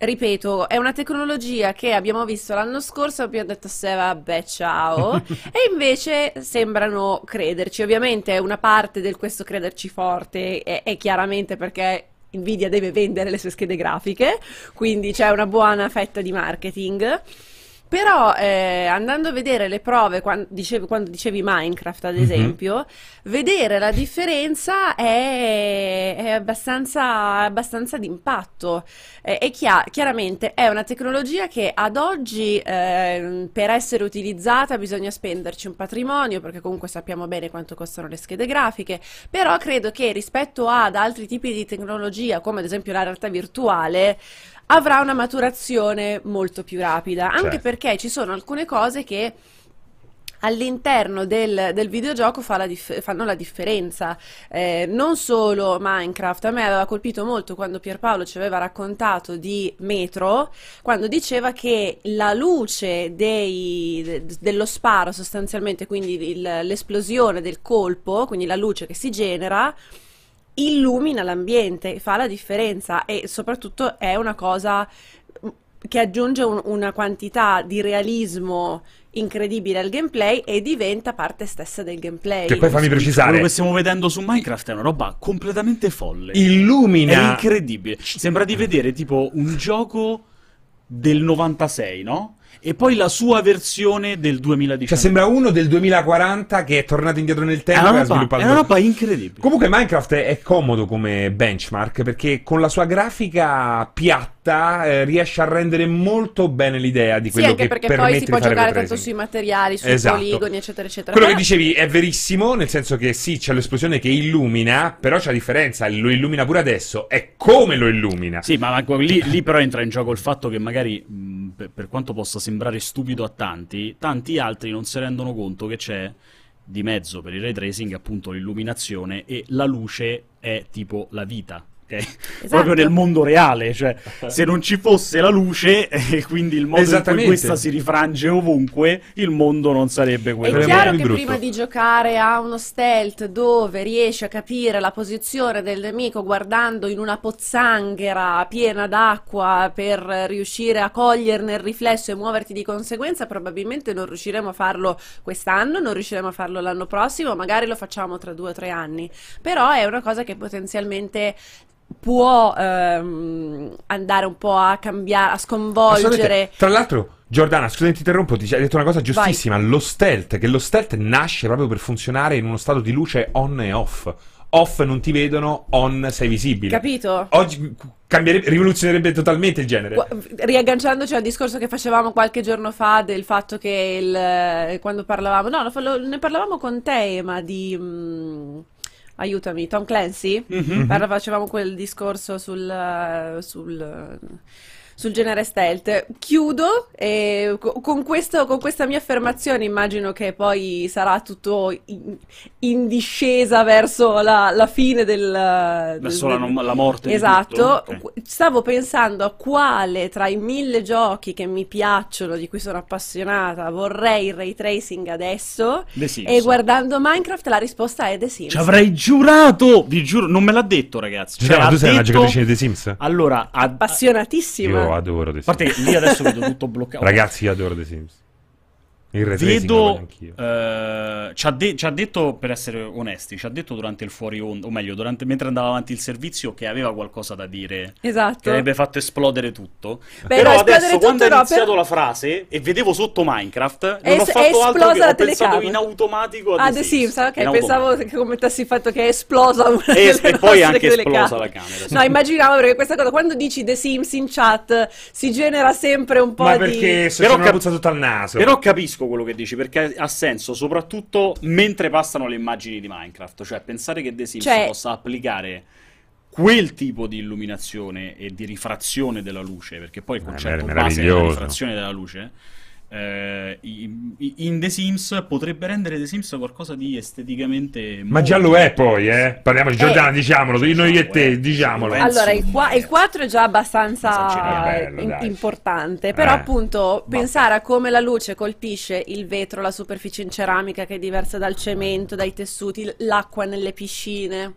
ripeto, è una tecnologia che abbiamo visto l'anno scorso abbiamo detto se vabbè, ciao. *laughs* e invece sembrano crederci. Ovviamente una parte del questo crederci forte è, è chiaramente perché Nvidia deve vendere le sue schede grafiche, quindi c'è una buona fetta di marketing. Però eh, andando a vedere le prove, quan- dicevi- quando dicevi Minecraft ad Mhm. esempio, vedere la differenza è, è abbastanza, abbastanza d'impatto. Eh, è chia- chiaramente è una tecnologia che ad oggi ehm, per essere utilizzata bisogna spenderci un patrimonio, perché comunque sappiamo bene quanto costano le schede grafiche, però credo che rispetto ad altri tipi di tecnologia, come ad esempio la realtà virtuale, avrà una maturazione molto più rapida, anche Certo. perché ci sono alcune cose che all'interno del, del videogioco fa la dif- fanno la differenza. Eh, non solo Minecraft, a me aveva colpito molto quando Pierpaolo ci aveva raccontato di Metro, quando diceva che la luce dei- de- dello sparo sostanzialmente, quindi il- l'esplosione del colpo, quindi la luce che si genera, illumina l'ambiente, fa la differenza e soprattutto è una cosa mm, che aggiunge un- una quantità di realismo incredibile al gameplay e diventa parte stessa del gameplay. Che poi fammi Quello precisare. che stiamo vedendo su Minecraft è una roba completamente folle. È Illumina. incredibile. Sembra di vedere tipo un gioco del 96, no? E poi la sua versione del 2019. Cioè, sembra uno del 2040 che è tornato indietro nel è tempo e ha sviluppato. è una roba incredibile. Comunque Minecraft è, è comodo come benchmark perché con la sua grafica piatta eh, riesce a rendere molto bene l'idea di Sì, quello anche che perché poi permette si di può fare giocare tanto sui materiali, sui Esatto. poligoni, eccetera, eccetera. Quello che Però- dicevi è verissimo, nel senso che sì, c'è l'esplosione che illumina, però c'è la differenza, lo illumina pure adesso, è come lo illumina. Sì, ma, ma lì, lì però entra in gioco il fatto che magari, per, per quanto possa sembrare stupido a tanti, tanti altri non si rendono conto che c'è di mezzo per il ray tracing appunto l'illuminazione e la luce è tipo la vita. Ok? Proprio nel mondo reale, cioè se non ci fosse la luce e quindi il modo in cui questa si rifrange ovunque, il mondo non sarebbe quello. È chiaro che brutto. prima di giocare a uno stealth dove riesci a capire la posizione del nemico guardando in una pozzanghera piena d'acqua per riuscire a coglierne il riflesso e muoverti di conseguenza, probabilmente non riusciremo a farlo quest'anno, non riusciremo a farlo l'anno prossimo, magari lo facciamo tra due o tre anni. Però è una cosa che potenzialmente può ehm, andare un po' a cambiare, a sconvolgere. Assolutamente. Tra l'altro, Giordana, scusa ti interrompo, ti hai detto una cosa giustissima, lo stealth, che lo stealth nasce proprio per funzionare in uno stato di luce on e off. off non ti vedono, on sei visibile. Capito? Oggi cambierebbe, rivoluzionerebbe totalmente il genere. Riagganciandoci al discorso che facevamo qualche giorno fa del fatto che il, quando parlavamo, no, ne parlavamo con te, ma di, mm, aiutami, Tom Clancy? Mhm. Parla- facevamo quel discorso sul, eh, sul, sul genere stealth. Chiudo e co- con questo, con questa mia affermazione immagino che poi sarà tutto in, in discesa verso la, la fine del... Verso del- la, non- la morte Esatto, tutto. Ok. stavo pensando a quale tra i mille giochi che mi piacciono, di cui sono appassionata, vorrei il ray tracing adesso. The Sims. E guardando Minecraft la risposta è The Sims. Ci avrei giurato, vi giuro, non me l'ha detto, ragazzi. Cioè, ha tu sei una giocatrice di The Sims? Allora, ha- Appassionatissima. Io adoro The a Sims. parte che lì adesso vedo tutto bloccato. Ragazzi, io adoro The Sims. Il ray tracing lo voglio Vedo, eh, ci, ha de- ci ha detto, per essere onesti, ci ha detto durante il fuori onda, o meglio, durante- mentre andava avanti il servizio, che aveva qualcosa da dire, che Esatto. avrebbe fatto esplodere tutto. Beh, Però no, esplodere adesso, quando tutto ha no, iniziato però- la frase e vedevo sotto Minecraft, non Es- ho è fatto altro esplosa che la ho pensato telecamera. in automatico a Ah, The The Sims, ok, pensavo che commentassi il fatto che è esplosa una E- delle e poi anche esplosa la camera, sì. No, immaginavo perché questa cosa, quando dici The Sims in chat, si genera sempre un po' Ma di... perché se Però c'è una cap- puzza tutto al naso? Però capisco quello che dici perché ha senso, soprattutto mentre passano le immagini di Minecraft. Cioè, pensare che The Sims Cioè- possa applicare quel tipo di illuminazione e di rifrazione della luce, perché poi il Eh, concetto mer- base è la meraviglioso. rifrazione della luce. Eh, in The Sims potrebbe rendere The Sims qualcosa di esteticamente Ma già lo è poi, eh. Parliamo di Giordana, Eh. diciamolo, noi e te, diciamolo. Penso- Allora, il, qua- il 4 è già abbastanza Esagerato. Bello, in- importante, però Eh, appunto vabbè. pensare a come la luce colpisce il vetro, la superficie in ceramica che è diversa dal cemento, dai tessuti, l'acqua nelle piscine.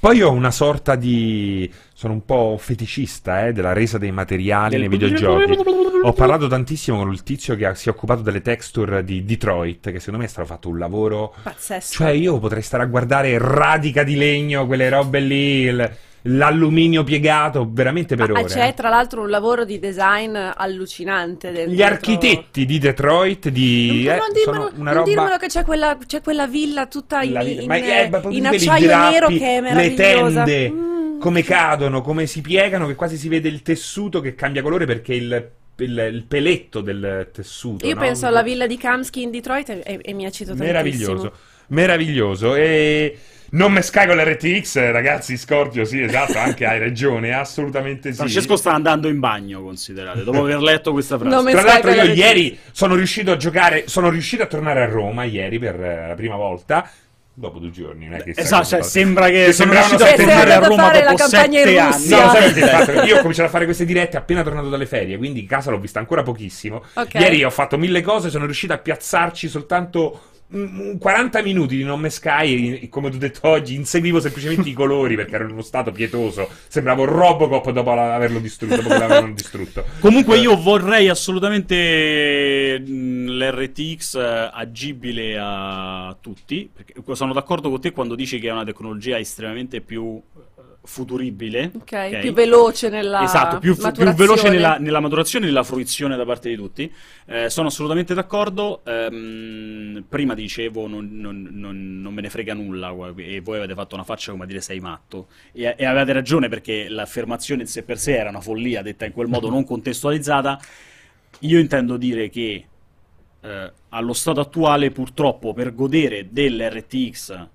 Poi ho una sorta di. Sono un po' feticista eh, della resa dei materiali nei videogiochi. Ho parlato tantissimo con il tizio che si è occupato delle texture di Detroit, che secondo me è stato fatto un lavoro. Pazzesco. Cioè, io potrei stare a guardare radica di legno, quelle robe lì, il- l'alluminio piegato, veramente per Ah, ore. c'è eh. tra l'altro un lavoro di design allucinante. dentro- Gli architetti di Detroit, di. Non, eh, non dirmelo, sono una non roba. dirmelo che c'è quella, c'è quella villa tutta in, La vita- in- proprio in vedi i acciaio drappi, nero che è le meravigliosa. tende, Mm. Come cadono, come si piegano, che quasi si vede il tessuto che cambia colore perché il, il- il peletto del tessuto. Io no? penso alla villa di Kamsky in Detroit e, e- e mi eccito tantissimo. Meraviglioso, meraviglioso. E non me sky con l'RTX, ragazzi. Scorpio, sì, esatto, anche hai ragione, assolutamente sì. Francesco sta andando in bagno, considerate, dopo aver letto questa frase. Non Tra l'altro io l'RTX. ieri sono riuscito a giocare, sono riuscito a tornare a Roma ieri per la prima volta. Dopo due giorni, non è che sia Esatto, cioè, sembra che Che sono sembravano riuscito a tornare a Roma la dopo campagna in sette anni. No, che io ho cominciato a fare queste dirette appena tornato dalle ferie, quindi casa l'ho vista ancora pochissimo. Ok. Ieri ho fatto mille cose, sono riuscito a piazzarci soltanto 40 minuti di non me sky come ho detto oggi inseguivo semplicemente i colori perché ero in uno stato pietoso. Sembravo Robocop dopo averlo distrutto dopo l'avevano distrutto. *laughs* Comunque io vorrei assolutamente mh, l'RTX eh, agibile a tutti, sono d'accordo con te quando dici che è una tecnologia estremamente più futuribile. Ok, più veloce nella Esatto, più, più maturazione. veloce nella, nella maturazione e nella fruizione da parte di tutti. Eh, sono assolutamente d'accordo. Ehm, prima dicevo non, non- non- non me ne frega nulla e voi avete fatto una faccia come a dire sei matto. E, e avevate ragione perché l'affermazione in sé per sé era una follia detta in quel modo non contestualizzata. Io intendo dire che eh, allo stato attuale purtroppo per godere dell'RTX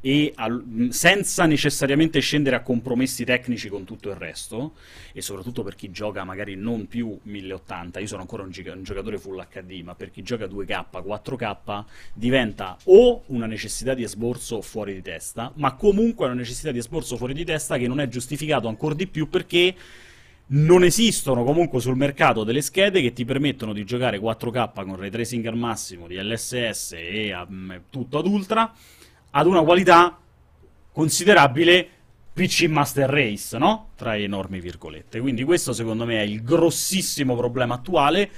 e al- senza necessariamente scendere a compromessi tecnici con tutto il resto, e soprattutto per chi gioca magari non più 1080, io sono ancora un, giga- un giocatore full HD, ma per chi gioca 2K, 4K, diventa o una necessità di esborso fuori di testa, ma comunque una necessità di esborso fuori di testa che non è giustificato ancora di più perché non esistono comunque sul mercato delle schede che ti permettono di giocare 4K con ray tracing al massimo, di LSS e mh, tutto ad ultra ad una qualità considerabile PC Master Race, no? Tra enormi virgolette. Quindi questo secondo me è il grossissimo problema attuale.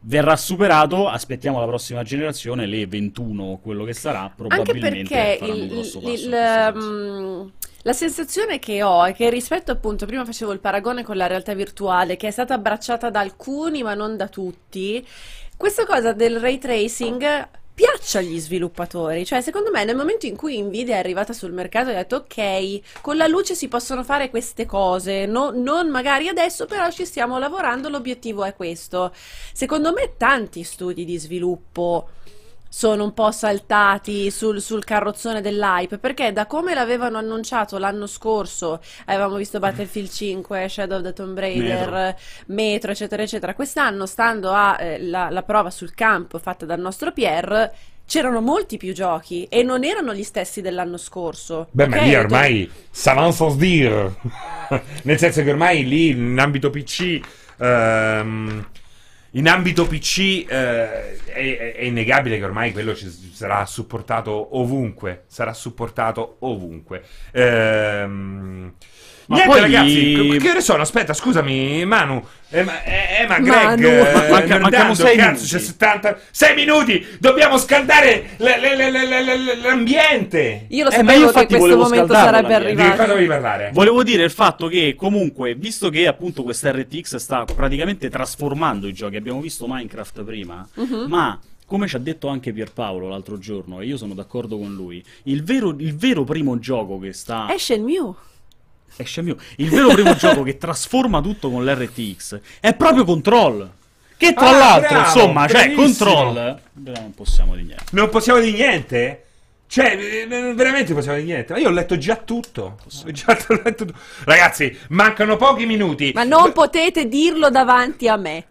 Verrà superato, aspettiamo la prossima generazione, le 21 o quello che sarà, Anche probabilmente perché faranno un il- grosso il- il, mm, la sensazione che ho è che rispetto appunto, prima facevo il paragone con la realtà virtuale, che è stata abbracciata da alcuni ma non da tutti, questa cosa del ray tracing spiaccia agli sviluppatori. Cioè, secondo me, nel momento in cui Nvidia è arrivata sul mercato e ha detto ok, con la luce si possono fare queste cose, no- non magari adesso, però ci stiamo lavorando, l'obiettivo è questo. Secondo me, tanti studi di sviluppo sono un po' saltati sul, sul carrozzone dell'hype perché da come l'avevano annunciato l'anno scorso avevamo visto Battlefield 5, Shadow of the Tomb Raider, Metro. Metro, eccetera eccetera quest'anno stando alla la prova sul campo fatta dal nostro Pierre c'erano molti più giochi e non erano gli stessi dell'anno scorso Beh, ma Ok, lì ormai savant sans dire. *laughs* Nel senso che ormai lì in ambito PC. ehm, in ambito PC eh, è, è- innegabile che ormai quello ci sarà supportato ovunque. Sarà supportato ovunque. Ehm, Ma niente, poi- ragazzi, che ore sono? Aspetta, scusami, Manu. Eh, ma, eh, eh, ma Greg, Manu. eh, Ma- manca- Nerdando, mancano sei cazzo, minuti. c'è 70 6 minuti! Dobbiamo scaldare l- l- l- l- l- l'ambiente! io lo Eh, sapevo che questo momento scaldarlo, sarebbe. Di arrivato volevi parlare? Volevo dire il fatto che comunque, visto che appunto questa RTX sta praticamente trasformando i giochi, abbiamo visto Minecraft prima, Mhm. ma come ci ha detto anche Pierpaolo l'altro giorno, e io sono d'accordo con lui, il vero, il vero primo gioco che sta... esce il mio esce mio, il vero primo gioco che trasforma tutto con l'RTX è proprio Control. Che tra Ah, l'altro, bravo, insomma, cioè bravissimo. Control... Beh, non possiamo di niente. Non possiamo dire niente? Cioè, eh, veramente possiamo dire niente? Ma io ho letto già tutto. Ho già letto tutto. Ragazzi, mancano pochi minuti. ma non potete dirlo davanti a me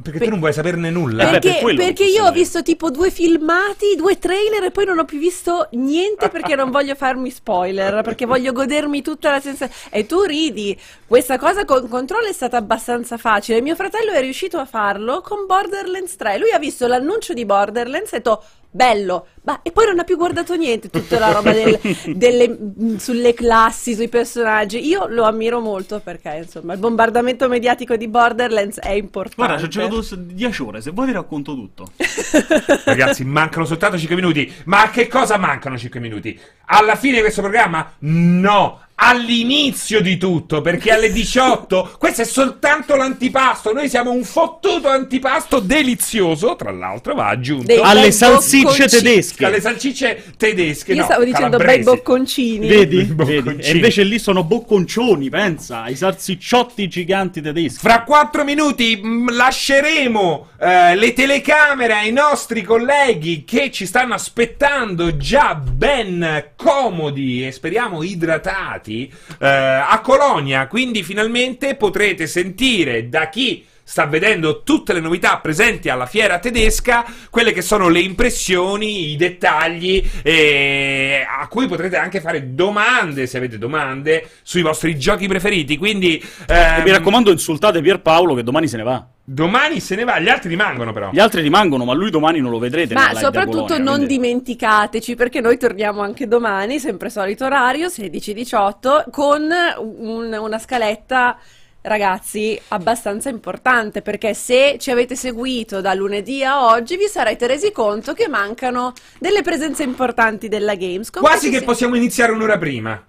Perché tu non vuoi saperne nulla. beh, Perché, per quello non perché io ho dire. visto tipo due filmati, due trailer e poi non ho più visto niente perché non voglio farmi spoiler, perché voglio godermi tutta la sensazione. E tu ridi, questa cosa con Control è stata abbastanza facile. Mio fratello è riuscito a farlo con Borderlands 3. Lui ha visto l'annuncio di Borderlands e ha detto bello, ma e poi non ha più guardato niente, tutta la roba del- *laughs* delle- mh, sulle classi, sui personaggi. Io lo ammiro molto perché insomma il bombardamento mediatico di Borderlands è importante. Guarda, ci ho giocato 10 ore, se vuoi ti racconto tutto. *laughs* Ragazzi, mancano soltanto 5 minuti. Ma a che cosa mancano 5 minuti? Alla fine di questo programma? No! All'inizio di tutto, perché alle 18 questo è soltanto l'antipasto. Noi siamo un fottuto antipasto delizioso, tra l'altro va aggiunto. Dei Alle salsicce bocconcini. tedesche. Alle salsicce tedesche, Io no, stavo dicendo bei bocconcini. Vedi? I Vedi? bocconcini. E invece lì sono bocconcioni, pensa, ai salsicciotti giganti tedeschi. Fra 4 minuti mh, lasceremo eh, le telecamere ai nostri colleghi che ci stanno aspettando già ben comodi e speriamo idratati eh, a Colonia. Quindi finalmente potrete sentire da chi sta vedendo tutte le novità presenti alla fiera tedesca, quelle che sono le impressioni, i dettagli, e a cui potrete anche fare domande, se avete domande, sui vostri giochi preferiti. Quindi E ehm, mi raccomando, insultate Pierpaolo che domani se ne va. Domani se ne va, gli altri rimangono però. Gli altri rimangono, ma lui domani non lo vedrete. Ma soprattutto Colonia, non quindi- dimenticateci perché noi torniamo anche domani, sempre solito orario, 16-18, con un- una scaletta, ragazzi, abbastanza importante perché se ci avete seguito da lunedì a oggi vi sarete resi conto che mancano delle presenze importanti della Gamescom. Quasi che si- possiamo iniziare un'ora prima.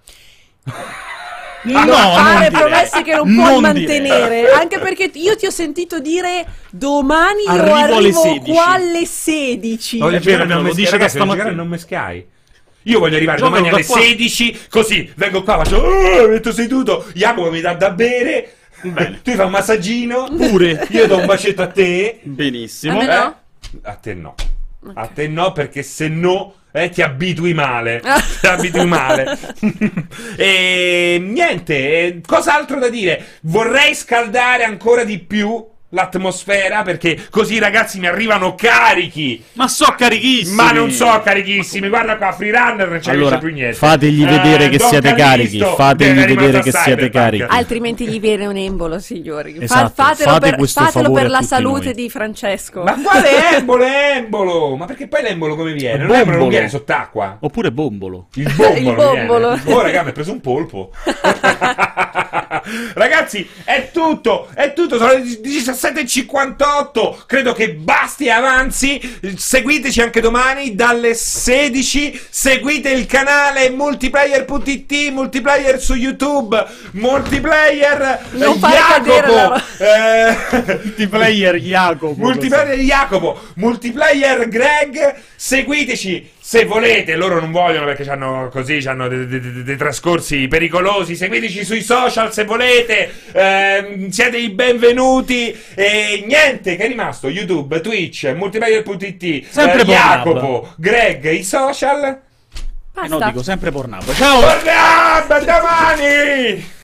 non no, fare non dire. promesse che non, puoi Non mantenere dire. anche perché io ti ho sentito dire domani io Arrivo alle arrivo 16. qua alle 16 Voglio È vero, me lo non dice meschiai, da stamattina. non meschiai. Io voglio arrivare Giocalo domani alle qua. 16, così vengo qua, faccio "Oh, metto seduto, Jacopo mi dà da bere, Bene. tu fai un massaggino, Pure. io do un bacetto a te. Benissimo. A me no? Eh? A te no. A te no, perché se no eh, ti abitui male. *laughs* ti abitui male. *laughs* e niente, eh, cos'altro da dire? Vorrei scaldare ancora di più l'atmosfera perché così i ragazzi mi arrivano carichi. Ma so carichissimi. Ma non so carichissimi, guarda qua, Freerunner non c'è, Allora, più niente. fategli vedere che Don siete carichi, fategli vedere che siete carichi. Altrimenti gli viene un embolo, signori. Fa- Esatto, fatelo fate per, questo fatelo favore per la salute noi. di Francesco. Ma quale *laughs* embolo, embolo? Ma perché poi l'embolo come viene? Non, l'embolo non viene sott'acqua. Oppure bombolo. Il bombolo. Il bombolo. viene. Oh, raga, mi ha preso un polpo. *laughs* *laughs* Ragazzi, è tutto, è tutto, sono le 17.58, credo che basti e avanzi, seguiteci anche domani dalle 16, seguite il canale multiplayer.it, multiplayer su YouTube, multiplayer Non Jacopo, eh, Multiplayer Jacopo. multiplayer Jacopo, multiplayer Greg, seguiteci se volete, loro non vogliono perché hanno così, hanno dei, dei- dei- dei trascorsi pericolosi, seguiteci sui social se volete, ehm, siete i benvenuti e niente, che è rimasto? YouTube, Twitch, multiplayer.it, Sempre eh. Jacopo, Greg, i social, Eh no, Basta. dico sempre Pornhub. Ciao! Pornhub, domani!